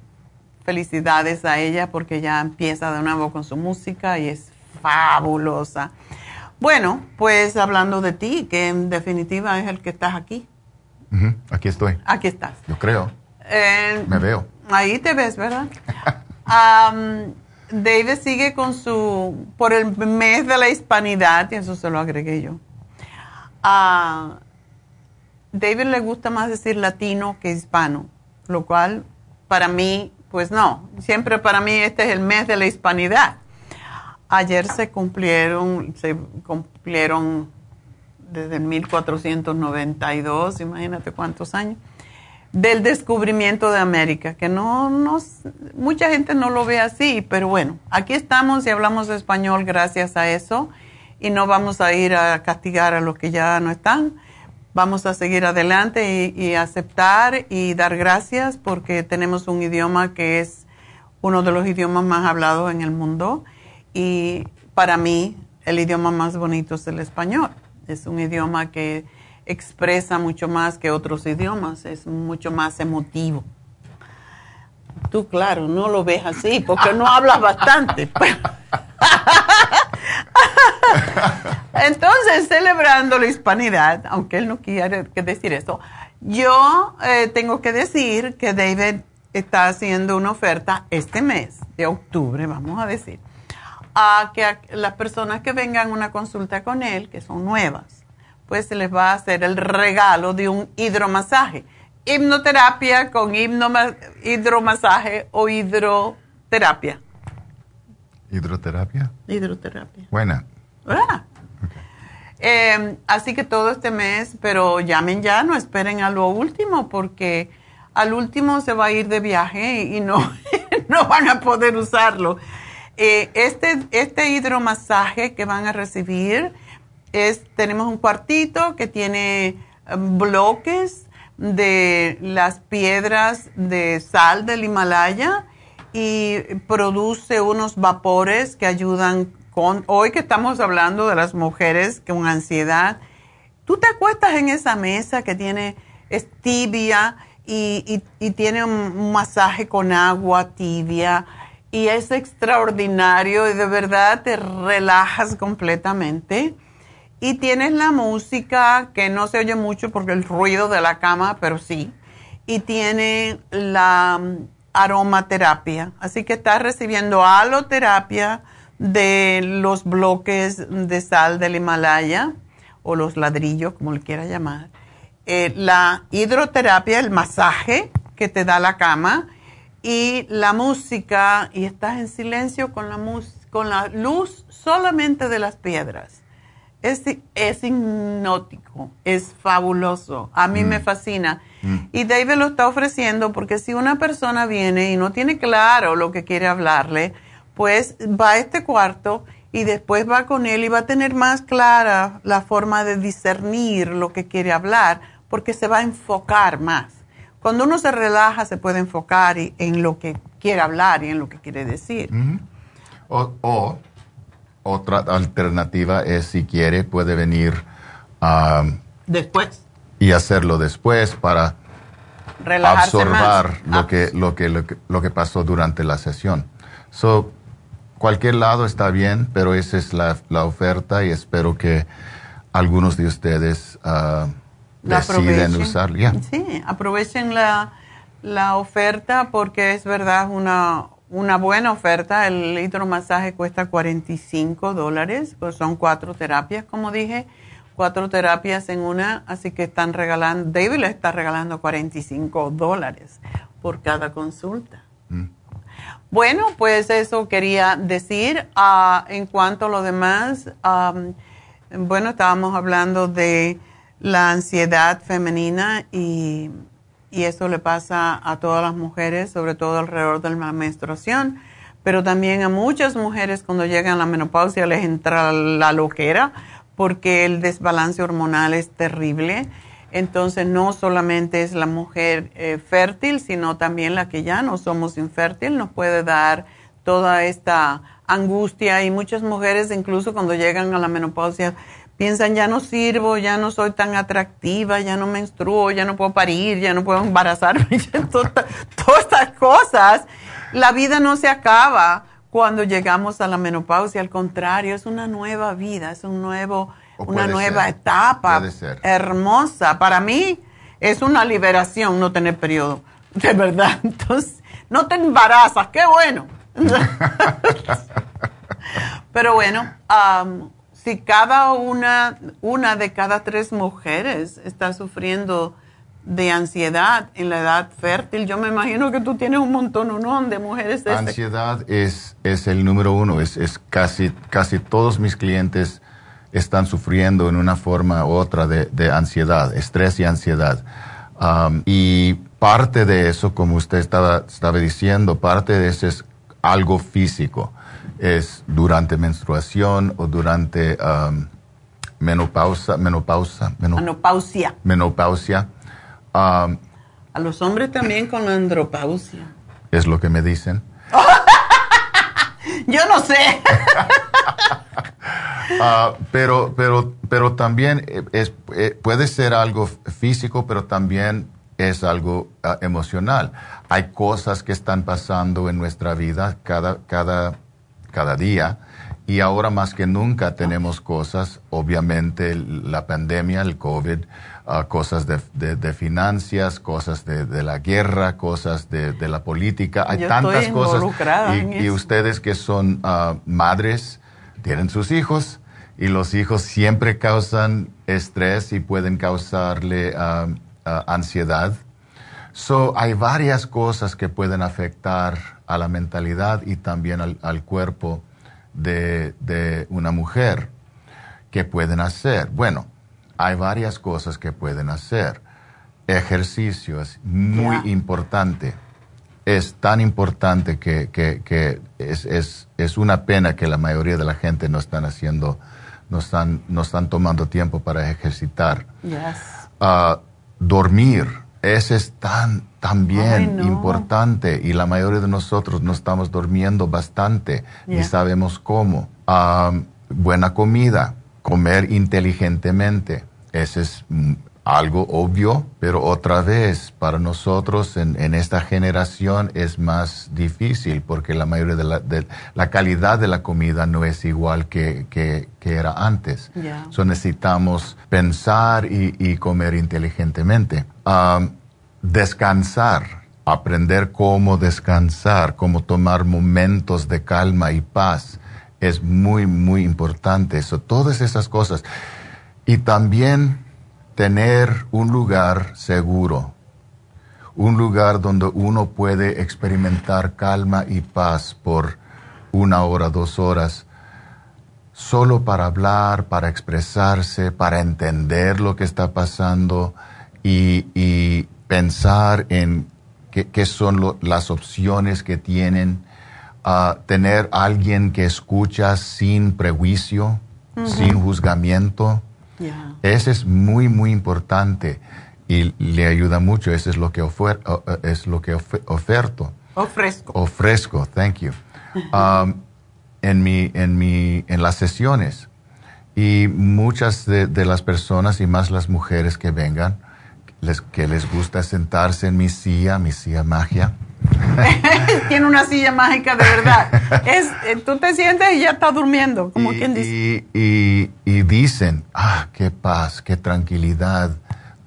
felicidades a ella porque ya empieza de nuevo con su música y es fabulosa. Bueno, pues hablando de ti, que en definitiva es el que estás aquí. Aquí estoy. Aquí estás. Yo creo. Eh, Me veo. Ahí te ves, ¿verdad? David sigue con su, por el mes de la hispanidad, y eso se lo agregué yo. A David le gusta más decir latino que hispano, lo cual para mí, pues no, siempre para mí este es el mes de la hispanidad. Ayer se cumplieron, se cumplieron desde 1492, imagínate cuántos años, del descubrimiento de América, que no, no, mucha gente no lo ve así, pero bueno, aquí estamos y hablamos español gracias a eso y no vamos a ir a castigar a los que ya no están. Vamos a seguir adelante y, y aceptar y dar gracias porque tenemos un idioma que es uno de los idiomas más hablados en el mundo y para mí el idioma más bonito es el español. Es un idioma que expresa mucho más que otros idiomas, es mucho más emotivo. Tú, claro, no lo ves así porque no hablas bastante. Entonces, celebrando la hispanidad, aunque él no quiere decir eso, yo eh, tengo que decir que David está haciendo una oferta este mes de octubre, vamos a decir a que las personas que vengan a una consulta con él, que son nuevas, pues se les va a hacer el regalo de un hidromasaje. Hipnoterapia con hidromasaje o hidroterapia. ¿Hidroterapia? Hidroterapia. Buena. Ah. Em, así que todo este mes, pero llamen ya, no esperen a lo último, porque al último se va a ir de viaje y no, no van a poder usarlo. Eh, este, este hidromasaje que van a recibir es, tenemos un cuartito que tiene um, bloques de las piedras de sal del Himalaya y produce unos vapores que ayudan con, hoy que estamos hablando de las mujeres con ansiedad, tú te acuestas en esa mesa que tiene, es tibia y, y tiene un masaje con agua tibia y es extraordinario y de verdad te relajas completamente. Y tienes la música que no se oye mucho porque el ruido de la cama, pero sí. Y tiene la mm, aromaterapia. Así que estás recibiendo aloterapia de los bloques de sal del Himalaya o los ladrillos, como le quiera llamar. Eh, la hidroterapia, el masaje que te da la cama y la música y estás en silencio con la, con la luz solamente de las piedras. Es, es hipnótico, es fabuloso. A mí me mm. fascina. Mm. Y David lo está ofreciendo porque si una persona viene y no tiene claro lo que quiere hablarle, pues va a este cuarto y después va con él y va a tener más clara la forma de discernir lo que quiere hablar porque se va a enfocar más. Cuando uno se relaja se puede enfocar en lo que quiere hablar y en lo que quiere decir. o, otra alternativa es si quiere puede venir a después y hacerlo después para absorber lo, ah. que, lo, que, lo, que, pasó durante la sesión. So, cualquier lado está bien, pero esa es la, la oferta y espero que algunos de ustedes uh, deciden usarlo. Sí, aprovechen la, la oferta porque es verdad una, una buena oferta. El hidromasaje cuesta 45 dólares, pues son cuatro terapias, como dije cuatro terapias en una, así que están regalando, David le está regalando 45 dólares por cada consulta. Mm. Bueno, pues eso quería decir. Ah, en cuanto a lo demás, bueno, estábamos hablando de la ansiedad femenina y, y eso le pasa a todas las mujeres, sobre todo alrededor de la menstruación, pero también a muchas mujeres cuando llegan a la menopausia les entra la loquera porque el desbalance hormonal es terrible. Entonces no solamente es la mujer eh, fértil, sino también la que ya no somos infértil, nos puede dar toda esta angustia y muchas mujeres incluso cuando llegan a la menopausia piensan ya no sirvo, ya no soy tan atractiva, ya no menstruo, ya no puedo parir, ya no puedo embarazarme, todas estas cosas. La vida no se acaba cuando llegamos a la menopausia, al contrario, es una nueva vida, es un nuevo, una nueva etapa hermosa. Para mí es una liberación no tener periodo, de verdad. Entonces, no te embarazas, qué bueno. Pero bueno, si cada una, una de cada tres mujeres está sufriendo de ansiedad en la edad fértil. Yo me imagino que tú tienes un montón ¿no? de mujeres. De este ansiedad es, es el número uno. Es, es, casi, casi todos mis clientes están sufriendo en una forma u otra de, de ansiedad, estrés y ansiedad. Um, y parte de eso, como usted estaba, estaba diciendo, parte de eso es algo físico. Es durante menstruación o durante um, menopausa, menopausa, menopausia. Menopausia a los hombres también con andropausia. Es lo que me dicen. Yo no sé. Ah, pero, pero, pero también es, eh, puede ser algo físico, pero también es algo ah, emocional. Hay cosas que están pasando en nuestra vida cada, cada, cada día y ahora más que nunca tenemos cosas, obviamente la pandemia, el COVID, uh, cosas de, de, finanzas, cosas de, de, la guerra, cosas de, la política. Hay tantas cosas. Y, y, ustedes que son uh, madres, tienen sus hijos y los hijos siempre causan estrés y pueden causarle uh, ansiedad. So, hay varias cosas que pueden afectar a la mentalidad y también al, al cuerpo de, una mujer que pueden hacer. Bueno, hay varias cosas que pueden hacer. Ejercicio es muy importante. Es tan importante que, es, una pena que la mayoría de la gente no están haciendo, no están, no están tomando tiempo para ejercitar. Ah, dormir ese es tan, también importante y la mayoría de nosotros no estamos durmiendo bastante y sabemos cómo. buena comida, comer inteligentemente, ese es algo obvio, pero otra vez para nosotros en, esta generación es más difícil porque la mayoría de la, de, la calidad de la comida no es igual que, que, era antes. So necesitamos pensar y, comer inteligentemente. Um, descansar, aprender cómo descansar, cómo tomar momentos de calma y paz es muy, muy importante. Eso, todas esas cosas. Y también tener un lugar seguro, un lugar donde uno puede experimentar calma y paz por una hora, dos horas, solo para hablar, para expresarse, para entender lo que está pasando y, pensar en qué, son las opciones que tienen, uh, tener alguien que escucha sin prejuicio, sin juzgamiento. Ese es muy, muy importante y le ayuda mucho. Eso es lo que, ofer es lo que oferto. Ofrezco. Ofrezco, thank you. Um, en, mi, en, mi, en las sesiones. Y muchas de, de, las personas y más las mujeres que vengan, les, que les gusta sentarse en mi silla, mi silla magia. Tiene una silla mágica de verdad. Es, eh, tú te sientes y ya estás durmiendo, como y, quien dice. Y, y, dicen, ah, qué paz, qué tranquilidad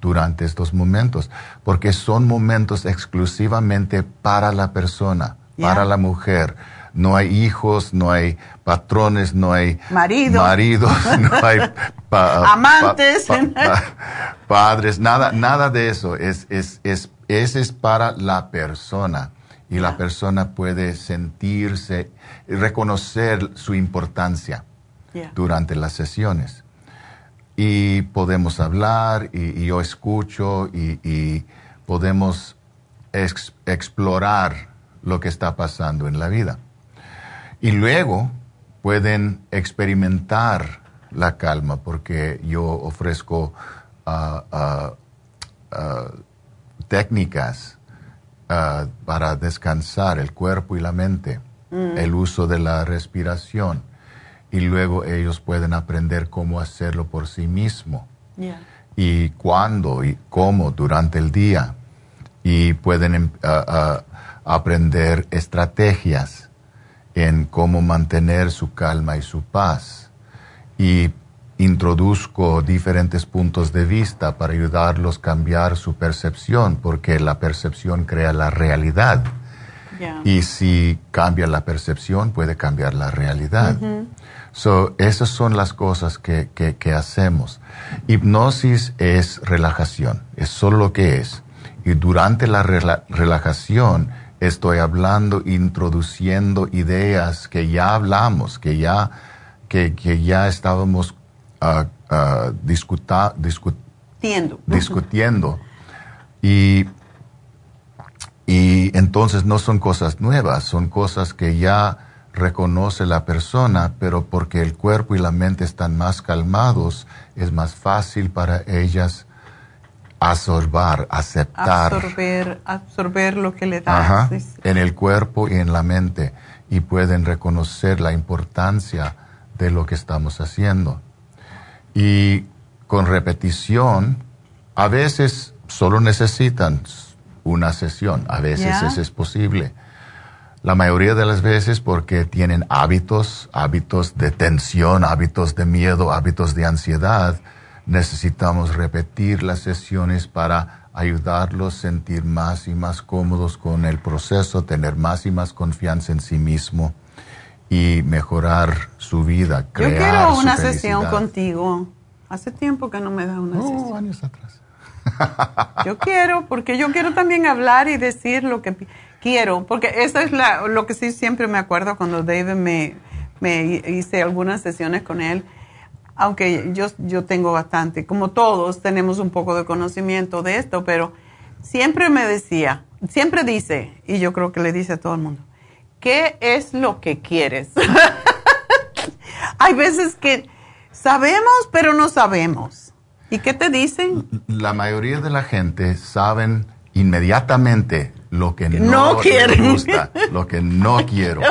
durante estos momentos, porque son momentos exclusivamente para la persona, para la mujer. No hay hijos, no hay patrones, no hay maridos, maridos no hay amantes, padres, nada, nada de eso. Es, es, es, ese es para la persona. Y la persona puede sentirse, reconocer su importancia durante las sesiones. Y podemos hablar y, yo escucho y, podemos explorar lo que está pasando en la vida. Y luego pueden experimentar la calma porque yo ofrezco ah, ah, ah, técnicas para descansar el cuerpo y la mente, mm. el uso de la respiración y luego ellos pueden aprender cómo hacerlo por sí mismo. Y cuándo y cómo durante el día. Y pueden em, aprender estrategias en cómo mantener su calma y su paz. Y introduzco diferentes puntos de vista para ayudarlos a cambiar su percepción, porque la percepción crea la realidad. Y si cambia la percepción, puede cambiar la realidad. So, esas son las cosas que, que, hacemos. Hipnosis es relajación, es solo lo que es. Y durante la relajación estoy hablando, introduciendo ideas que ya hablamos, que ya, que, que ya estábamos uh, uh, discutiendo. discutiendo. Y, y entonces no son cosas nuevas, son cosas que ya reconoce la persona, pero porque el cuerpo y la mente están más calmados, es más fácil para ellas absorber, aceptar. Absorber, absorber lo que le das. en el cuerpo y en la mente. Y pueden reconocer la importancia de lo que estamos haciendo. Y con repetición, a veces solo necesitan una sesión, a veces eso es posible. La mayoría de las veces porque tienen hábitos, hábitos de tensión, hábitos de miedo, hábitos de ansiedad. Necesitamos repetir las sesiones para ayudarlos a sentir más y más cómodos con el proceso, tener más y más confianza en sí mismo y mejorar su vida. Crear Yo quiero una sesión contigo. Hace tiempo que no me da una sesión. años atrás. yo quiero, porque yo quiero también hablar y decir lo que quiero, porque eso es lo que sí siempre me acuerdo cuando David me, me hice algunas sesiones con él, aunque yo, yo tengo bastante, como todos tenemos un poco de conocimiento de esto, pero siempre me decía, siempre dice, y yo creo que le dice a todo el mundo, ¿qué es lo que quieres? Hay veces que sabemos, pero no sabemos. ¿Y qué te dicen? La mayoría de la gente saben inmediatamente lo que no, no me gusta, lo que no quiero.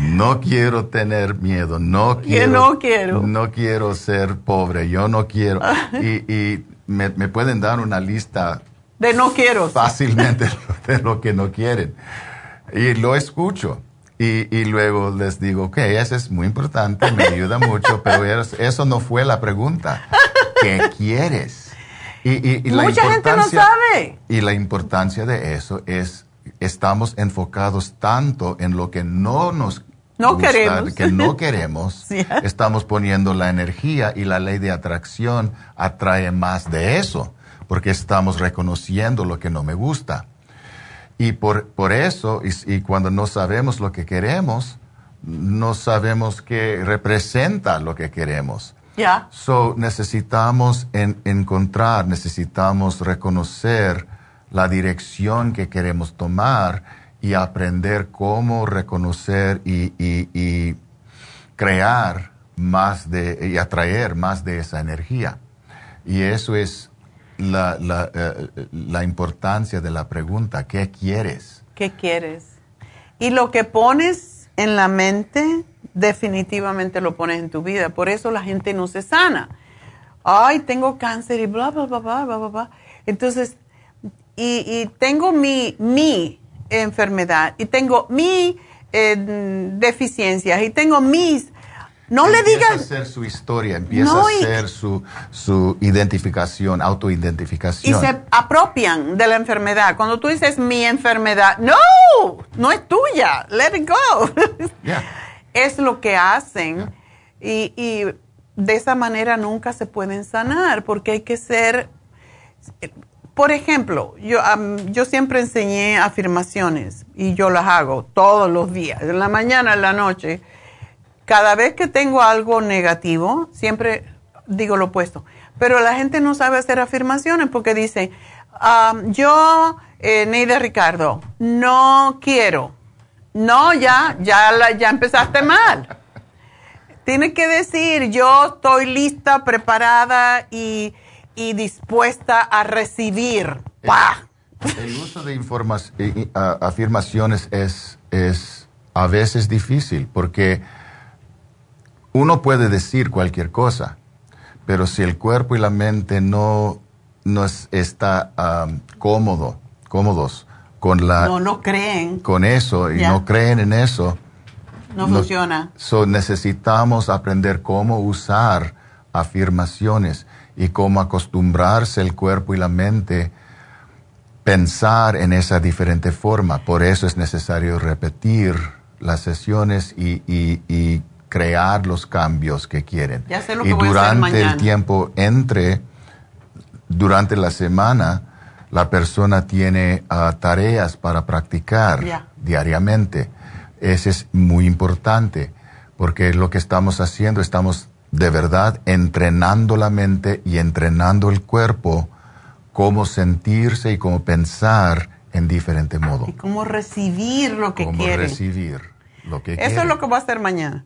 No quiero tener miedo, no quiero, no quiero, no quiero ser pobre, yo no quiero. Y, y me, me, pueden dar una lista de no quiero fácilmente de lo que no quieren. Y lo escucho. Y, y luego les digo, ok, eso es muy importante, me ayuda mucho, pero eso no fue la pregunta. ¿Qué quieres? Y, Mucha gente no sabe. Y la importancia de eso es, estamos enfocados tanto en lo que no nos no queremos. que no queremos, estamos poniendo la energía y la ley de atracción atrae más de eso, porque estamos reconociendo lo que no me gusta. Y por, por eso, y, y cuando no sabemos lo que queremos, no sabemos qué representa lo que queremos. Ya. So, necesitamos encontrar, necesitamos reconocer la dirección que queremos tomar y aprender cómo reconocer y, crear más de, y atraer más de esa energía. Y eso es la, la, eh, la importancia de la pregunta, ¿qué quieres? ¿Qué quieres? Y lo que pones en la mente, definitivamente lo pones en tu vida. Por eso la gente no se sana. Ay, tengo cáncer y bla, bla, bla, bla, bla, bla. Entonces, y, y tengo mi, mi enfermedad y tengo mi eh, deficiencias y tengo mis... No le digas... Empieza a ser su historia, empieza a ser su, su identificación, autoidentificación. Y se apropian de la enfermedad. Cuando tú dices mi enfermedad, no, no es tuya, let it go. Es lo que hacen y, y de esa manera nunca se pueden sanar porque hay que ser por ejemplo, yo, yo siempre enseñé afirmaciones y yo las hago todos los días, en la mañana, en la noche. Cada vez que tengo algo negativo, siempre digo lo opuesto. Pero la gente no sabe hacer afirmaciones porque dice, yo, eh, Neida Ricardo, no quiero. No, ya, ya, ya empezaste mal. Tienes que decir, yo estoy lista, preparada y y dispuesta a recibir. El, uso de afirmaciones es, es a veces difícil porque uno puede decir cualquier cosa, pero si el cuerpo y la mente no, no está cómodo, cómodos con la... No, no creen. Con eso y no creen en eso. No, funciona. necesitamos aprender cómo usar afirmaciones y cómo acostumbrarse el cuerpo y la mente pensar en esa diferente forma. Por eso es necesario repetir las sesiones y, crear los cambios que quieren. y durante el tiempo entre, durante la semana, la persona tiene ah, tareas para practicar diariamente. Eso es muy importante, porque lo que estamos haciendo, estamos de verdad entrenando la mente y entrenando el cuerpo cómo sentirse y cómo pensar en diferente modo. Y cómo recibir lo que cómo recibir lo que Eso es lo que voy a hacer mañana.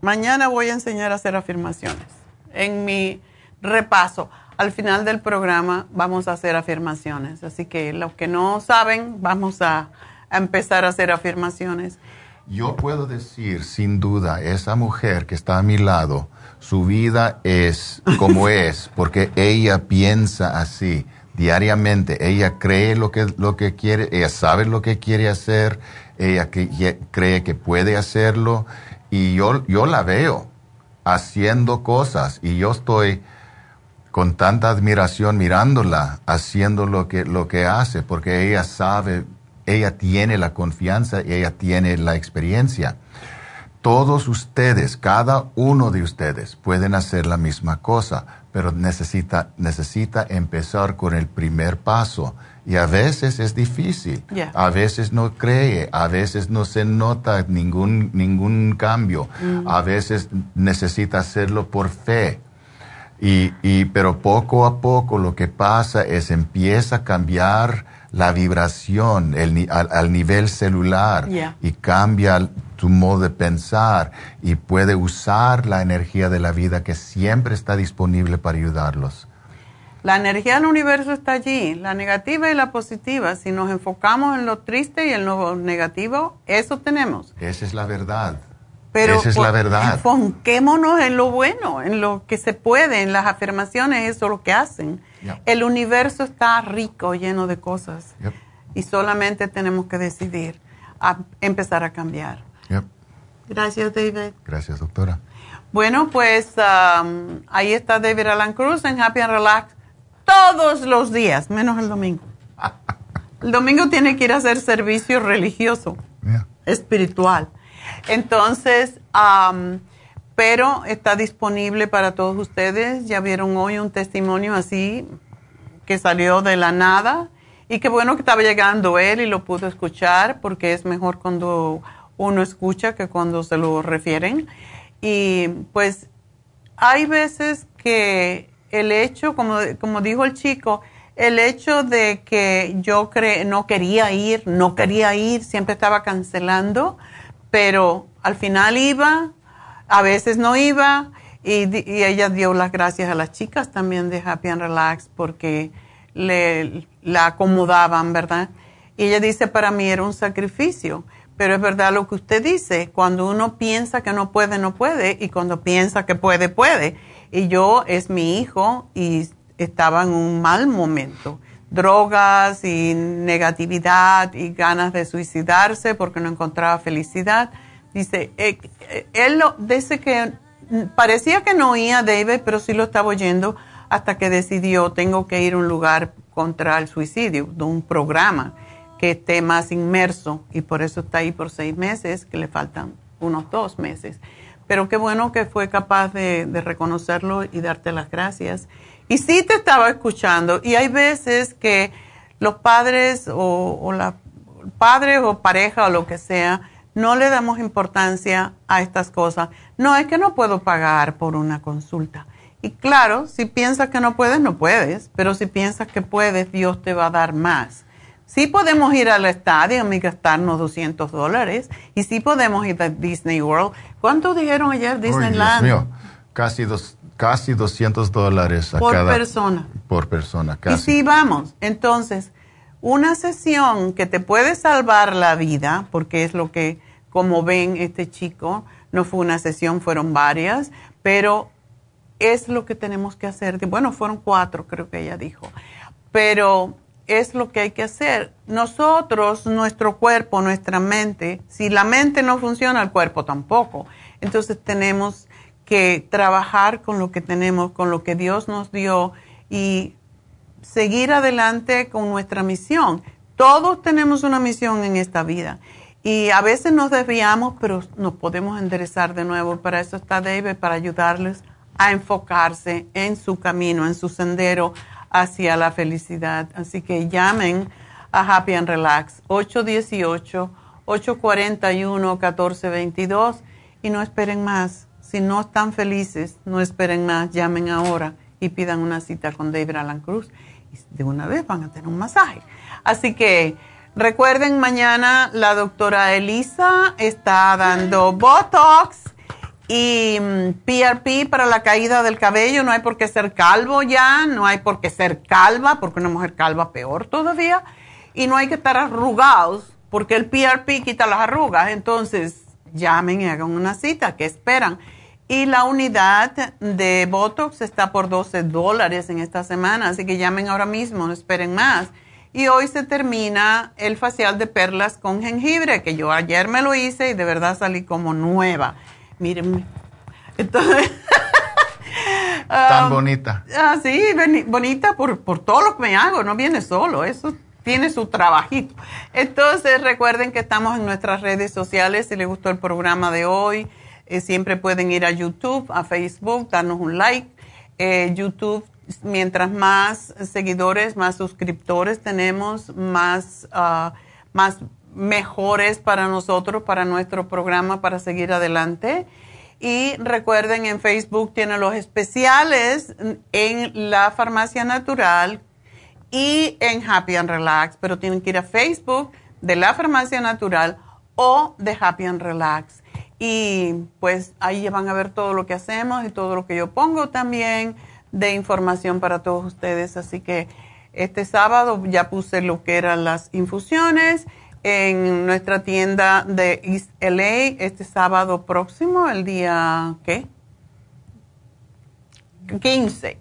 Mañana voy a enseñar a hacer afirmaciones. En mi repaso, al final del programa vamos a hacer afirmaciones. Así que los que no saben, vamos a, a empezar a hacer afirmaciones. Yo puedo decir sin duda, esa mujer que está a mi lado, su vida es como es, porque ella piensa así diariamente, ella cree lo que, lo que quiere, ella sabe lo que quiere hacer, ella cree que puede hacerlo, y yo, yo la veo haciendo cosas, y yo estoy con tanta admiración mirándola, haciendo lo que, lo que hace, porque ella sabe, ella tiene la confianza y ella tiene la experiencia todos ustedes, cada uno de ustedes pueden hacer la misma cosa, pero necesita, necesita empezar con el primer paso. Y a veces es difícil, a veces no cree, a veces no se nota ningún, ningún cambio, mm. a veces necesita hacerlo por fe. Y, y, pero poco a poco lo que pasa es empieza a cambiar la vibración el, al, nivel celular y cambia tu modo de pensar y puede usar la energía de la vida que siempre está disponible para ayudarlos. La energía del universo está allí, la negativa y la positiva. Si nos enfocamos en lo triste y en lo negativo, eso tenemos. Esa es la verdad. Pero Esa es la verdad. Enfoquémonos en lo bueno, en lo que se puede, en las afirmaciones, eso es lo que hacen. El universo está rico, lleno de cosas. Y solamente tenemos que decidir a empezar a cambiar. Gracias, David. Gracias, doctora. Bueno, pues um, ahí está David Alan Cruz en Happy and Relax todos los días, menos el domingo. el domingo tiene que ir a hacer servicio religioso, espiritual. Entonces, um, pero está disponible para todos ustedes. Ya vieron hoy un testimonio así que salió de la nada y qué bueno que estaba llegando él y lo pudo escuchar porque es mejor cuando uno escucha que cuando se lo refieren. Y pues hay veces que el hecho, como, como dijo el chico, el hecho de que yo no quería ir, no quería ir, siempre estaba cancelando, pero al final iba, a veces no iba, y, ella dio las gracias a las chicas también de Happy and Relax porque le, la acomodaban, ¿verdad? Y ella dice, para mí era un sacrificio, pero es verdad lo que usted dice, cuando uno piensa que no puede, no puede, y cuando piensa que puede, puede. Y yo es mi hijo y estaba en un mal momento. Drogas y negatividad y ganas de suicidarse porque no encontraba felicidad. Dice, eh, eh, él lo, dice que parecía que no oía a David, pero sí lo estaba oyendo hasta que decidió, tengo que ir a un lugar contra el suicidio, de un programa que esté más inmerso y por eso está ahí por seis meses, que le faltan unos dos meses. Pero qué bueno que fue capaz de, reconocerlo y darte las gracias. Y sí te estaba escuchando. Y hay veces que los padres o, la o pareja o lo que sea, no le damos importancia a estas cosas. No es que no puedo pagar por una consulta. Y claro, si piensas que no puedes, no puedes, pero si piensas que puedes, Dios te va a dar más. Sí podemos ir al estadio y gastarnos 200 dólares, y sí podemos ir a Disney World. ¿Cuánto dijeron ayer Disneyland? Dios mío, casi dos, casi 200 dólares a por persona. Por persona, casi. Y sí, vamos. Entonces, una sesión que te puede salvar la vida, porque es lo que, como ven, este chico, no fue una sesión, fueron varias, pero es lo que tenemos que hacer. Bueno, fueron cuatro, creo que ella dijo. Pero es lo que hay que hacer. Nosotros, nuestro cuerpo, nuestra mente, si la mente no funciona, el cuerpo tampoco. Entonces tenemos que trabajar con lo que tenemos, con lo que Dios nos dio y seguir adelante con nuestra misión. Todos tenemos una misión en esta vida y a veces nos desviamos, pero nos podemos enderezar de nuevo. Para eso está David, para ayudarles a enfocarse en su camino, en su sendero hacia la felicidad. Así que llamen a Happy and Relax 818-841-1422 y no esperen más. Si no están felices, no esperen más, llamen ahora y pidan una cita con David Alan Cruz y de una vez van a tener un masaje. Así que recuerden, mañana la doctora Elisa está dando Botox y PRP mm, para la caída del cabello. No hay por qué ser calvo ya, no hay por qué ser calva, porque una mujer calva peor todavía. Y no hay que estar arrugados, porque el PRP quita las arrugas. Entonces, llamen y hagan una cita, que esperan? Y la unidad de Botox está por 12 dólares en esta semana, así que llamen ahora mismo, no esperen más. Y hoy se termina el facial de perlas con jengibre, que yo ayer me lo hice y de verdad salí como nueva. Mírenme. Entonces... Tan um, bonita. Ah, sí, bonita por, por todo lo que me hago, no viene solo, eso tiene su trabajito. Entonces recuerden que estamos en nuestras redes sociales, si les gustó el programa de hoy eh, siempre pueden ir a YouTube, a Facebook, darnos un like. Eh, YouTube, mientras más seguidores, más suscriptores tenemos, más, uh, más mejores para nosotros, para nuestro programa, para seguir adelante. Y recuerden, en Facebook tienen los especiales en la farmacia natural y en Happy and Relax, pero tienen que ir a Facebook de la farmacia natural o de Happy and Relax. Y pues ahí van a ver todo lo que hacemos y todo lo que yo pongo también de información para todos ustedes. Así que este sábado ya puse lo que eran las infusiones en nuestra tienda de East LA este sábado próximo, el día, ¿qué? 15.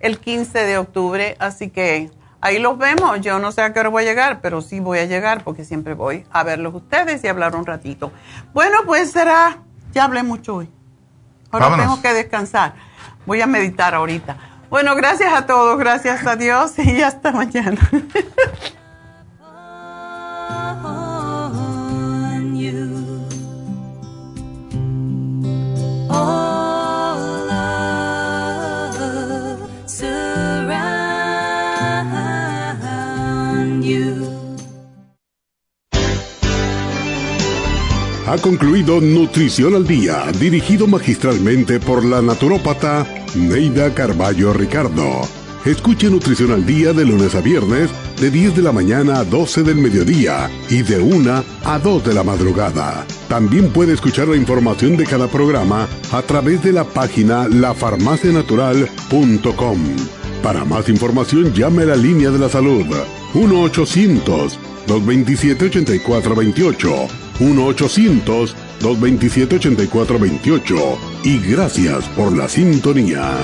El 15 de octubre. Así que ahí los vemos. Yo no sé a qué hora voy a llegar, pero sí voy a llegar porque siempre voy a verlos ustedes y hablar un ratito. Bueno, pues será, ya hablé mucho hoy. Ahora tengo que descansar. Voy a meditar ahorita. Bueno, gracias a todos, gracias a Dios y hasta mañana. ha concluido Nutrición al Día, dirigido magistralmente por la naturópata Neida Carballo Ricardo. Escuche Nutrición al Día de lunes a viernes de 10 de la mañana a 12 del mediodía y de 1 a 2 de la madrugada. También puede escuchar la información de cada programa a través de la página lafarmacianatural.com. Para más información llame a la línea de la salud 1-800-227-8428. 1-800-227-8428. Y gracias por la sintonía.